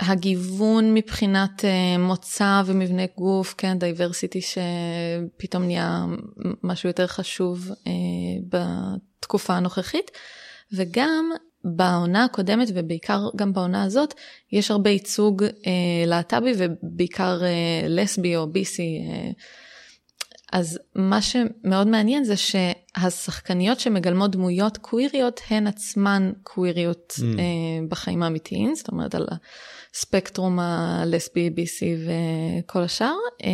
הגיוון מבחינת אה, מוצא ומבנה גוף, כן, דייברסיטי שפתאום נהיה משהו יותר חשוב אה, בתקופה הנוכחית, וגם בעונה הקודמת ובעיקר גם בעונה הזאת, יש הרבה ייצוג אה, להט"בי ובעיקר לסבי או ביסי. אז מה שמאוד מעניין זה שהשחקניות שמגלמות דמויות קוויריות הן עצמן קוויריות Mm. אה, בחיים האמיתיים, זאת אומרת על הספקטרום הלסבי, ביסי וכל השאר. אה,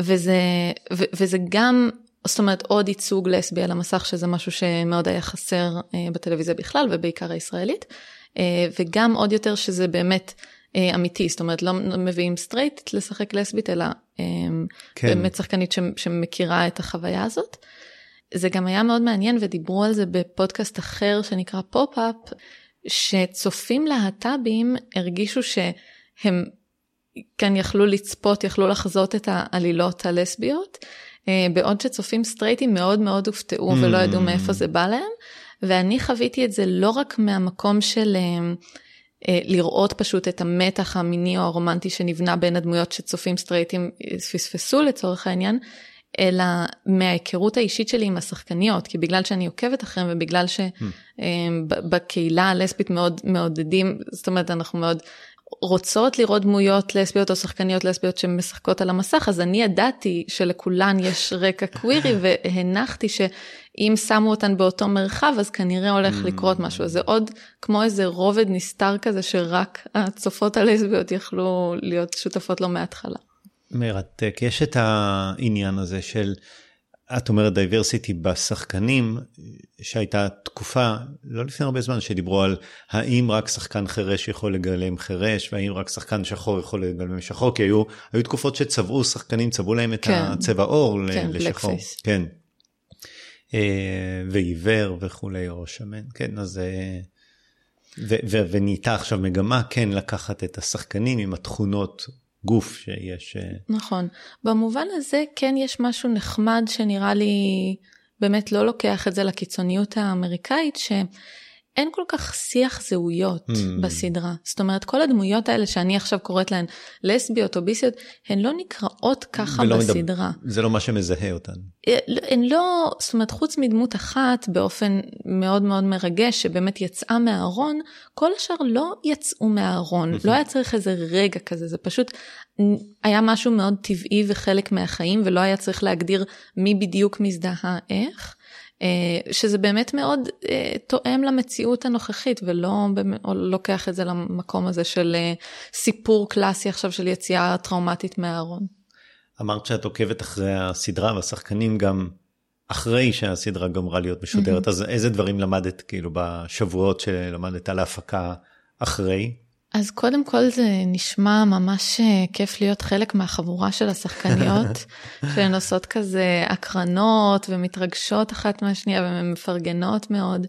וזה, ו, וזה גם, זאת אומרת עוד ייצוג לסבי על המסך שזה משהו שמאוד היה חסר אה, בטלוויזיה בכלל ובעיקר הישראלית. אה, וגם עוד יותר שזה באמת אה, אמיתי, זאת אומרת לא מביאים סטרייט לשחק לסבית אלא כן. באמת שחקנית שמכירה את החוויה הזאת. זה גם היה מאוד מעניין ודיברו על זה בפודקאסט אחר שנקרא Pop-Up, שצופים להט"בים הרגישו שהם כן יכלו לצפות, יכלו לחזות את העלילות הלסביות, אה, בעוד שצופים סטרייטים מאוד מאוד הופתעו ולא ידעו מאיפה זה בא להם. ואני חוויתי את זה לא רק מהמקום של אה, לראות פשוט את המתח המיני או הרומנטי שנבנה בין הדמויות שצופים סטרייטים אה, פספסו לצורך העניין, אלא מההיכרות האישית שלי עם השחקניות, כי בגלל שאני עוקבת אחריהם ובגלל שבקהילה הלסבית מאוד מעודדים, זאת אומרת אנחנו מאוד רוצות לראות דמויות לסביות או שחקניות לסביות שמשחקות על המסך, אז אני ידעתי שלכולן יש רקע קווירי והנחתי שאם שמו אותן באותו מרחב אז כנראה הולך לקרות משהו. זה עוד כמו איזה רובד נסתר כזה שרק הצופות הלסביות יכלו להיות שותפות לו מההתחלה. מרתק. יש את העניין הזה של, את אומרת דייברסיטי בשחקנים, שהייתה תקופה, לא לפני הרבה זמן, שדיברו על האם רק שחקן חירש יכול לגלם חירש, והאם רק שחקן שחור יכול לגלם שחור, כי היו, היו תקופות שצבעו שחקנים, צבעו להם את כן. הצבע עור כן, לשחור. blackface. כן. אה, ועיוור וכולי, או שמן, כן, אז... אה, ונהייתה עכשיו מגמה כן לקחת את השחקנים עם התכונות גוף שיש. אה, נכון. במובן הזה כן יש משהו נחמד שנראה לי באמת לא לוקח את זה לקיצוניות האמריקאית, שאין כל כך שיח זהויות Hmm. בסדרה. זאת אומרת, כל הדמויות האלה שאני עכשיו קוראת להן לסביות או ביסיות, הן לא נקראות ככה ולא מדבר- בסדרה. זה לא מה שמזהה אותן. הן לא, זאת אומרת, חוץ מדמות אחת באופן מאוד מאוד מרגש, שבאמת יצאה מהארון, כל השאר לא יצאו מהארון, לא היה צריך איזה רגע כזה, זה פשוט היה משהו מאוד טבעי וחלק מהחיים, ולא היה צריך להגדיר מי בדיוק מזדהה איך. שזה באמת מאוד תואם למציאות הנוכחית ולא לוקח את זה למקום הזה של סיפור קלאסי עכשיו של יציאה טראומטית מהארון. אמרת שאת עוקבת אחרי הסדרה והשחקנים גם אחרי שהסדרה גמרה להיות משודרת, mm-hmm. אז איזה דברים למדת כאילו בשבועות שלמדת על ההפקה אחרי? אז קודם כל זה נשמע ממש אה, כיף להיות חלק מהחבורה של השחקניות, שהן עושות כזה הקרנות ומתרגשות אחת מהשנייה ומפרגנות מאוד.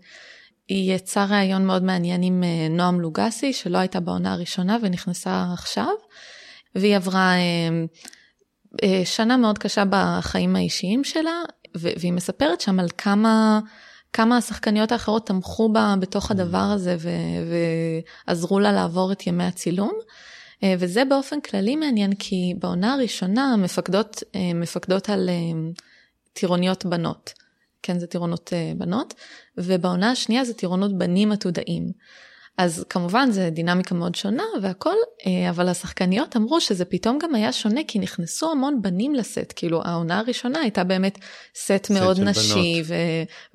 היא יצאה ראיון מאוד מעניין עם אה, נועם לוגסי, שלא הייתה בעונה הראשונה ונכנסה עכשיו, והיא עברה אה, שנה מאוד קשה בחיים האישיים שלה, והיא מספרת שם על כמה... כמה השחקניות האחרות תמכו בה בתוך mm. הדבר הזה ועזרו לה לעבור את ימי הצילום. אה, וזה באופן כללי מעניין כי בעונה הראשונה מפקדות, אה, מפקדות על אה, טירוניות בנות. כן, זה טירונות בנות, ובעונה השנייה זה טירונות בנים עתודאים. אז כמובן זה דינמיקה מאוד שונה והכל, אה, אבל השחקניות אמרו שזה פתאום גם היה שונה כי נכנסו המון בנים לסט, כאילו העונה הראשונה הייתה באמת סט, סט מאוד נשי ו,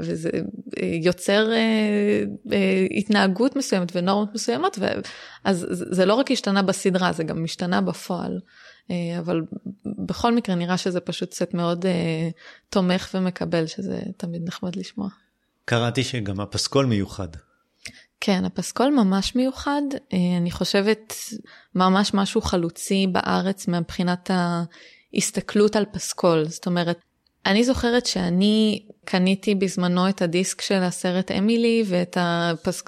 וזה אה, יוצר אה, אה, התנהגות מסוימת ונורמות מסוימות, ו, אז זה לא רק השתנה בסדרה, זה גם השתנה בפועל. אבל בכל מקרה נראה שזה פשוט סט מאוד אה, תומך ומקבל, שזה תמיד נחמד לשמוע. קראתי שגם הפסקול מיוחד. כן, הפסקול ממש מיוחד. אה, אני חושבת ממש משהו חלוצי בארץ מבחינת ההסתכלות על פסקול. זאת אומרת, אני זוכרת שאני קניתי בזמנו את הדיסק של הסרט אמילי ואת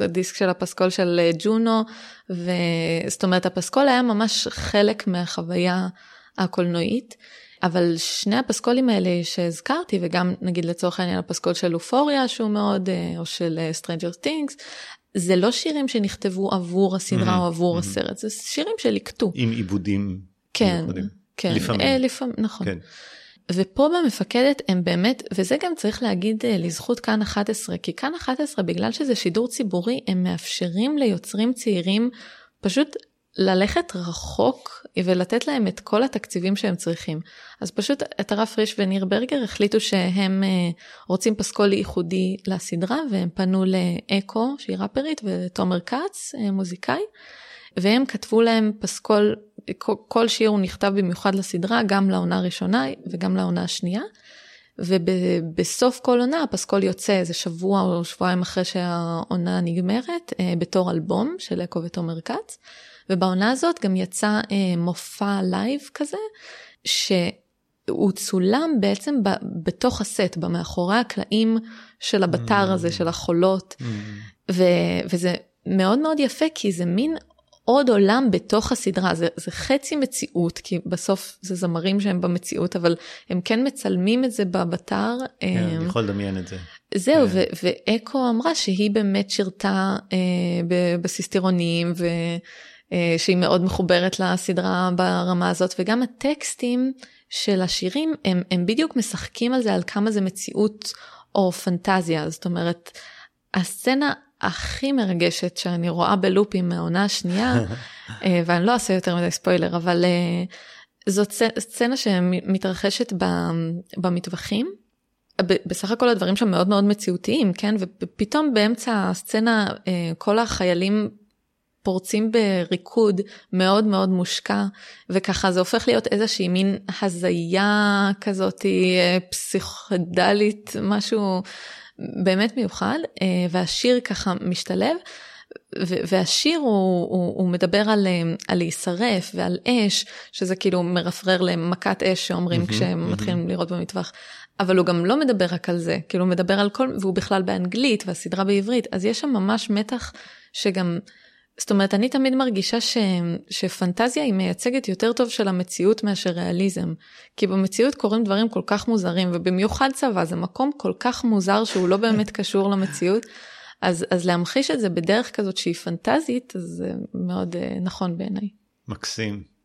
הדיסק של הפסקול של אה, ג'ונו, וזאת אומרת הפסקול היה ממש חלק מהחוויה הקולנועית. אבל שני הפסקולים האלה שהזכרתי, וגם נגיד לצורך העניין הפסקול של אופוריה שהוא מאוד, אה, או של Stranger Things, זה לא שירים שנכתבו עבור הסדרה mm-hmm, או עבור mm-hmm. הסרט, זה שירים שליקטו. עם עיבודים. כן, כן. לפעמים. אה, לפעמים, נכון. כן. ופה במפקדת הם באמת, וזה גם צריך להגיד אה, לזכות כאן 11, כי כאן 11 בגלל שזה שידור ציבורי, הם מאפשרים ליוצרים צעירים פשוט ללכת רחוק ולתת להם את כל התקציבים שהם צריכים. אז פשוט את הרב פריש וניר ברגר החליטו שהם אה, רוצים פסקול ייחודי לסדרה והם פנו לאקו שהיא ראפרית ותומר כץ אה, מוזיקאי והם כתבו להם פסקול, כל שיר הוא נכתב במיוחד לסדרה גם לעונה הראשונה וגם לעונה השנייה. ובסוף כל עונה הפסקול יוצא איזה שבוע או שבועיים אחרי שהעונה נגמרת אה, בתור אלבום של אקו ותומר כץ. ובעונה הזאת גם יצא אה, מופע live כזה, שהוא צולם בעצם ב, בתוך הסט, במאחורי הקלעים של הבתר mm. הזה, של החולות, mm. ו, וזה מאוד מאוד יפה, כי זה מין עוד עולם בתוך הסדרה, זה, זה חצי מציאות, כי בסוף זה זמרים שהם במציאות, אבל הם כן מצלמים את זה בבתר. כן, אני אה, יכול לדמיין את זה. זהו, כן. ואקו אמרה שהיא באמת שירתה אה, בסיסטירונים, ו... אה, שהיא מאוד מחוברת לסדרה ברמה הזאת, וגם הטקסטים של השירים הם, הם בדיוק משחקים על זה, על כמה זה מציאות או פנטזיה, זאת אומרת, הסצנה הכי מרגשת שאני רואה בלופים מהעונה השנייה, אה, ואני לא אעשה יותר מדי ספוילר, אבל אה, זאת סצנה שמתרחשת במטווחים. בסך הכל הדברים שם מאוד מאוד מציאותיים, כן? ופתאום באמצע הסצנה כל החיילים פורצים בריקוד מאוד מאוד מושקע, וככה זה הופך להיות איזושהי מין הזיה כזאת אה, פסיכודלית, משהו באמת מיוחד, אה, והשיר ככה משתלב. והשיר הוא, הוא, הוא מדבר על, אה, על להישרף ועל אש, שזה כאילו מרפרר למכת אש שאומרים mm-hmm, כשהם mm-hmm. לראות במטווח. אבל הוא גם לא מדבר רק על זה, כאילו הוא מדבר על כל, והוא בכלל באנגלית והסדרה בעברית, אז יש שם ממש מתח שגם זאת אומרת, אני תמיד מרגישה ש... שפנטזיה היא מייצגת יותר טוב של המציאות מאשר ריאליזם. כי במציאות קורים דברים כל כך מוזרים, ובמיוחד צבא, זה מקום כל כך מוזר שהוא לא באמת קשור למציאות. אז, אז להמחיש את זה בדרך כזאת שהיא פנטזית, אז זה מאוד uh, נכון בעיניי. מקסים.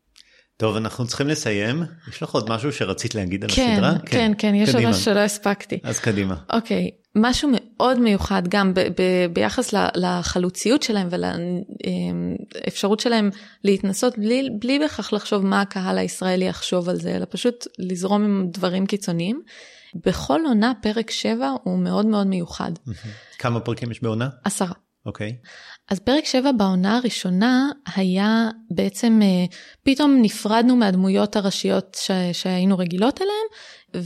טוב, אנחנו צריכים לסיים. יש לך עוד משהו שרצית להגיד על כן, הסדרה? כן, כן, כן, יש עוד משהו שלא הספקתי. אז קדימה. אוקיי, משהו מאוד מיוחד גם ב- ב- ביחס לחלוציות שלהם ולאפשרות שלהם להתנסות בלי, בלי בכך לחשוב מה הקהל הישראלי יחשוב על זה, אלא פשוט לזרום עם דברים קיצוניים. בכל עונה פרק 7 הוא מאוד מאוד מיוחד. כמה פרקים יש בעונה? עשרה. אוקיי. אז פרק 7 בעונה הראשונה היה בעצם, אה, פתאום נפרדנו מהדמויות הראשיות ש... שהיינו רגילות אליהן,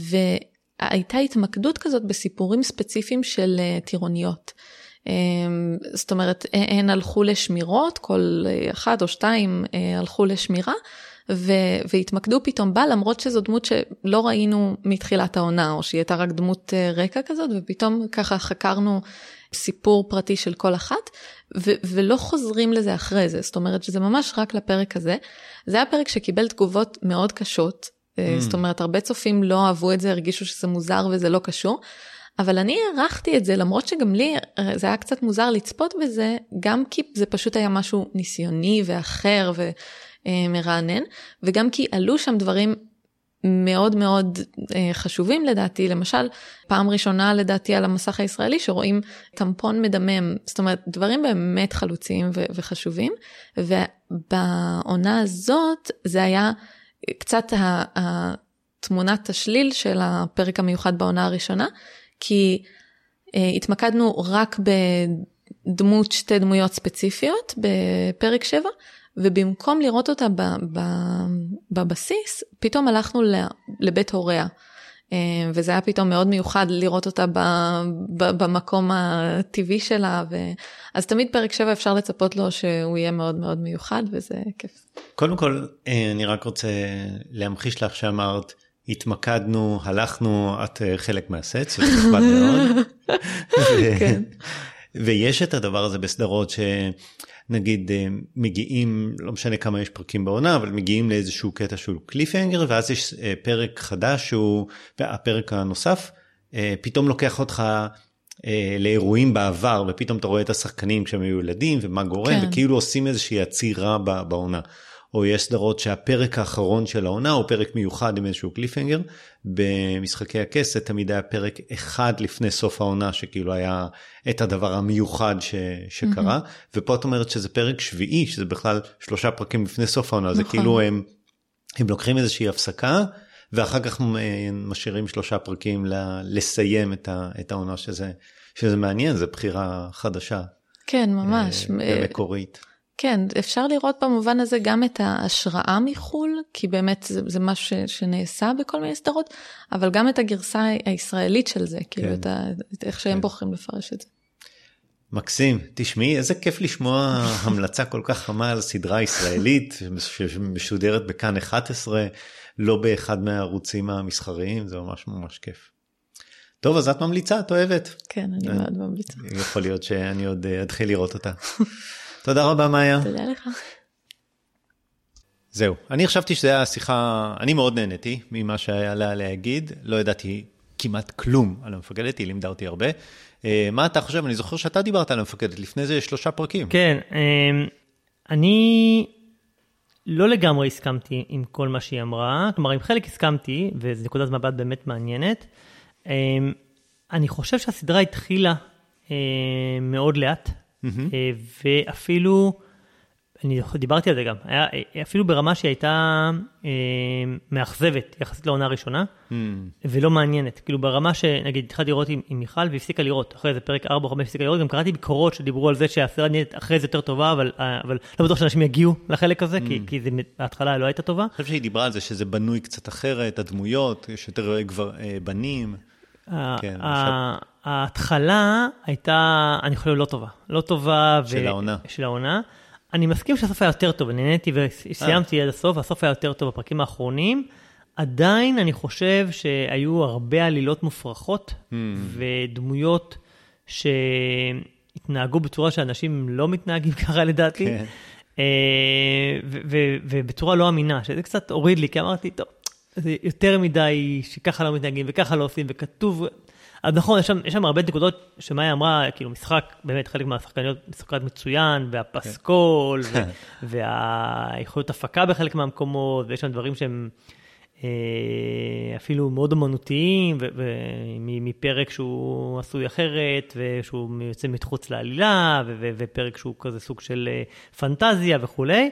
והייתה התמקדות כזאת בסיפורים ספציפיים של אה, טירוניות. אה, זאת אומרת, הן הלכו לשמירות, כל אחת או שתיים הלכו לשמירה, ו- והתמקדו פתאום בה, למרות שזו דמות שלא ראינו מתחילת העונה, או שהיא הייתה רק דמות רקע כזאת, ופתאום ככה חקרנו סיפור פרטי של כל אחת, ו- ולא חוזרים לזה אחרי זה, זאת אומרת שזה ממש רק לפרק הזה. זה היה פרק שקיבל תגובות מאוד קשות, mm. זאת אומרת הרבה צופים לא אהבו את זה, הרגישו שזה מוזר וזה לא קשור. אבל אני הערכתי את זה למרות שגם לי זה היה קצת מוזר לצפות בזה, גם כי זה פשוט היה משהו ניסיוני ואחר ומרענן, וגם כי עלו שם דברים מאוד מאוד אה, חשובים לדעתי, למשל פעם ראשונה לדעתי על המסך הישראלי שרואים טמפון מדמם, זאת אומרת דברים באמת חלוציים ו- וחשובים, ובעונה הזאת זה היה קצת התמונת השליל של הפרק המיוחד בעונה הראשונה, כי אה, התמקדנו רק בדמות, שתי דמויות ספציפיות בפרק 7, ובמקום לראות אותה ב, ב, בבסיס, פתאום הלכנו לבית הוריה. אה, וזה היה פתאום מאוד מיוחד לראות אותה ב, ב, במקום הטבעי שלה, ו... אז תמיד פרק 7 אפשר לצפות לו שהוא יהיה מאוד מאוד מיוחד וזה כיף. קודם כל אה, אני רק רוצה להמחיש לך שאמרת התמקדנו, הלכנו, את אה, חלק מהסט, זה נחמד מאוד. כן. ויש את הדבר הזה בסדרות ש... נגיד אה, מגיעים, לא משנה כמה יש פרקים בעונה, אבל מגיעים לאיזשהו קטע שהוא קליפהנגר, ואז יש אה, פרק חדש שהוא, הפרק הנוסף, אה, פתאום לוקח אותך לאירועים בעבר, ופתאום אתה רואה את השחקנים כשהם היו ילדים, ומה גורם, כן. וכאילו עושים איזושהי עצירה בעונה. או יש סדרות שהפרק האחרון של העונה הוא פרק מיוחד עם איזשהו קליפינגר. במשחקי הכס זה תמיד היה פרק אחד לפני סוף העונה שכאילו היה את הדבר המיוחד ש, שקרה, mm-hmm. ופה את אומרת שזה פרק שביעי, שזה בכלל שלושה פרקים לפני סוף העונה, נכון. זה כאילו הם, הם לוקחים איזושהי הפסקה. ואחר כך משאירים שלושה פרקים לסיים את העונה שזה, שזה מעניין, זו בחירה חדשה. כן, ממש. ומקורית. כן, אפשר לראות במובן הזה גם את ההשראה מחו"ל, כי באמת זה, זה משהו ש, שנעשה בכל מיני סדרות, אבל גם את הגרסה הישראלית של זה, כאילו כן. את ה, את איך שהם כן. בוחרים לפרש את זה. מקסים, תשמעי, איזה כיף לשמוע המלצה כל כך חמה על סדרה ישראלית שמשודרת בכאן 11, לא באחד מהערוצים המסחריים, זה ממש ממש כיף. טוב, אז את ממליצה, את אוהבת. כן, אני מאוד ממליצה. יכול להיות שאני עוד אה, אתחיל לראות אותה. תודה רבה מאיה. תודה לך. זהו, אני חשבתי שזו הייתה שיחה, אני מאוד נהניתי ממה שהיה לה להגיד, לא ידעתי כמעט כלום על המפקדת, היא לימדה אותי הרבה. אה, מה אתה חושב? אני זוכר שאתה דיברת על המפקדת לפני זה שלושה פרקים. כן, אה, אני לא לגמרי הסכמתי עם כל מה שהיא אמרה, כלומר עם חלק הסכמתי, וזו נקודת מבט באמת מעניינת. אה, אני חושב שהסדרה התחילה מאוד לאט. ואפילו, אני דיברתי על זה גם, היה, אפילו ברמה שהיא הייתה אה, מאכזבת יחסית לעונה הראשונה, mm. ולא מעניינת. כאילו ברמה שנגיד התחלתי לראות עם, עם מיכל והפסיקה לראות, אחרי איזה פרק 4 או 5 הפסיקה לראות, גם קראתי ביקורות שדיברו על זה שהסדרה נהיית אחרי זה יותר טובה, אבל, אה, אבל לא בטוח שאנשים יגיעו לחלק הזה, mm. כי, כי זה בהתחלה לא הייתה טובה. אני חושב שהיא דיברה על זה שזה בנוי קצת אחרת, הדמויות, יש יותר כבר אה, בנים. כן, ההתחלה הייתה, אני חושב, לא טובה. לא טובה. של העונה. של העונה. אני מסכים שהסוף היה יותר טוב, אני נהניתי וסיימתי עד הסוף, הסוף היה יותר טוב בפרקים האחרונים. עדיין אני חושב שהיו הרבה עלילות מופרכות, hmm. ודמויות שהתנהגו בצורה שאנשים לא מתנהגים ככה לדעתי. כן. אה, ובצורה לא אמינה, שזה קצת הוריד לי, כי אמרתי, טוב, זה יותר מדי שככה לא מתנהגים וככה לא עושים, וכתוב... אז נכון, יש שם, יש שם הרבה נקודות שמאיה אמרה, כאילו משחק, באמת חלק מהשחקניות משחקת מצוין, והפסקול, ו- והיכולת הפקה בחלק מהמקומות, ויש שם דברים שהם אה, אפילו מאוד אמנותיים, מפרק שהוא עשוי אחרת, ושהוא יוצא מחוץ לעלילה, ו- ופרק שהוא כזה סוג של אה, פנטזיה וכולי.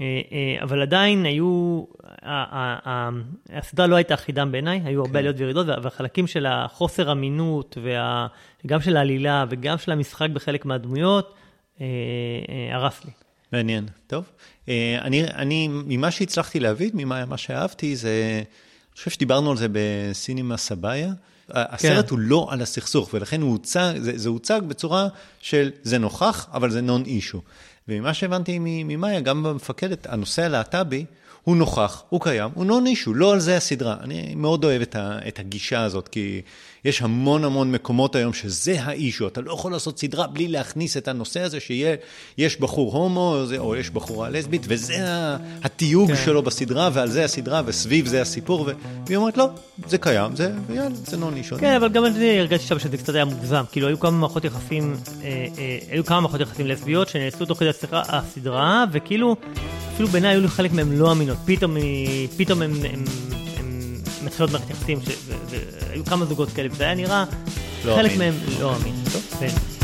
אה, אה, אבל עדיין היו, הסדרה לא הייתה אחידה בעיניי, היו הרבה עליות וירידות, וה- והחלקים של החוסר אמינות, וה- גם של העלילה וגם של המשחק בחלק מהדמויות, אה, הרס לי. מעניין, טוב. אני, אני, ממה שהצלחתי להבין, ממה מה שאהבתי, זה, אני חושב שדיברנו על זה בסינימה סבאיה. הסרט הוא לא על הסכסוך, ולכן הוא הוצג, זה, זה הוצג בצורה של זה נוכח, אבל זה נון אישו. וממה שהבנתי ממאיה, גם במפקדת, הנושא הלהט"בי, הוא נוכח, הוא קיים, הוא נון אישו, לא על זה הסדרה. אני מאוד אוהב את, ה, את הגישה הזאת, כי יש המון המון מקומות היום שזה האישו, אתה לא יכול לעשות סדרה בלי להכניס את הנושא הזה שיש בחור הומו, או, זה, או יש בחורה לסבית, וזה התיוג כן. שלו בסדרה, ועל זה הסדרה, וסביב זה הסיפור, והיא אומרת, לא, זה קיים, זה, ויאללה, זה נון אישו. כן, אבל גם אני הרגשתי שם שזה קצת היה מוגזם. כאילו, היו כמה מערכות יחסים, אה, אה, היו כמה מערכות יחסים לסביות שנעשו תוך כדי הסדרה- הסדרה, וכאילו, אפילו בעיניי היו חלק מהם לא אמינות. פתאום, היא- פתאום הם, הם, הם מתחילות מערכת יחסים, ש- ו- והיו כמה זוגות כאלה, וזה היה נראה, לא חלק. מהם לא אמין. טוב, כן.